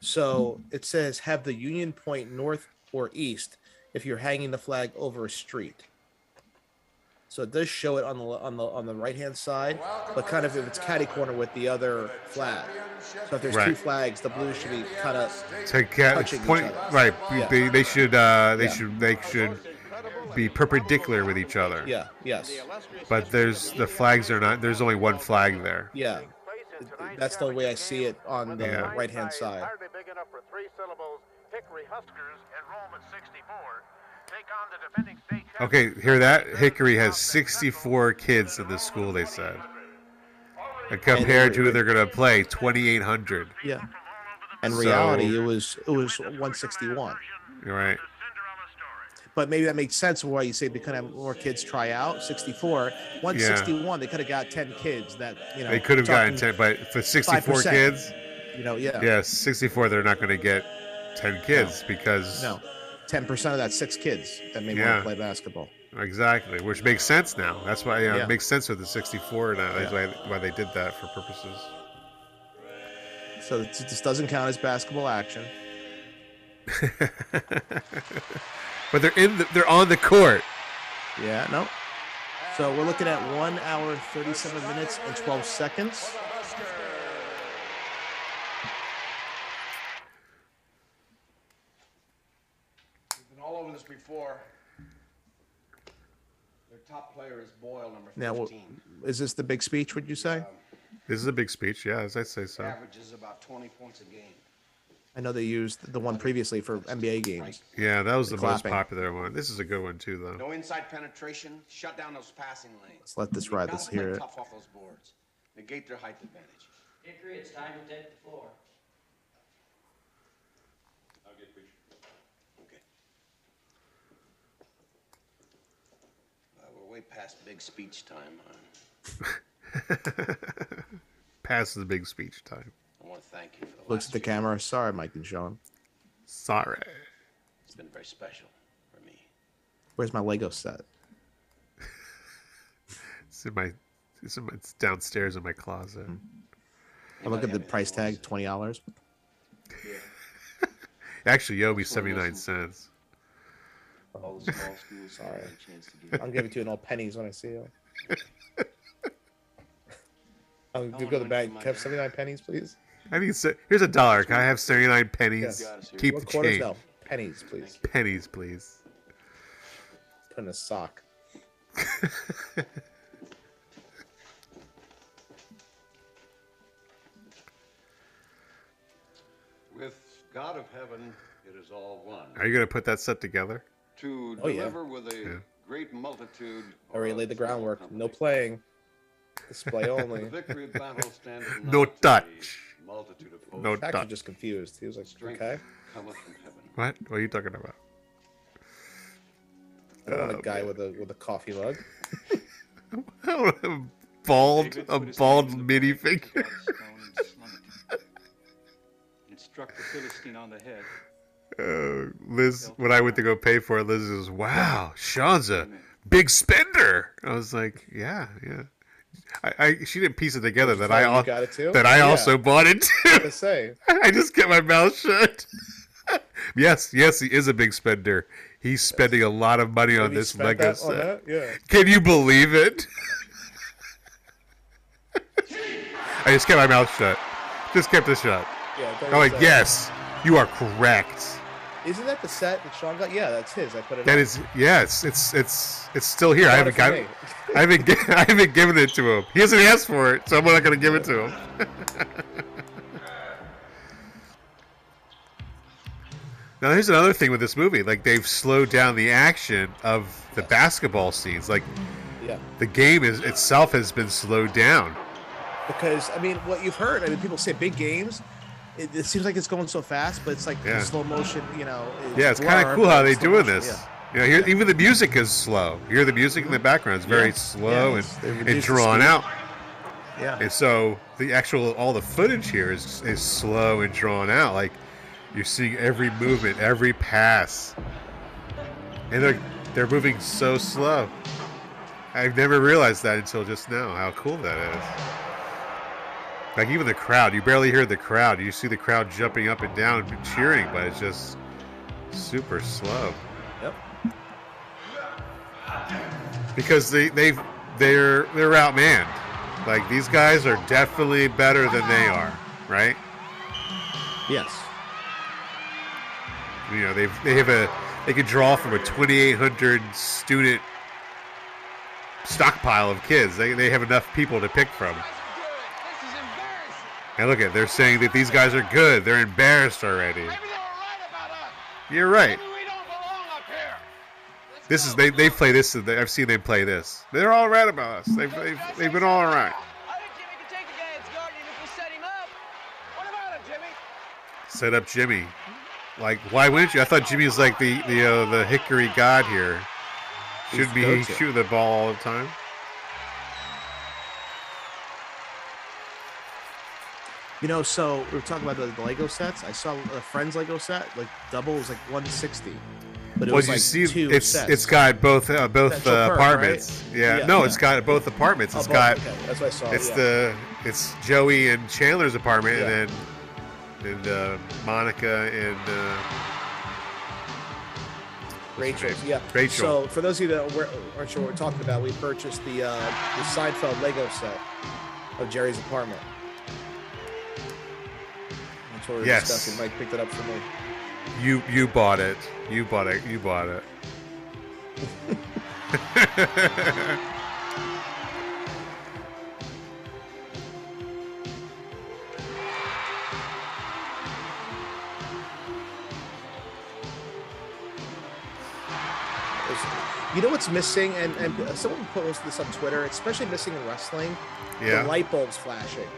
So it says have the Union Point north or east if you're hanging the flag over a street. So it does show it on the on the on the right hand side, but kind of if it's catty corner with the other flag. So if there's two flags, the blue should be kind of To get touching point, each other. right? Yeah. They, they should uh, they Yeah. should they should be perpendicular with each other. Yeah. Yes. But there's the flags are not. There's only one flag there. Yeah. That's the way I see it on the Yeah. right hand side. Hardly big enough for three syllables. Hickory Huskers enroll at 64. Take on the defending state Okay, hear that? Hickory has 64 kids in the school. They said, and compared to who they're gonna play, 2,800. Yeah. In So- reality, it was it was 161. You're right. But maybe that makes sense why you say they could have more kids try out. 64, 161, they could have got 10 kids that, you know. they could have gotten 10, but for 64 5%, kids, You know, yeah. yeah, 64, they're not gonna get 10 kids because No. 10% of that, six kids that may want to play basketball. exactly, which makes sense now. That's why you know, Yeah. it makes sense with the 64 now. That's Yeah. why why they did that for purposes. So this doesn't count as basketball action. But they're in, the, they're on the court. Yeah, no. So we're looking at one hour, 37 minutes, and 12 seconds. We've been all over this before. Their top player is Boyle, number 15. Now, w- is this the big speech, would you say? This is a big speech, yeah, as I say so. Averages about 20 points a game. I know they used the one previously for NBA games. Yeah, that was the, The most clapping. popular one. This is a good one too, though. No inside penetration. Shut down those passing lanes. Let's let this ride. gotta Let's play hear it. Tough off those boards. Negate their height advantage. Hickory, it's time to take the floor. I'll get preacher. Okay. Uh, we're way past big speech time. Huh? Past the big speech time. I want to thank you for the Looks last at the few camera. Sorry, Mike and Sean. Sorry. It's been very special for me. Where's my Lego set? It's in my. It's, in my, it's downstairs in my closet. Hmm. I look at the price tag, twenty dollars. Yeah. Actually, you owe me seventy nine cents. All the small schools. Sorry. I'll give it to you in all pennies when I see you. Um, I'll go to the bank. Can I have seventy nine pennies, please? I need. se- Here's a dollar. Can I have seventy nine pennies? Yes. Keep What the quarters? change. No, pennies, please. Pennies, please. Put in a sock. With God of heaven, it is all one. Are you gonna put that set together? To Oh, yeah. with a Yeah. great multitude. I already laid the groundwork. No playing. Display only. The victory battle standeth No not to touch. the multitude of. No Actually, touch. just confused. He was like, Strength okay. cometh from heaven. What? What are you talking about? I don't want Oh, a guy with a with a coffee mug. a bald, a bald mini figure. It struck the Philistine on the head. Uh, Liz, when I went to go pay for it, Liz was, "Wow, Sean's a big spender." I was like, "Yeah, yeah." I, I she didn't piece it together that I al- got it too? that I Yeah. also bought it I too. was say. I just kept my mouth shut. yes, yes, he is a big spender. He's spending a lot of money on this Lego set. Yeah. Can you believe it? I just kept my mouth shut. Just kept it shut. Yeah, I'm like, yes, you are correct. Isn't that the set that Sean got? Yeah, that's his. I put it. That on. is, yeah, it's it's it's it's still here. I haven't got, me. I haven't, I haven't given it to him. He hasn't asked for it, so I'm not going to give it to him. now, here's another thing with this movie: like they've slowed down the action of the basketball scenes. Like Yeah. the game is itself has been slowed down. Because I mean, what you've heard, I mean, people say big games. It, it seems like it's going so fast, but it's like Yeah. slow motion. You know. Yeah, it's kind of cool how they slow doing motion, this. yeah. You know, here, even the music is slow. You hear the music in the mm-hmm. background; it's very Yeah. slow it's- and, and drawn out. Yeah. And so the actual all the footage here is is slow and drawn out. Like you're seeing every movement, every pass, and they're they're moving so slow. I've never realized that until just now. How cool that is! Like even the crowd, you barely hear the crowd. You see the crowd jumping up and down and cheering, but it's just super slow. Yep. Because they they they're they're outmanned. Like these guys are definitely better than they are, right? Yes. You know, they've they have a they could draw from a 2,800 student stockpile of kids. They they have enough people to pick from. And look at they're saying that these guys are good. They're embarrassed already. You're right. This is they they play this. I've seen them play this. They're all right about us. They've they've, they've been all right. Set up Jimmy. Like, why wouldn't you? I thought Jimmy was like the the uh, the Hickory god here. Should be the he go-to. shooting the ball all the time. You know, so we were talking about the, the Lego sets. I saw a friend's Lego set, like double was like 160. But it well, was you like see, two it's sets. it's got both uh, both uh, Perk, apartments. right? Yeah. Yeah, no, yeah. it's got both apartments. Oh, It's both, got okay. That's what I saw, It's yeah. the it's Joey and Chandler's apartment, and then and uh, Monica and uh, what's Rachel's, yeah. Rachel. So for those of you that aren't sure what we're talking about, we purchased the uh, the Seinfeld Lego set of Jerry's apartment were yes. discussing. Mike picked it up for me. You you bought it. You bought it. You bought it. you know what's missing, and, and someone posted this on Twitter, especially missing in wrestling, yeah. the light bulbs flashing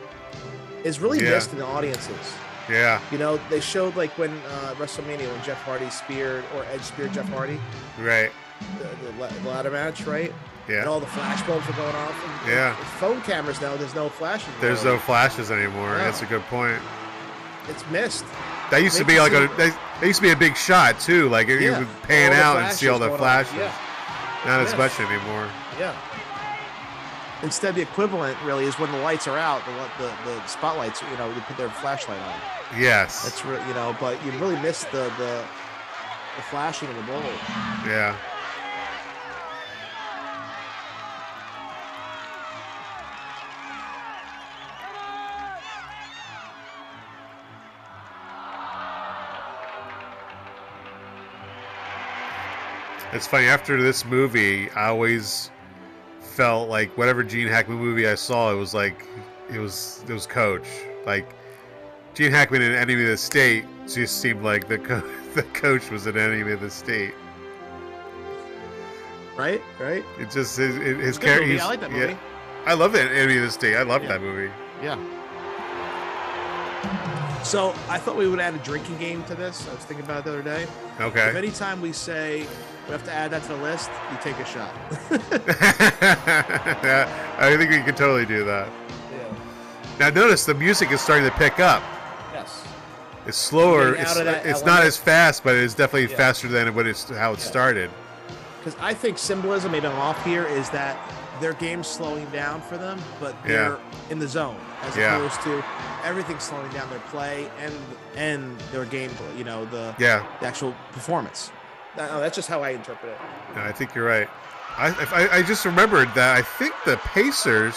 is really yeah. missed in the audiences. Yeah. You know, they showed like when uh, WrestleMania when Jeff Hardy speared or Edge speared Jeff Hardy, Right. the, the, the ladder match, right? Yeah. And all the flash bulbs were going off. And, Yeah. with phone cameras now, there's no flashes. There's no flashes anymore. No. That's a good point. It's missed. That used to be like a that, that used to be a big shot too. Like you Yeah. would pan All out and see all the flashes on. Not as much anymore. Yeah. Instead, the equivalent really is when the lights are out, the the, the spotlights. You know, they put their flashlight on. Yes. That's re- you know, but you really miss the the, the flashing of the bulb. Yeah. It's funny. After this movie, I always felt like whatever Gene Hackman movie I saw, it was like it was it was Coach. Like Gene Hackman in Enemy of the State just seemed like the co- the coach was an Enemy of the State. Right, right. It just his, his character. I like that yeah. I love that Enemy of the State. I love Yeah. that movie. Yeah. So I thought we would add a drinking game to this. I was thinking about it the other day. Okay. If anytime we say we have to add that to the list, you take a shot. yeah, I think we can totally do that. Yeah. Now notice the music is starting to pick up. Yes. It's slower. It's, it's not as fast, but it's definitely Yeah. faster than what it's how it Yeah. started. Because I think symbolism, maybe I'm off here, is that their game's slowing down for them, but they're Yeah. in the zone as Yeah. opposed to everything slowing down their play and and their gameplay. You know the Yeah. the actual performance. Oh, that's just how I interpret it. I think you're right. I, I I just remembered that I think the Pacers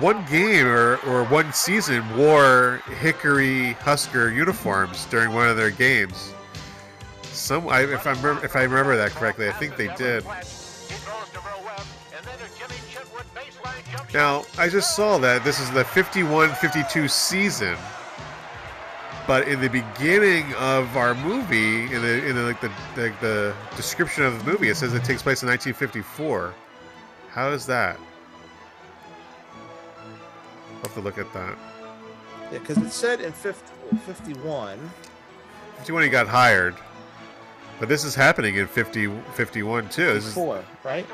one game or, or one season wore Hickory Husker uniforms during one of their games. Some, I, if I remember, if I remember that correctly, I think they did. Now, I just saw that this is the 51-52 season, but in the beginning of our movie, in the in the like the, the the description of the movie, it says it takes place in 1954. How is that? I'll have to look at that. Yeah, because it said in 50, 51. 51 he got hired, but this is happening in 50 51 too. This is Four, right?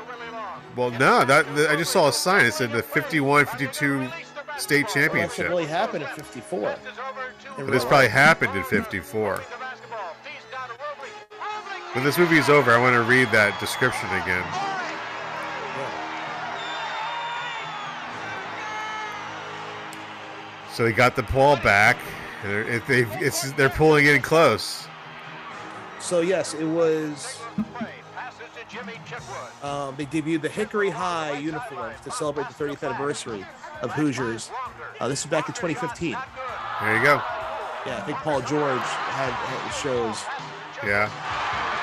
well, no, that I just saw a sign. It said the 51 52 state Well, that really happen in 54. But this probably happened in 54. When this movie is over, I want to read that description again. So they got the ball back. They're, it, they've, it's, they're pulling in close. So yes, it was. Um, they debuted the Hickory High uniforms to celebrate the 30th anniversary of Hoosiers. Uh, this is back in 2015. There you go. Yeah, I think Paul George had, had shows Yeah.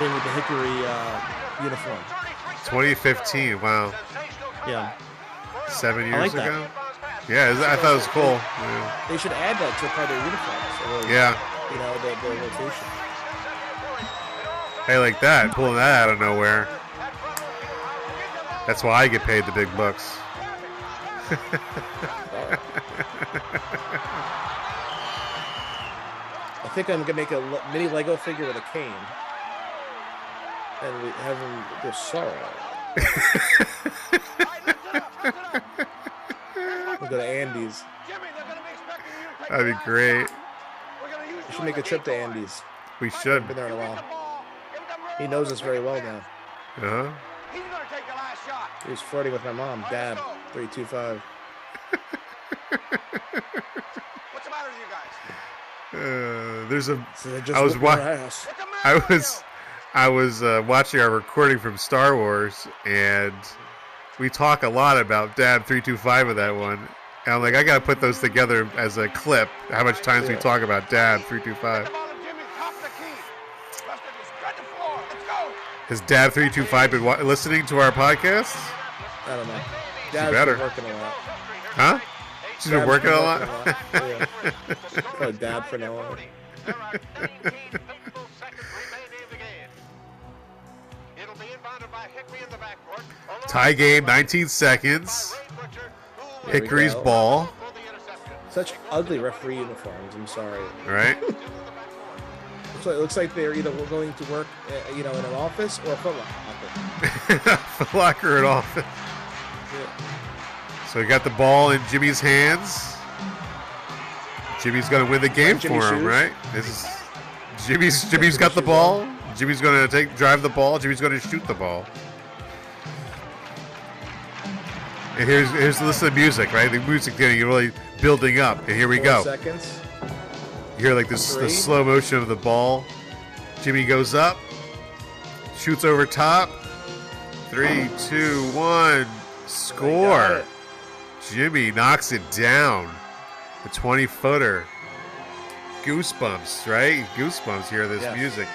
in with the Hickory uh, uniform. 2015. Wow. Yeah, Seven I years like that. ago. Yeah, I thought it was cool. Yeah. they should add that to a part of their uniforms. or, Yeah. you know the, the rotation. Hey, like that, pulling that out of nowhere. That's why I get paid the big bucks. think I'm gonna make a mini Lego figure with a cane, and we have him go sorrow. we'll go to Andy's. That'd be great. We should make a trip to Andy's. We should. Been there in a while. He knows us very well now. Uh-huh. He was flirting with my mom, Dab. three two five. Uh, there's a. they just I was whoop your wa- I was, I was uh, watching our recording from Star Wars, and we talk a lot about Dad three two five of that one. And I'm like, I gotta put those together as a clip. How much times we talk about Dad three two five? Has Dad three two five been wa- listening to our podcast? I don't know. Dad's better. been working a lot. Huh? She's been working a lot. lot. Yeah. Dad for now on. Tie game, 19 seconds. There Hickory's ball, Such ugly referee uniforms. I'm sorry. right? So it looks like they're either going to work, uh, you know, in an office or a Foot Locker. Foot Locker office. So he got the ball in Jimmy's hands. Jimmy's gonna win the game Jimmy for him, shoes. right? This is Jimmy's. Jimmy's got the ball. Jimmy's gonna take drive the ball. Jimmy's gonna shoot the ball. And here's here's listen to the music, right? The music getting really building up, and here we Four go. Seconds. You hear like this Three. the slow motion of the ball. Jimmy goes up, shoots over top. Three, two, one, score. Jimmy knocks it down. The 20 footer. Goosebumps, right? Goosebumps hear this Yes. music.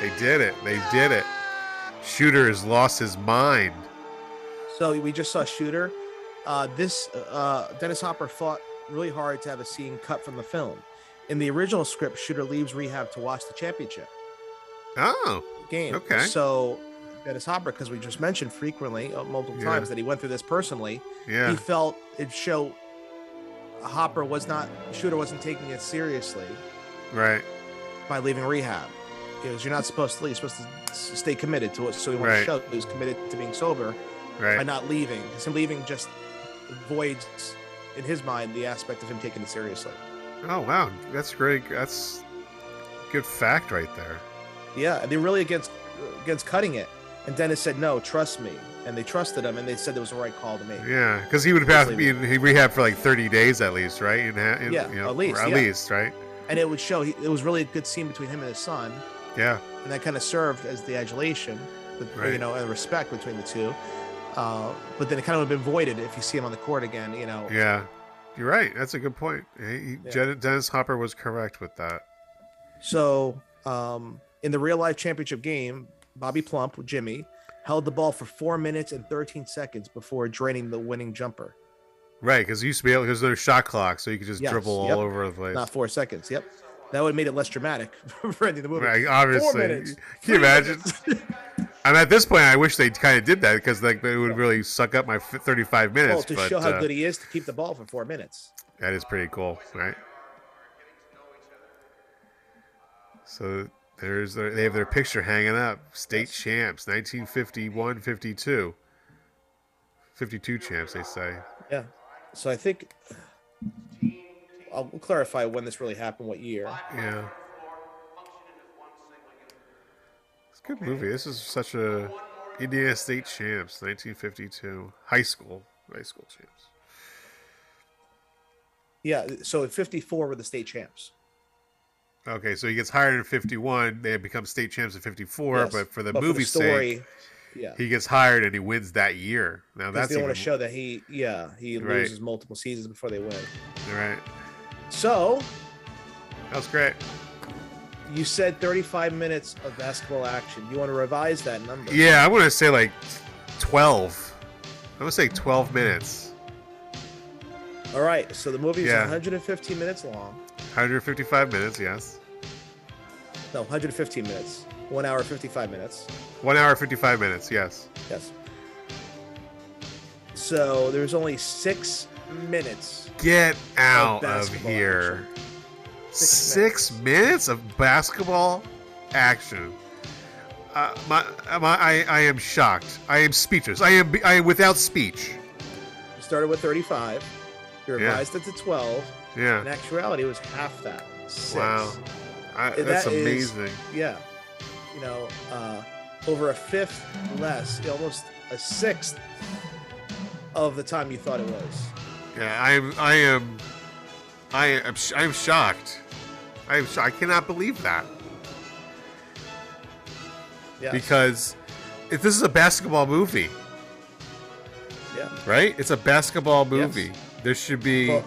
They did it. They did it. Shooter has lost his mind. So we just saw Shooter. Uh, this uh, Dennis Hopper fought really hard to have a scene cut from the film. In the original script, Shooter leaves rehab to watch the championship Oh, game. Okay. So Dennis Hopper, because we just mentioned frequently, uh, multiple Yeah. times, that he went through this personally. Yeah. He felt it showed Hopper was not Shooter wasn't taking it seriously right. by leaving rehab. Because you're not supposed to leave. You're supposed to stay committed to it. So he wanted Right. to show he was committed to being sober Right. by not leaving. Because him leaving just voids, in his mind, the aspect of him taking it seriously. Oh wow, that's great. That's good fact right there. Yeah, and they're really against against cutting it. And Dennis said, "No, trust me," and they trusted him, and they said it was the right call to make. Yeah, because he would have to be in rehab for like 30 days at least, right? In, in, Yeah, you know, at least, at yeah. least, right? And it would show. He, it was really a good scene between him and his son, Yeah, and that kind of served as the adulation, the, Right. you know, and respect between the two. Uh, but then it kind of would have been voided if you see him on the court again. You know, yeah. You're right. That's a good point. He- Yeah. Dennis Hopper was correct with that. So, um, in the real life championship game, Bobby Plump with Jimmy held the ball for four minutes and 13 seconds before draining the winning jumper. Right, because you used to be able because there's shot clock, so you could just Yes, dribble all over the place. Not four seconds. Yep. That would have made it less dramatic for ending the movie. Right, Four minutes. Can you imagine? And at this point, I wish they kind of did that because like it would really suck up my 35 minutes. Well, to but, show how uh, good he is to keep the ball for four minutes. That is pretty cool, right? So there's their, they have their picture hanging up. State champs, 1951, 52. 52 champs, they say. Yeah. So I think I'll clarify when this really happened, what year. Yeah. It's a good movie. This is such a Indiana State champs, 1952. High school, high school champs. Yeah. So in 54 were the state champs. Okay, so he gets hired in 51. They become state champs in 54, Yes, but for the but for the movie story, sake, yeah. he gets hired and he wins that year. Now that's they don't want to show that he, yeah, he Right. loses multiple seasons before they win. right. So That was great. you said 35 minutes of basketball action. You want to revise that number? Yeah, I want to say like 12. I'm gonna say 12 minutes. All right. So the movie is Yeah. 115 minutes long. 155 minutes, yes. No, 115 minutes. One hour, 55 minutes. One hour 55 minutes, yes. Yes. So there's only six minutes. Get out of basketball here. Six Six, minutes. of basketball action. Uh, my, my, I, I am shocked. I am speechless. I am, I am without speech. We started with 35. You Yeah. revised it to 12. Yeah. In actuality, it was half that. Six. Wow. I, that's that is- amazing. yeah. You know, uh, over a fifth less, almost a sixth of the time you thought it was. Yeah, I am. I am. I am. I am shocked. I am. Sh- I cannot believe that Yes. because if this is a basketball movie, Yeah. right? It's a basketball movie. There should be Well,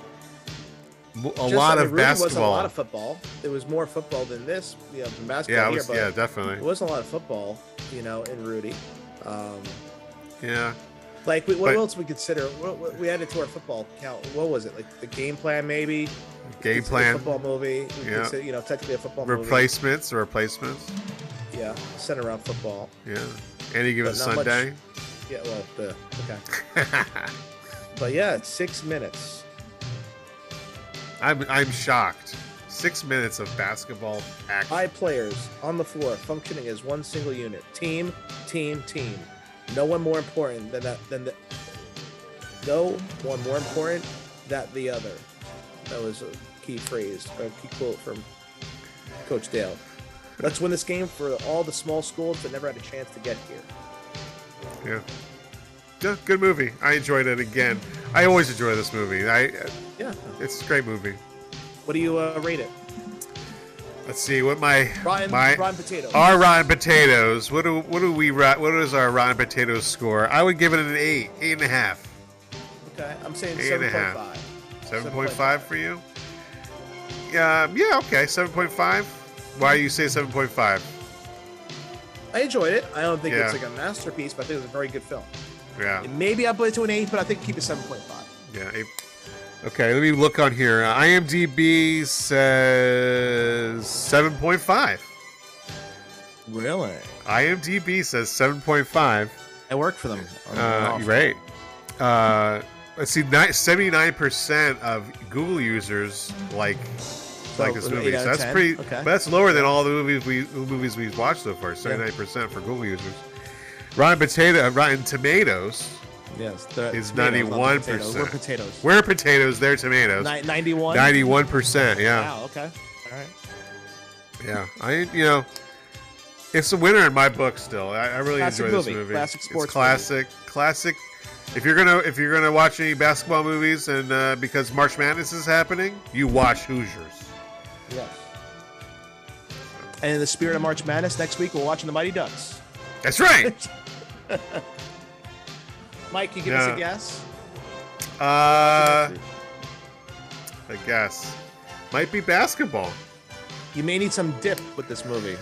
a Just lot like of It wasn't a lot of football. There was more football than this, you know, than basketball Yeah, it here, but yeah, definitely. It wasn't a lot of football, you know, in Rudy. Um, yeah. like, we, what But- else we consider? What, what, we added to our football count. What was it? Like the game plan, maybe? Game plan. football movie. We Yeah. consider, you know, technically a football movie. Replacements. Replacements. Yeah, centered around football. Yeah. Any given not much- Sunday. Yeah, well, the, okay. but yeah, it's six minutes. I'm I'm shocked. Six minutes of basketball action. Five players on the floor functioning as one single unit. Team, team, team. No one more important than that than the no one more important than the other. That was a key phrase, a key quote from Coach Dale. Let's win this game for all the small schools that never had a chance to get here. Yeah. Yeah, good movie. I enjoyed it again. I always enjoy this movie. I Yeah. it's a great movie. What do you uh, rate it? Let's see what my Rotten- my Rotten Potatoes. Our Rotten Potatoes. What do what do we what is our Rotten Potatoes score? I would give it an eight, eight and a half. Okay, I'm saying Eight seven point five. Seven point five for you? Yeah, yeah, okay, seven point five. Why do you say seven point five? I enjoyed it. I don't think it's like a masterpiece, but I think it's a very good film. Yeah. Maybe I'll put it to an eight, but I think keep it seven point five. Yeah. Eight. Okay, let me look on here. Uh, IMDb says seven point five. Really? IMDb says seven point five. I work for them. Uh, right. Uh, let's see. Seventy-nine percent of Google users like like this an movie. So that's 10? pretty. Okay. But that's lower than all the movies we movies we've watched so far. Seventy-nine percent for Google users. Rotten Potato, Rotten Tomatoes Yes, the tomatoes, ninety-one potatoes. percent. We're potatoes. We're potatoes. They're tomatoes. Ni- 91? Ninety-one percent. Yeah. Wow. Okay. All right. Yeah. I you know. It's a winner in my book. Still, I, I really Classic enjoy this movie. movie. Classic It's sports classic, classic. If you're gonna if you're gonna watch any basketball movies and uh, because March Madness is happening, you watch Hoosiers. Yes. And in the spirit of March Madness, next week we're watching the Mighty Ducks. That's right. Mike, you give us a guess? Uh, I guess might be basketball. You may need some dip with this movie.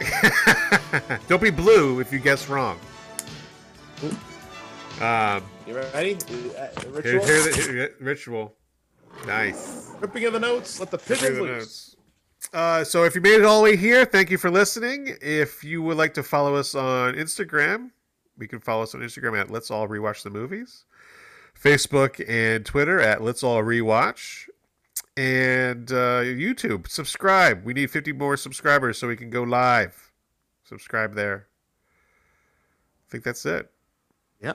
Don't be blue if you guess wrong. Um, You ready? Uh, here, ritual? here, the- here- ritual. Nice. Ripping of the notes. Let the pigeons loose. Uh, so if you made it all the way here, thank you for listening. If you would like to follow us on Instagram, we can follow us on Instagram at Let's All Rewatch the Movies, Facebook and Twitter at Let's All Rewatch, and uh, YouTube. Subscribe. We need 50 more subscribers so we can go live. Subscribe there. I think that's it. Yeah.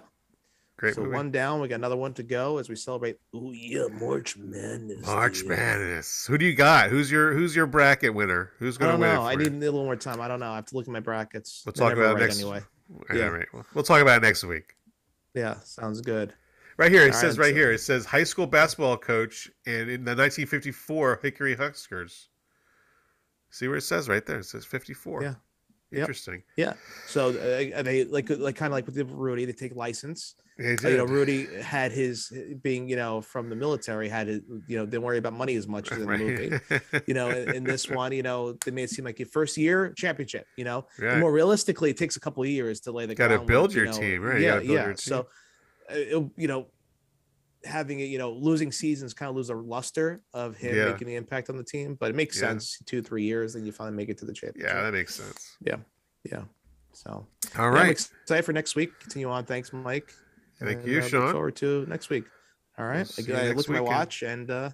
Great so movie. one down. We got another one to go as we celebrate. Oh yeah, March Madness. March. Madness. Who do you got? Who's your Who's your bracket winner? Who's going to don't win? know. I need a little more time. I don't know. I have to look at my brackets. We'll They're talk about next. anyway. Yeah, Yeah. right. We'll, we'll talk about it next week. Yeah, sounds good. Right here, it All says right, right so- here. It says high school basketball coach, and in the 1954 Hickory Huskers. See where it says right there? It says 54. Yeah. Yep. Interesting. Yeah. So uh, they like like kind of like with the Rudy, they take license. Uh, you know. Rudy had his being you know from the military had his you know didn't worry about money as much as in the movie. You know, in, in this one, you know, they made it seem like your first year championship. You know, Right. more realistically, it takes a couple of years to lay the Gotta groundwork, build you your know. team, right? Yeah, gotta yeah. So, uh, it- you know, having it, you know, losing seasons kind of lose the luster of him Yeah. making the impact on the team, but it makes Yeah. sense. Two, three years, then you finally make it to the championship. Yeah, that makes sense. Yeah. Yeah. So, all right. yeah, excited for next week. Continue on. Thanks, Mike. Thank And, you, uh, Sean. Look forward to next week. All right. see Again, you I next look at my watch and uh,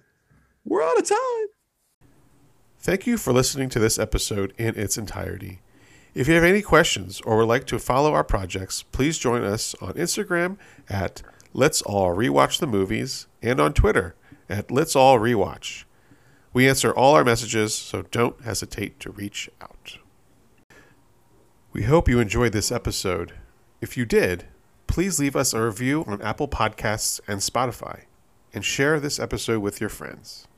we're out of time. Thank you for listening to this episode in its entirety. If you have any questions or would like to follow our projects, please join us on Instagram at Let's All Rewatch the Movies and on Twitter at Let's All Rewatch. We answer all our messages, so don't hesitate to reach out. We hope you enjoyed this episode. If you did, please leave us a review on Apple Podcasts and Spotify, and share this episode with your friends.